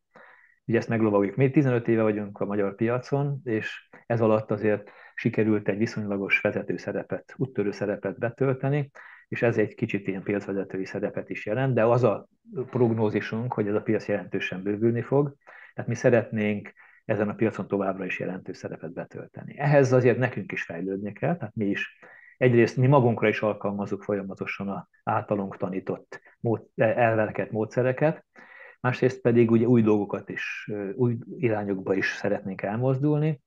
Ugye ezt meglovaljuk. Mi 15 éve vagyunk a magyar piacon, és ez alatt azért sikerült egy viszonylagos vezető szerepet, úttörő szerepet betölteni, és ez egy kicsit ilyen piacvezetői szerepet is jelent, de az a prognózisunk, hogy ez a piac jelentősen bővülni fog, tehát mi szeretnénk ezen a piacon továbbra is jelentős szerepet betölteni. Ehhez azért nekünk is fejlődni kell, tehát mi is egyrészt mi magunkra is alkalmazunk folyamatosan a általunk tanított elveket, módszereket, másrészt pedig ugye új dolgokat is, új irányokba is szeretnénk elmozdulni.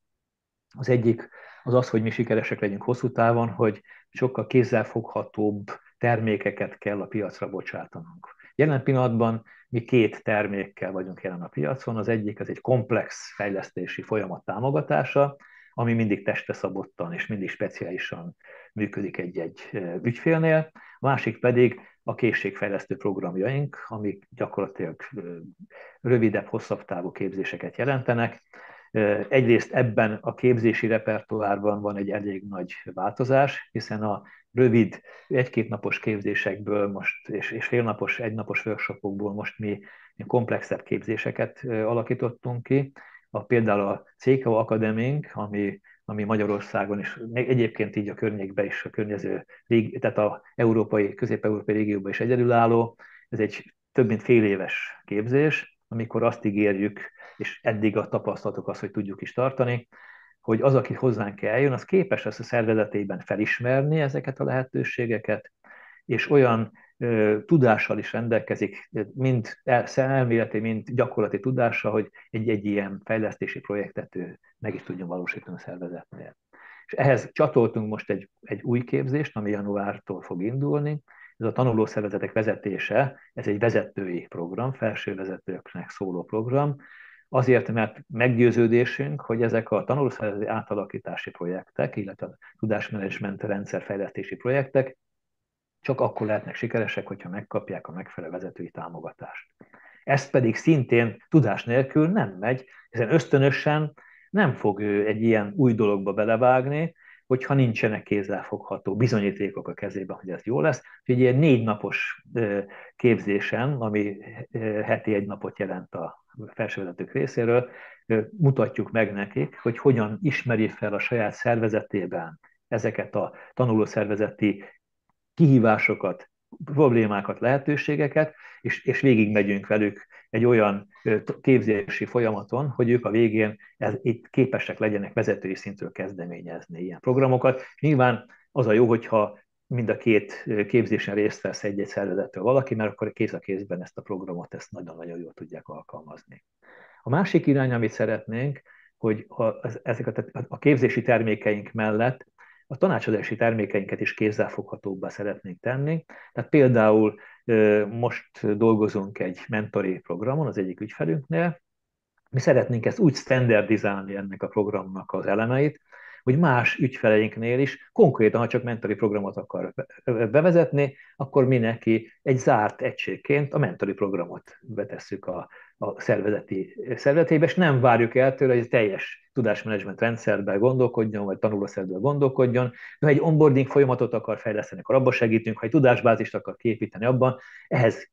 Az egyik az az, hogy mi sikeresek legyünk hosszú távon, hogy sokkal kézzelfoghatóbb termékeket kell a piacra bocsátanunk. Jelen pillanatban mi két termékkel vagyunk jelen a piacon. Az egyik az egy komplex fejlesztési folyamat támogatása, ami mindig testre szabottan és mindig speciálisan működik egy-egy ügyfélnél. A másik pedig a készségfejlesztő programjaink, amik gyakorlatilag rövidebb, hosszabb távú képzéseket jelentenek. Egyrészt ebben a képzési repertoárban van egy elég nagy változás, hiszen a rövid egy-két napos képzésekből most, és, és félnapos, egynapos workshopokból most mi komplexebb képzéseket alakítottunk ki. A, például a CKO Akadémink, ami ami Magyarországon is, egyébként így a környékben is, a környező, tehát a európai, közép-európai régióban is egyedülálló. Ez egy több mint fél éves képzés, amikor azt ígérjük, és eddig a tapasztalatok az, hogy tudjuk is tartani, hogy az, aki hozzánk eljön, az képes lesz a szervezetében felismerni ezeket a lehetőségeket, és olyan ö, tudással is rendelkezik, mind elméleti, mind gyakorlati tudással, hogy egy, egy ilyen fejlesztési projektet ő meg is tudjon valósítani a szervezetnél. És ehhez csatoltunk most egy, egy új képzést, ami januártól fog indulni. Ez a tanulószervezetek vezetése, ez egy vezetői program, felső vezetőknek szóló program, Azért, mert meggyőződésünk, hogy ezek a tanulószervezeti átalakítási projektek, illetve a tudásmenedzsment rendszerfejlesztési projektek csak akkor lehetnek sikeresek, hogyha megkapják a megfelelő vezetői támogatást. Ez pedig szintén tudás nélkül nem megy, hiszen ösztönösen nem fog ő egy ilyen új dologba belevágni, hogyha nincsenek kézzelfogható bizonyítékok a kezében, hogy ez jó lesz. Úgyhogy ilyen négy napos képzésen, ami heti egy napot jelent a felsővezetők részéről, mutatjuk meg nekik, hogy hogyan ismeri fel a saját szervezetében ezeket a tanulószervezeti kihívásokat, problémákat, lehetőségeket, és, és végig megyünk velük egy olyan képzési folyamaton, hogy ők a végén ez, itt képesek legyenek vezetői szintről kezdeményezni ilyen programokat. Nyilván az a jó, hogyha mind a két képzésen részt vesz egy-egy szervezettől valaki, mert akkor kéz a kézben ezt a programot, ezt nagyon-nagyon jól tudják alkalmazni. A másik irány, amit szeretnénk, hogy a, ezeket a, a képzési termékeink mellett a tanácsadási termékeinket is kézzelfoghatóbbá szeretnénk tenni. Tehát például most dolgozunk egy mentori programon az egyik ügyfelünknél, mi szeretnénk ezt úgy standardizálni ennek a programnak az elemeit, hogy más ügyfeleinknél is konkrétan, ha csak mentori programot akar bevezetni, akkor mi neki egy zárt egységként a mentori programot betesszük a, a szervezeti szervezetébe, és nem várjuk el tőle, hogy teljes tudásmenedzsment rendszerben gondolkodjon, vagy tanulószerben gondolkodjon. Ha egy onboarding folyamatot akar fejleszteni, akkor abban segítünk, ha egy tudásbázist akar képíteni abban, ehhez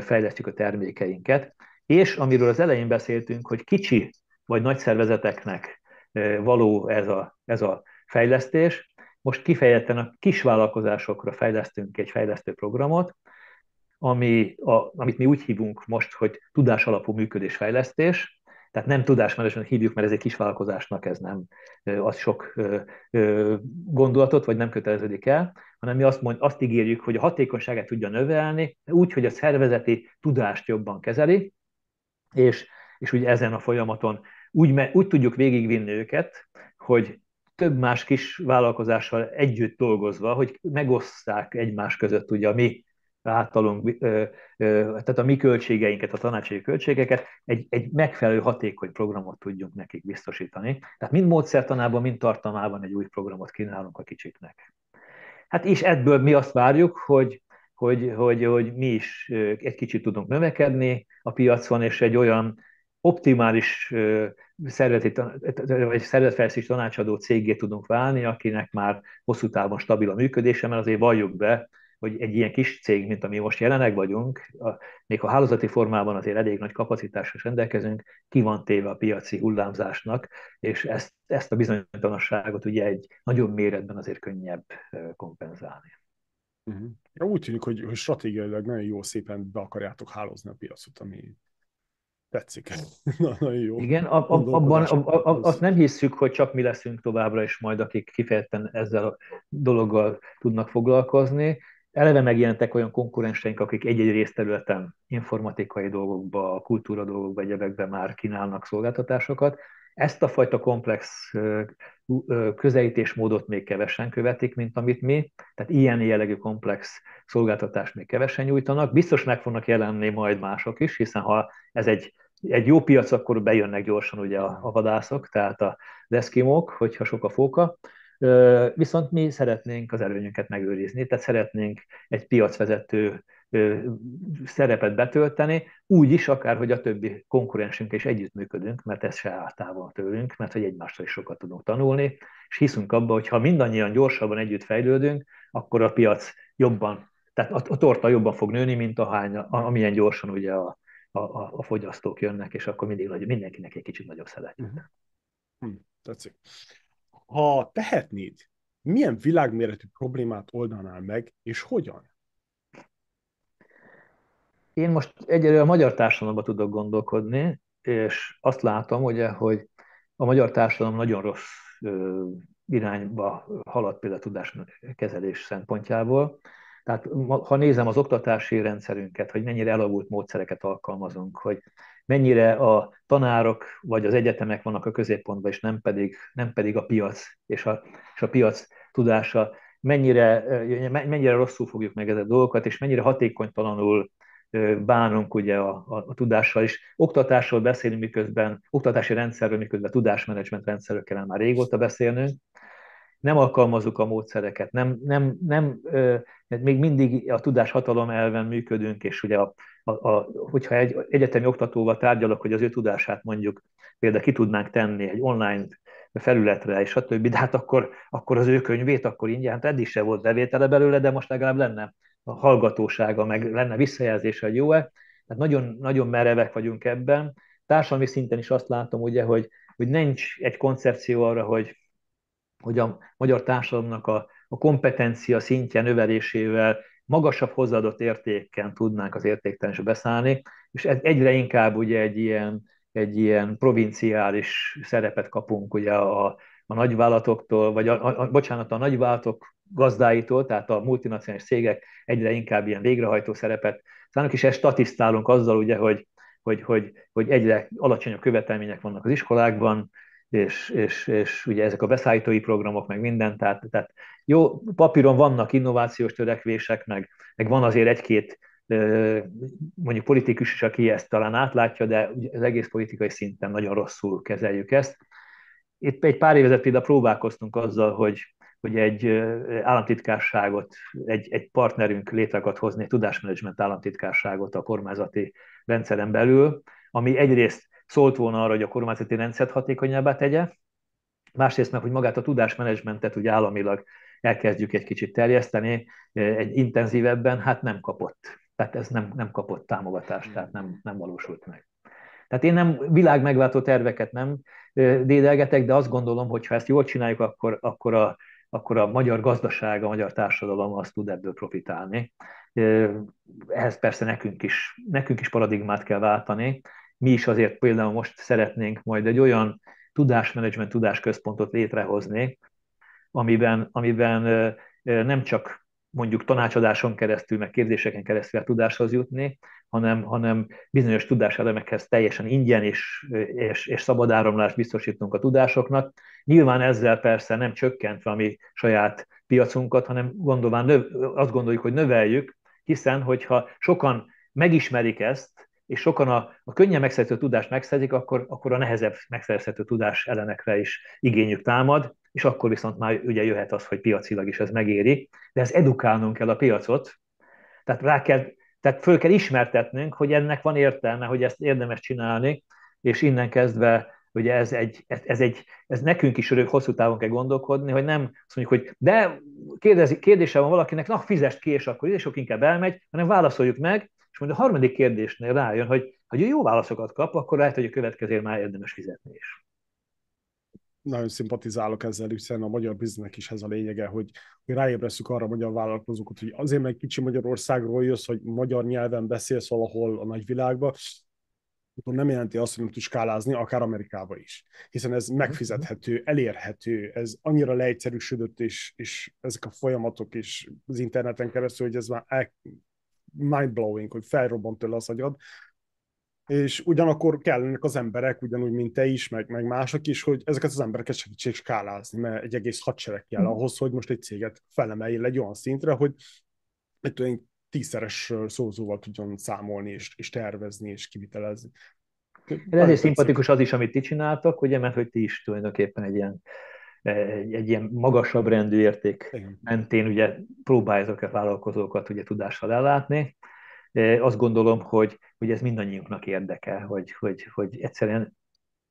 fejlesztjük a termékeinket. És amiről az elején beszéltünk, hogy kicsi vagy nagy szervezeteknek való ez a, ez a fejlesztés, most kifejezetten a kisvállalkozásokra fejlesztünk egy fejlesztő programot, ami a, amit mi úgy hívunk most, hogy tudás alapú működésfejlesztés, tehát nem tudásmenedzsment hívjuk, mert ez egy kisvállalkozásnak ez nem az sok gondolatot, vagy nem köteleződik el, hanem mi azt, mond, azt ígérjük, hogy a hatékonyságát tudja növelni, úgy, hogy a szervezeti tudást jobban kezeli, és, és úgy ezen a folyamaton úgy, úgy tudjuk végigvinni őket, hogy több más kis vállalkozással együtt dolgozva, hogy megosszák egymás között ugye a mi általunk, tehát a mi költségeinket, a tanácsi költségeket, egy, egy megfelelő hatékony programot tudjunk nekik biztosítani. Tehát mind módszertanában, mind tartalmában egy új programot kínálunk a kicsiknek. Hát és ebből mi azt várjuk, hogy, hogy, hogy, hogy mi is egy kicsit tudunk növekedni a piacon, és egy olyan optimális szervezetfejlesztés tanácsadó cégé tudunk válni, akinek már hosszú távon stabil a működése, mert azért valljuk be, hogy egy ilyen kis cég, mint ami most jelenek vagyunk, a, még a hálózati formában azért elég nagy kapacitásra rendelkezünk, ki van téve a piaci hullámzásnak, és ezt, ezt a bizonytalanságot ugye egy nagyobb méretben azért könnyebb kompenzálni. Uh-huh. Ja, úgy tűnik, hogy, hogy stratégiailag nagyon jó szépen be akarjátok hálózni a piacot, ami tetszik. [LAUGHS] Na, nagyon jó. Igen, a, a, abban a, a, azt nem hisszük, hogy csak mi leszünk továbbra is majd, akik kifejezetten ezzel a dologgal tudnak foglalkozni. Eleve megjelentek olyan konkurenseink, akik egy-egy részterületen, informatikai dolgokba, kultúra dolgokba, egyebekben már kínálnak szolgáltatásokat. Ezt a fajta komplex közelítésmódot még kevesen követik, mint amit mi, tehát ilyen jellegű komplex szolgáltatást még kevesen nyújtanak. Biztos meg fognak jelenni majd mások is, hiszen ha ez egy, egy jó piac, akkor bejönnek gyorsan ugye a, a vadászok, tehát a deszkimók, hogyha sok a fóka, Viszont mi szeretnénk az előnyünket megőrizni, tehát szeretnénk egy piacvezető szerepet betölteni, úgy is akár, hogy a többi konkurensünk is együttműködünk, mert ez se áll távol tőlünk, mert hogy egymástól is sokat tudunk tanulni, és hiszünk abba, hogy ha mindannyian gyorsabban együtt fejlődünk, akkor a piac jobban, tehát a, a torta jobban fog nőni, mint a hány, amilyen gyorsan ugye a, a, a fogyasztók jönnek, és akkor mindig mindenkinek egy kicsit nagyobb szelet. Uh-huh. Hm, tetszik. Ha tehetnéd, milyen világméretű problémát oldanál meg, és hogyan? Én most egyelőre a magyar társadalomban tudok gondolkodni, és azt látom, ugye, hogy a magyar társadalom nagyon rossz irányba halad például a tudáskezelés szempontjából. Tehát ha nézem az oktatási rendszerünket, hogy mennyire elavult módszereket alkalmazunk, hogy mennyire a tanárok vagy az egyetemek vannak a középpontban, és nem pedig, nem pedig a piac és a, és a piac tudása, mennyire, mennyire rosszul fogjuk meg ezeket a dolgokat, és mennyire hatékonytalanul bánunk ugye a, a, a tudással is. Oktatásról beszélünk, miközben oktatási rendszerről, miközben tudásmenedzsment rendszerről kellene már régóta beszélnünk. Nem alkalmazzuk a módszereket, nem, nem, nem, még mindig a tudás hatalom elven működünk, és ugye a, a, a, hogyha egy egyetemi oktatóval tárgyalok, hogy az ő tudását mondjuk például ki tudnánk tenni egy online felületre, és a többi, de hát akkor, akkor az ő könyvét, akkor ingyen, hát eddig se volt bevétele belőle, de most legalább lenne a hallgatósága, meg lenne visszajelzése, hogy jó-e. Tehát nagyon, nagyon merevek vagyunk ebben. Társadalmi szinten is azt látom, ugye, hogy, hogy nincs egy koncepció arra, hogy, hogy a magyar társadalomnak a, a kompetencia szintje növelésével magasabb hozzáadott értéken tudnánk az értéktelenségbe beszállni, és ez egyre inkább ugye egy ilyen, egy ilyen provinciális szerepet kapunk ugye a, a nagyvállalatoktól, vagy a, a, a, bocsánat, a nagyvállalatok gazdáitól, tehát a multinacionális cégek egyre inkább ilyen végrehajtó szerepet szállnak, és ezt statisztálunk azzal, ugye, hogy, hogy, hogy, hogy egyre alacsonyabb követelmények vannak az iskolákban, és, és, és ugye ezek a beszállítói programok, meg minden, tehát, tehát jó, papíron vannak innovációs törekvések, meg, meg van azért egy-két mondjuk politikus is, aki ezt talán átlátja, de az egész politikai szinten nagyon rosszul kezeljük ezt. Itt egy pár évezet például próbálkoztunk azzal, hogy, hogy egy államtitkárságot, egy, egy partnerünk létre akart hozni, egy tudásmenedzsment államtitkárságot a kormányzati rendszeren belül, ami egyrészt szólt volna arra, hogy a kormányzati rendszert hatékonyabbá tegye, másrészt meg, hogy magát a tudásmenedzsmentet ugye államilag elkezdjük egy kicsit terjeszteni, egy intenzívebben, hát nem kapott. Tehát ez nem, nem kapott támogatást, tehát nem, nem valósult meg. Tehát én nem világ megváltó terveket nem dédelgetek, de azt gondolom, hogy ha ezt jól csináljuk, akkor, akkor, a, akkor a magyar gazdaság, a magyar társadalom azt tud ebből profitálni. Ehhez persze nekünk is, nekünk is paradigmát kell váltani. Mi is azért például most szeretnénk majd egy olyan tudásmenedzsment, tudásközpontot létrehozni, amiben, amiben nem csak mondjuk tanácsadáson keresztül, meg kérdéseken keresztül a tudáshoz jutni, hanem, hanem bizonyos tudáselemekhez teljesen ingyen és, és, és szabad áramlást biztosítunk a tudásoknak. Nyilván ezzel persze nem csökkentve a mi saját piacunkat, hanem gondolván növ, azt gondoljuk, hogy növeljük, hiszen hogyha sokan megismerik ezt, és sokan a, a könnyen megszerző tudást megszerzik, akkor, akkor a nehezebb megszerzhető tudás elemekre is igényük támad, és akkor viszont már ugye jöhet az, hogy piacilag is ez megéri, de ez edukálnunk kell a piacot, tehát rá kell, tehát föl kell ismertetnünk, hogy ennek van értelme, hogy ezt érdemes csinálni, és innen kezdve ugye ez, egy, ez, ez, egy, ez nekünk is örök hosszú távon kell gondolkodni, hogy nem azt mondjuk, hogy de kérdezi, kérdése van valakinek, na fizest ki, és akkor és sok inkább elmegy, hanem válaszoljuk meg, majd a harmadik kérdésnél rájön, hogy ha jó válaszokat kap, akkor lehet, hogy a következő már érdemes fizetni is nagyon szimpatizálok ezzel, hiszen a magyar biznisznek is ez a lényege, hogy, hogy ráébresztjük arra a magyar vállalkozókat, hogy azért, mert kicsi Magyarországról jössz, hogy magyar nyelven beszélsz valahol a nagyvilágba, akkor nem jelenti azt, hogy nem tudsz skálázni, akár Amerikába is. Hiszen ez megfizethető, elérhető, ez annyira leegyszerűsödött, és, és ezek a folyamatok is az interneten keresztül, hogy ez már mind-blowing, hogy felrobbant tőle az agyad, és ugyanakkor kellenek az emberek, ugyanúgy, mint te is, meg, meg mások is, hogy ezeket az embereket segítsék skálázni, mert egy egész hadsereg kell hmm. ahhoz, hogy most egy céget felemeljél egy olyan szintre, hogy egy olyan tízszeres szózóval tudjon számolni, és, és tervezni, és kivitelezni. Ez ezért szimpatikus az is, amit ti csináltak, ugye, mert hogy ti is tulajdonképpen egy ilyen, egy, egy ilyen magasabb rendű érték Igen. mentén ugye próbáljátok a vállalkozókat ugye tudással ellátni, azt gondolom, hogy, hogy ez mindannyiunknak érdeke, hogy, hogy, hogy egyszerűen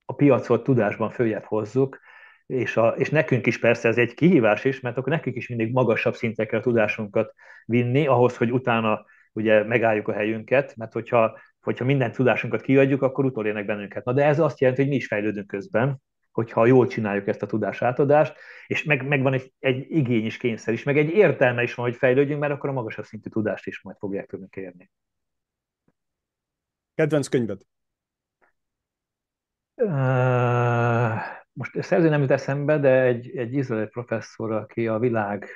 a piacot tudásban följebb hozzuk, és, a, és nekünk is persze ez egy kihívás is, mert akkor nekünk is mindig magasabb szintekre a tudásunkat vinni, ahhoz, hogy utána ugye megálljuk a helyünket, mert hogyha, hogyha minden tudásunkat kiadjuk, akkor utolérnek bennünket. Na de ez azt jelenti, hogy mi is fejlődünk közben, hogyha jól csináljuk ezt a tudás átadást, és meg, meg van egy, egy igény is, kényszer is, meg egy értelme is van, hogy fejlődjünk, mert akkor a magasabb szintű tudást is majd fogják tudni kérni. Kedvenc könyved? Uh, most szerző nem jut eszembe, de egy, egy izraeli professzor, aki a világ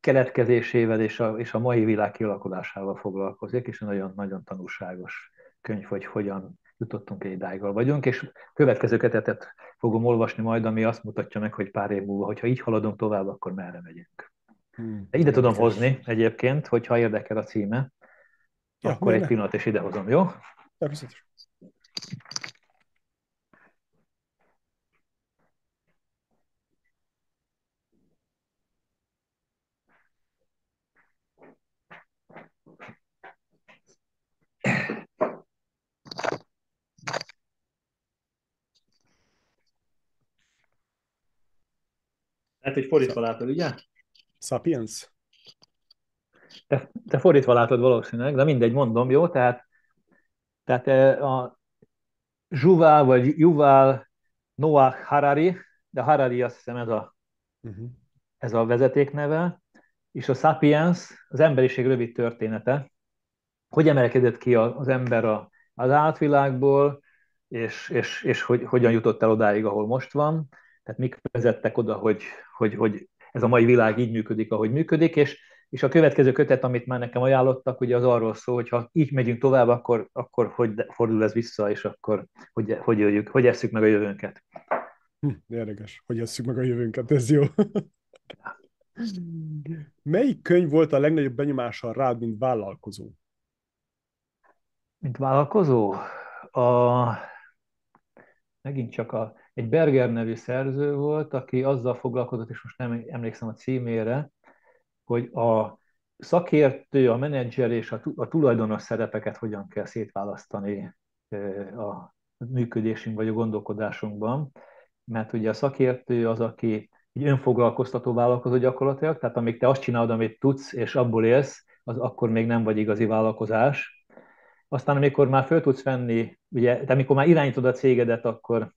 keletkezésével és a, és a mai világ kialakulásával foglalkozik, és nagyon-nagyon tanulságos könyv, hogy hogyan jutottunk egy idáig vagyunk, és következő ketetet fogom olvasni majd, ami azt mutatja meg, hogy pár év múlva, hogyha így haladunk tovább, akkor merre megyünk. Hmm. Ide tudom hozni egyébként, hogyha érdekel a címe, ja, akkor egy pillanat, és idehozom, jó? Természetesen. Hogy fordítva látod, ugye? Sapiens? Te, te fordítva látod valószínűleg, de mindegy, mondom, jó? Tehát, tehát a Juval vagy Juval Noah Harari, de Harari azt hiszem ez a, uh-huh. ez a vezetékneve, és a Sapiens az emberiség rövid története, hogy emelkedett ki az ember az átvilágból, és, és, és hogy, hogyan jutott el odáig, ahol most van. Tehát mik vezettek oda, hogy, hogy, hogy ez a mai világ így működik, ahogy működik, és, és a következő kötet, amit már nekem ajánlottak, ugye az arról szól, hogy ha így megyünk tovább, akkor, akkor hogy fordul ez vissza, és akkor hogy, hogy, jöjjük, hogy esszük meg a jövőnket. Hm, érdekes, hogy esszük meg a jövőnket, ez jó. [LAUGHS] Melyik könyv volt a legnagyobb benyomással rád, mint vállalkozó? Mint vállalkozó? A... Megint csak a... egy Berger nevű szerző volt, aki azzal foglalkozott, és most nem emlékszem a címére, hogy a szakértő, a menedzser és a tulajdonos szerepeket hogyan kell szétválasztani a működésünk vagy a gondolkodásunkban. Mert ugye a szakértő az, aki egy önfoglalkoztató vállalkozó gyakorlatilag, tehát amíg te azt csinálod, amit tudsz, és abból élsz, az akkor még nem vagy igazi vállalkozás. Aztán amikor már föl tudsz venni, ugye, de amikor már irányítod a cégedet, akkor,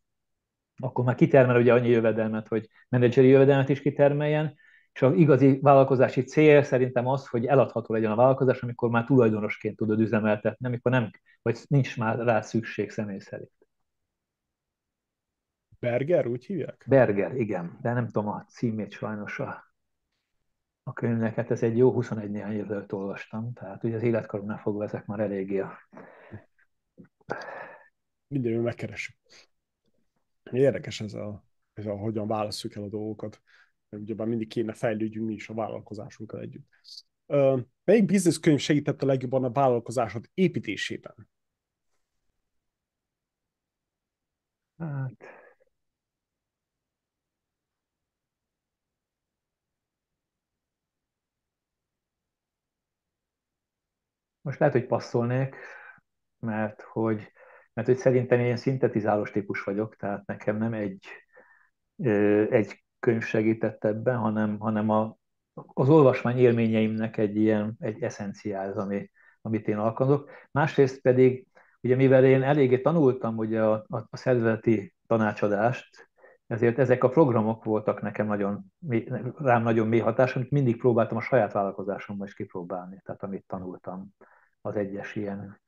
akkor már kitermel ugye annyi jövedelmet, hogy menedzseri jövedelmet is kitermeljen, és az igazi vállalkozási cél szerintem az, hogy eladható legyen a vállalkozás, amikor már tulajdonosként tudod üzemeltetni, amikor nem, vagy nincs már rá szükség személy szerint. Berger, úgy hívják? Berger, igen, de nem tudom a címét sajnos a, a könyvnek, hát ez egy jó 21 néhány évvel olvastam, tehát ugye az életkoromnál fogva ezek már eléggé a... Minden megkeresünk. Érdekes ez a, ez a, hogyan válaszoljuk el a dolgokat ugyebár mindig kéne fejlődjünk mi is a vállalkozásunkkal együtt. Melyik bizniszkönyv segített a legjobban a vállalkozásod építésében? Hát... Most lehet, hogy passzolnék, mert hogy, mert hogy szerintem én szintetizálós típus vagyok, tehát nekem nem egy, egy könyv segített ebben, hanem, hanem a, az olvasmány élményeimnek egy ilyen, egy eszenciál, az, ami, amit én alkalmazok. Másrészt pedig, ugye mivel én eléggé tanultam ugye a, a, a szervezeti tanácsadást, ezért ezek a programok voltak nekem nagyon, rám nagyon mély hatás, amit mindig próbáltam a saját vállalkozásomban is kipróbálni, tehát amit tanultam az egyes ilyen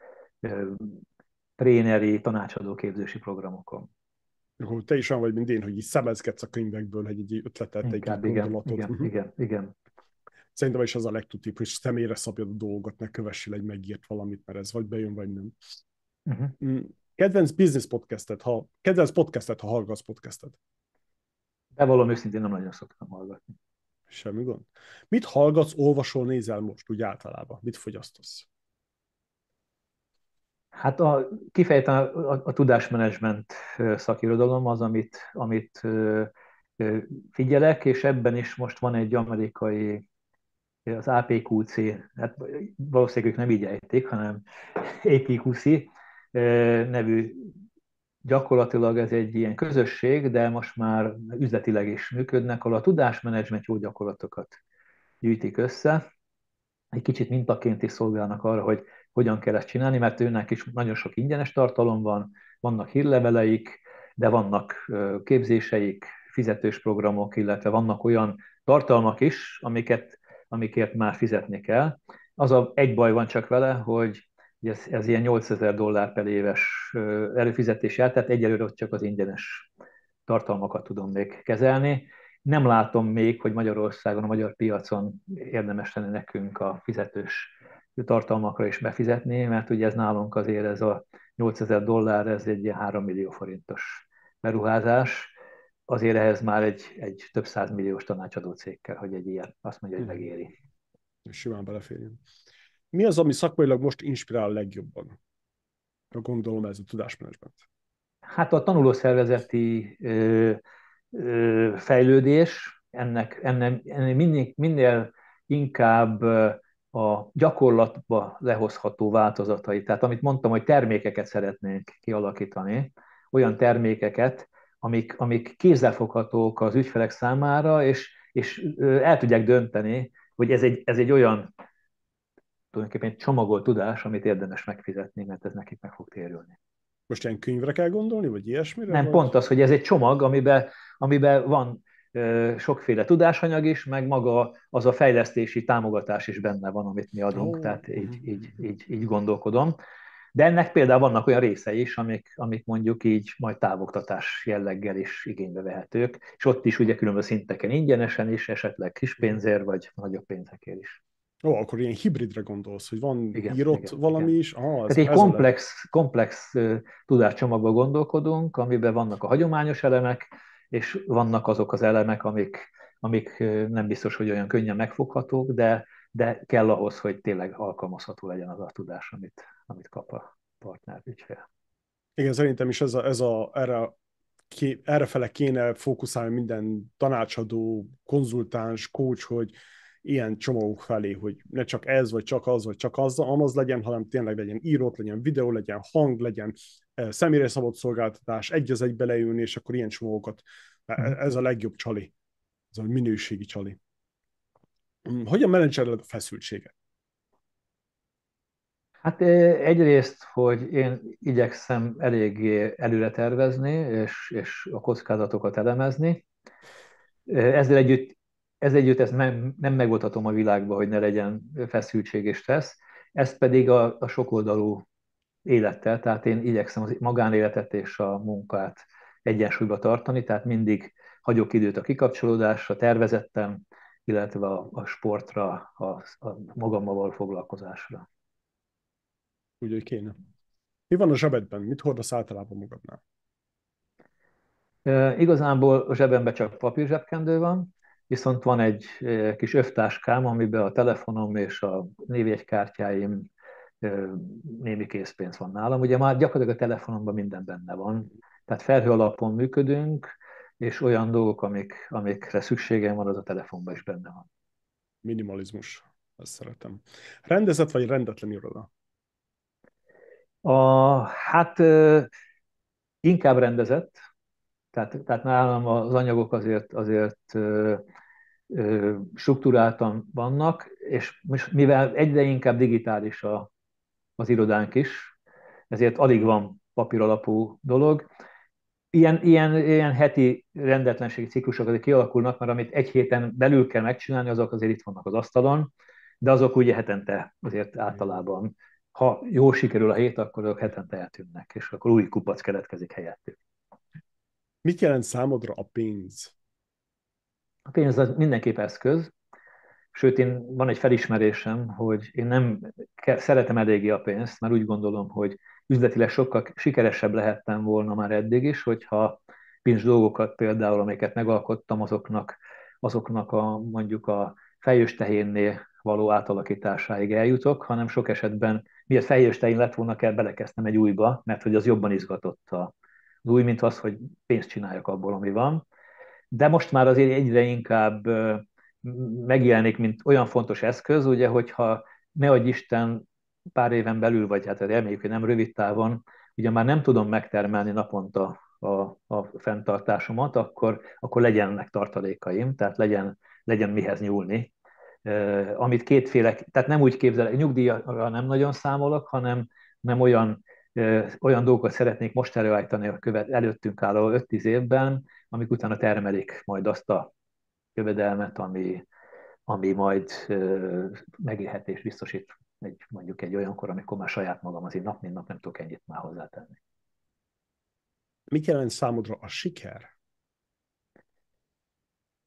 tréneri, tanácsadó képzési programokon hogy te is olyan vagy, mint én, hogy így szemezgetsz a könyvekből egy, egy ötletet, Inkább, egy gondolatot. Igen, igen, igen, igen. Szerintem is az a legtutibb, hogy személyre szabjad a dolgot, ne kövessél egy megírt valamit, mert ez vagy bejön, vagy nem. Uh-huh. Kedvenc business podcastet, ha, kedvenc podcastet, ha hallgatsz podcastet? valami őszintén nem nagyon szoktam hallgatni. Semmi gond. Mit hallgatsz, olvasol, nézel most úgy általában? Mit fogyasztasz? Hát a, kifejezetten a, a, a tudásmenedzsment szakirodalom az, amit, amit figyelek, és ebben is most van egy amerikai, az APQC, hát valószínűleg ők nem így ejtik, hanem APQC nevű gyakorlatilag ez egy ilyen közösség, de most már üzletileg is működnek, ahol a tudásmenedzsment jó gyakorlatokat gyűjtik össze, egy kicsit mintaként is szolgálnak arra, hogy hogyan kell ezt csinálni, mert őnek is nagyon sok ingyenes tartalom van, vannak hírleveleik, de vannak képzéseik, fizetős programok, illetve vannak olyan tartalmak is, amiket, amikért már fizetni kell. Az a egy baj van csak vele, hogy ez, ez ilyen 8000 dollár per éves előfizetés jár, tehát egyelőre ott csak az ingyenes tartalmakat tudom még kezelni. Nem látom még, hogy Magyarországon, a magyar piacon érdemes lenne nekünk a fizetős tartalmakra is befizetni, mert ugye ez nálunk azért ez a 8000 dollár, ez egy ilyen 3 millió forintos beruházás, azért ehhez már egy, egy több száz milliós tanácsadó cég kell, hogy egy ilyen azt mondja, hogy megéri. Simán beleférjön. Mi az, ami szakmailag most inspirál a legjobban? Gondolom ez a tudásmenedzsment. Hát a tanulószervezeti ö, ö, fejlődés, ennek, ennek, ennek minél, minél inkább a gyakorlatba lehozható változatai. Tehát amit mondtam, hogy termékeket szeretnénk kialakítani, olyan termékeket, amik, amik kézzelfoghatók az ügyfelek számára, és, és el tudják dönteni, hogy ez egy, ez egy olyan tulajdonképpen csomagolt tudás, amit érdemes megfizetni, mert ez nekik meg fog térülni. Most ilyen könyvre kell gondolni, vagy ilyesmire? Nem, vagy? pont az, hogy ez egy csomag, amiben, amiben van sokféle tudásanyag is, meg maga az a fejlesztési támogatás is benne van, amit mi adunk, tehát így, így, így, így gondolkodom. De ennek például vannak olyan részei is, amik, amik mondjuk így majd távoktatás jelleggel is igénybe vehetők, és ott is ugye különböző szinteken ingyenesen is, esetleg kis pénzért, vagy nagyobb pénzekért is. Ó, akkor ilyen hibridre gondolsz, hogy van igen, írott igen, valami igen. is? Ah, ez, Tehát egy komplex, komplex tudáscsomagban gondolkodunk, amiben vannak a hagyományos elemek, és vannak azok az elemek, amik, amik nem biztos, hogy olyan könnyen megfoghatók, de, de kell ahhoz, hogy tényleg alkalmazható legyen az a tudás, amit, amit kap a partner ügyfél. Igen, szerintem is ez a, ez a, erre, erre fele kéne fókuszálni minden tanácsadó, konzultáns, coach, hogy ilyen csomagok felé, hogy ne csak ez, vagy csak az, vagy csak az, amaz legyen, hanem tényleg legyen írott, legyen videó, legyen hang, legyen eh, személyre szabott szolgáltatás, egy az egy beleülni, és akkor ilyen csomagokat. E, e, ez a legjobb csali. Ez a minőségi csali. Hmm, hogyan menedzseled a feszültséget? Hát egyrészt, hogy én igyekszem eléggé előre tervezni, és, és a kockázatokat elemezni. Ezzel együtt ez együtt ezt nem, nem megoldhatom a világban, hogy ne legyen feszültség és stressz, ezt pedig a, a sokoldalú élettel, tehát én igyekszem az magánéletet és a munkát egyensúlyba tartani, tehát mindig hagyok időt a kikapcsolódásra, tervezettem, illetve a, a sportra, a, a magammal való foglalkozásra. Úgy, hogy kéne. Mi van a zsebedben? Mit hordasz általában magadnál? E, igazából a zsebemben csak papír van, viszont van egy kis övtáskám, amiben a telefonom és a névjegykártyáim, némi készpénz van nálam. Ugye már gyakorlatilag a telefonomban minden benne van, tehát felhő alapon működünk, és olyan dolgok, amik, amikre szükségem van, az a telefonban is benne van. Minimalizmus, ezt szeretem. Rendezett vagy rendetlen iroda? A, hát inkább rendezett, tehát, tehát nálam az anyagok azért, azért struktúráltan vannak, és mivel egyre inkább digitális a, az irodánk is, ezért alig van papír alapú dolog. Ilyen, ilyen, ilyen heti rendetlenségi ciklusok azért kialakulnak, mert amit egy héten belül kell megcsinálni, azok azért itt vannak az asztalon, de azok ugye hetente azért általában, ha jól sikerül a hét, akkor azok hetente eltűnnek, és akkor új kupac keletkezik helyettük. Mit jelent számodra a pénz? A pénz az mindenképp eszköz, sőt, én van egy felismerésem, hogy én nem szeretem eléggé a pénzt, mert úgy gondolom, hogy üzletileg sokkal sikeresebb lehettem volna már eddig is, hogyha pénz dolgokat például, amiket megalkottam, azoknak, azoknak a mondjuk a fejős való átalakításáig eljutok, hanem sok esetben miért fejős lett volna, kell belekezdtem egy újba, mert hogy az jobban izgatott az új, mint az, hogy pénzt csináljak abból, ami van de most már azért egyre inkább megjelenik, mint olyan fontos eszköz, ugye, hogyha ne adj Isten pár éven belül, vagy hát reméljük, hogy nem rövid távon, ugye már nem tudom megtermelni naponta a, a fenntartásomat, akkor, akkor legyenek tartalékaim, tehát legyen, legyen mihez nyúlni. amit kétféle, tehát nem úgy képzelek, nyugdíjra nem nagyon számolok, hanem nem olyan, olyan dolgokat szeretnék most előállítani a követ, előttünk álló 5-10 évben, amik utána termelik majd azt a jövedelmet, ami, ami majd megélhetés biztosít egy, mondjuk egy olyankor, amikor már saját magam azért nap mint nap nem tudok ennyit már hozzátenni. Mit jelent számodra a siker?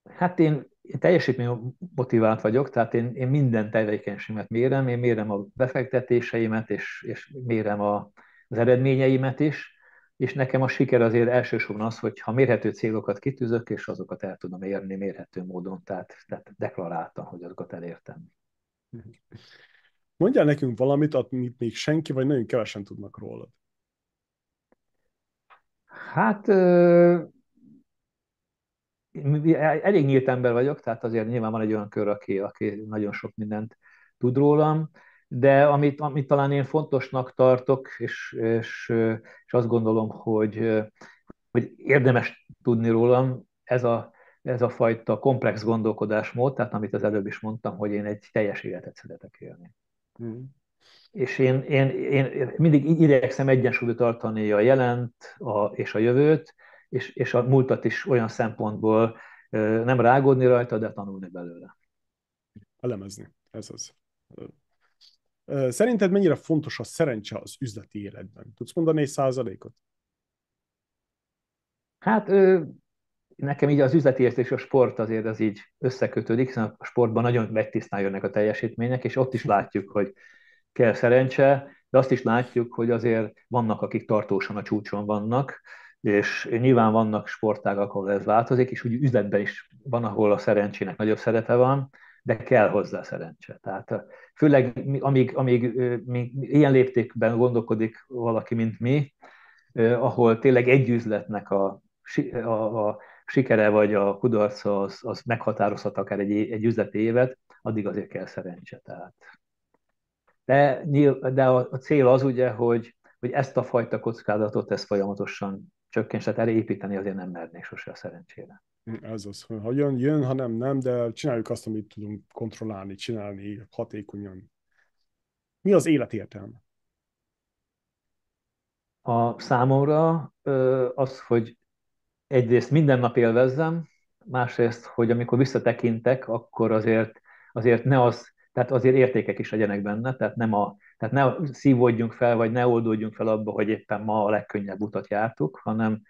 Hát én, én teljesítmény motivált vagyok, tehát én, én minden tevékenységemet mérem, én mérem a befektetéseimet, és, és mérem a, az eredményeimet is, és nekem a siker azért elsősorban az, hogy ha mérhető célokat kitűzök, és azokat el tudom érni mérhető módon, tehát, tehát deklaráltam, hogy azokat elértem. Mondjál nekünk valamit, amit még senki, vagy nagyon kevesen tudnak rólad. Hát elég nyílt ember vagyok, tehát azért nyilván van egy olyan kör, aki, aki nagyon sok mindent tud rólam de amit, amit talán én fontosnak tartok, és, és, és azt gondolom, hogy, hogy érdemes tudni rólam, ez a, ez a fajta komplex gondolkodásmód, tehát amit az előbb is mondtam, hogy én egy teljes életet szeretek élni. Mm. És én, én, én mindig igyekszem egyensúlyt tartani a jelent a, és a jövőt, és, és a múltat is olyan szempontból nem rágódni rajta, de tanulni belőle. Elemezni, ez az. Szerinted mennyire fontos a szerencse az üzleti életben? Tudsz mondani egy százalékot? Hát nekem így az üzleti és a sport azért az így összekötődik, hiszen a sportban nagyon megtisztán jönnek a teljesítmények, és ott is látjuk, hogy kell szerencse, de azt is látjuk, hogy azért vannak, akik tartósan a csúcson vannak, és nyilván vannak sportágak, ahol ez változik, és úgy üzletben is van, ahol a szerencsének nagyobb szerepe van, de kell hozzá szerencse. Tehát főleg amíg, amíg amíg ilyen léptékben gondolkodik valaki, mint mi, ahol tényleg egy üzletnek a, a, a sikere vagy a kudarca az, az meghatározhat akár egy, egy üzleti évet, addig azért kell szerencse. Tehát. De, de a cél az ugye, hogy, hogy ezt a fajta kockázatot ezt folyamatosan csökkents, tehát erre építeni azért nem mernék sose a szerencsére. Ez az, ha jön, jön, ha nem, nem, de csináljuk azt, amit tudunk kontrollálni, csinálni hatékonyan. Mi az élet értelme? A számomra az, hogy egyrészt minden nap élvezzem, másrészt, hogy amikor visszatekintek, akkor azért, azért ne az, tehát azért értékek is legyenek benne, tehát, nem a, tehát ne szívódjunk fel, vagy ne oldódjunk fel abba, hogy éppen ma a legkönnyebb utat jártuk, hanem,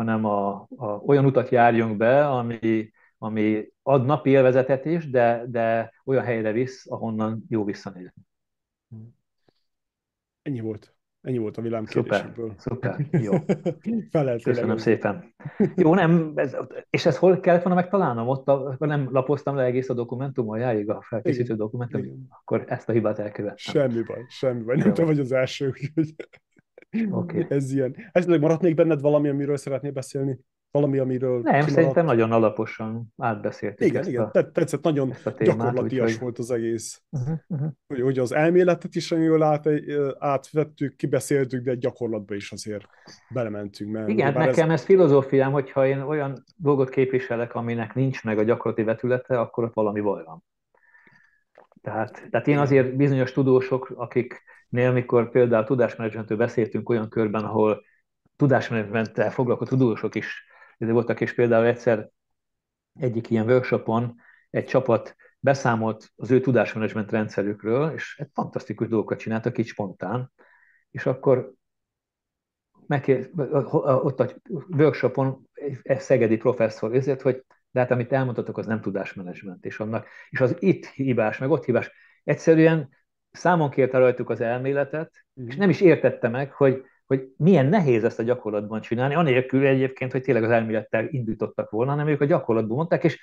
hanem a, a, olyan utat járjunk be, ami, ami ad napi élvezetet is, de, de olyan helyre visz, ahonnan jó visszanézni. Ennyi volt. Ennyi volt a vilám Szuper, szuper, [LAUGHS] jó. Köszönöm szépen. Jó, nem, ez, és ezt hol kellett volna megtalálnom? Ott a, nem lapoztam le egész a dokumentum, jáig a felkészítő Igen. dokumentum, Igen. akkor ezt a hibát elkövettem. Semmi baj, semmi baj. Nem jó. te vagy az első, úgyhogy okay. [LAUGHS] ez ilyen. Esetleg maradt még benned valami, amiről szeretnél beszélni? valami, amiről Nem, kimaradt. szerintem nagyon alaposan átbeszéltük Igen, igen, a, tetszett, nagyon gyakorlatias úgy, volt az egész. Uh-huh, uh-huh. Hogy, hogy az elméletet is nagyon jól át, átvettük, kibeszéltük, de gyakorlatba is azért belementünk. Mert igen, nekem ez... ez filozófiám, hogyha én olyan dolgot képviselek, aminek nincs meg a gyakorlati vetülete, akkor ott valami baj van. Tehát, tehát én azért bizonyos tudósok, akiknél, mikor például tudásmenedzsmentől beszéltünk olyan körben, ahol tudásmenedzsmenttel foglalkozó tudósok is voltak, és például egyszer egyik ilyen workshopon egy csapat beszámolt az ő tudásmenedzsment rendszerükről, és egy fantasztikus dolgokat csináltak így spontán, és akkor megkér, ott a workshopon egy szegedi professzor ezért, hogy de hát amit elmondhatok, az nem tudásmenedzsment, és annak, és az itt hibás, meg ott hibás. Egyszerűen számon kérte rajtuk az elméletet, mm. és nem is értette meg, hogy hogy milyen nehéz ezt a gyakorlatban csinálni, anélkül egyébként, hogy tényleg az elmélettel indítottak volna, hanem ők a gyakorlatban mondták, és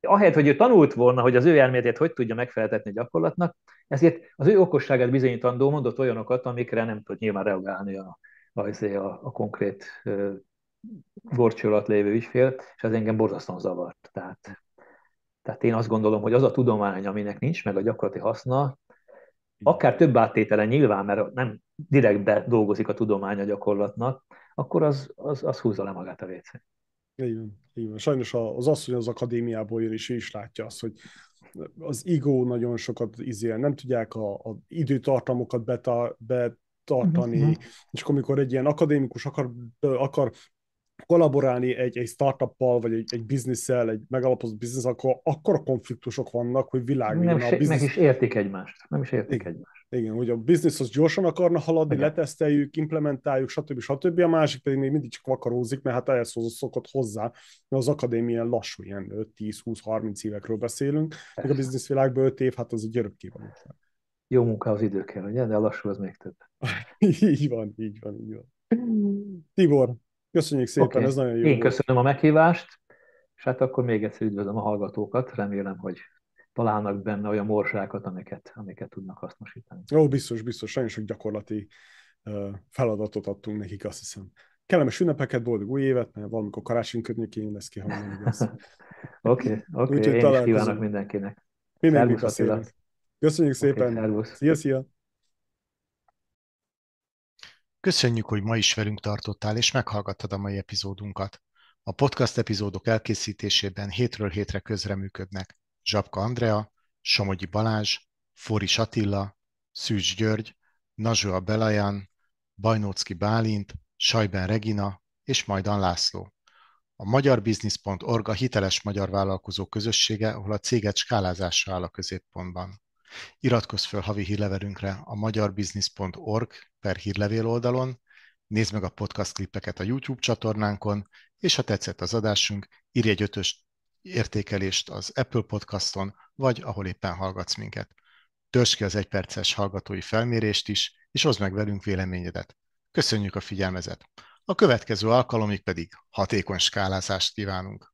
ahelyett, hogy ő tanult volna, hogy az ő elméletét hogy tudja megfeleltetni a gyakorlatnak, ezért az ő okosságát bizonyítandó mondott olyanokat, amikre nem tud nyilván reagálni a, a, a, a konkrét gorcső alatt lévő ügyfél, és ez engem borzasztóan zavart. Tehát, tehát én azt gondolom, hogy az a tudomány, aminek nincs meg a gyakorlati haszna, akár több áttétele nyilván, mert nem direktbe dolgozik a tudomány a gyakorlatnak, akkor az, az, az húzza le magát a WC. Igen, igen. Sajnos az asszony az akadémiából jön, és ő is látja azt, hogy az ego nagyon sokat izél, nem tudják a, a időtartamokat beta, betartani, mm-hmm. és akkor, amikor egy ilyen akadémikus akar, akar kollaborálni egy, egy startuppal, vagy egy, egy bizniszsel, egy megalapozott biznisz, akkor akkor a konfliktusok vannak, hogy világ nem a biznisz... Meg is értik egymást. Nem is értik igen. egymást. Igen, hogy a biznisz az gyorsan akarna haladni, Igen. leteszteljük, implementáljuk, stb. stb. A másik pedig még mindig csak vakarózik, mert hát ehhez szokott hozzá, mert az akadémia lassú, ilyen 10-20-30 évekről beszélünk, még a bizniszvilágban 5 év, hát az egy örökké van. Jó munka az idő kell, ugye? De a lassú az még több. [LAUGHS] így van, így van, így van. Tibor, köszönjük szépen, okay. ez nagyon jó. Én köszönöm a meghívást, és hát akkor még egyszer üdvözlöm a hallgatókat, remélem, hogy találnak benne olyan morzsákat, amiket, amiket tudnak hasznosítani. Ó, biztos, biztos, sajnos sok gyakorlati uh, feladatot adtunk nekik, azt hiszem. Kellemes ünnepeket, boldog új évet, mert valamikor karácsony környékén lesz ki, ha nem igaz. [LAUGHS] Oké, oké, én is kívánok mindenkinek. Mindenki Köszönjük szépen. Okay, szia, szia. Köszönjük, hogy ma is velünk tartottál és meghallgattad a mai epizódunkat. A podcast epizódok elkészítésében hétről hétre közreműködnek Zsapka Andrea, Somogyi Balázs, Foris Attila, Szűcs György, Nazsua Belajan, Bajnócki Bálint, Sajben Regina és Majdan László. A magyarbusiness.org a hiteles magyar vállalkozó közössége, ahol a céget skálázása áll a középpontban. Iratkozz fel havi hírlevelünkre a magyarbusiness.org per hírlevél oldalon, nézd meg a podcast klippeket a YouTube csatornánkon, és ha tetszett az adásunk, írj egy ötös értékelést az Apple Podcaston, vagy ahol éppen hallgatsz minket. Törzs ki az egyperces hallgatói felmérést is, és hozd meg velünk véleményedet. Köszönjük a figyelmezet! A következő alkalomig pedig hatékony skálázást kívánunk!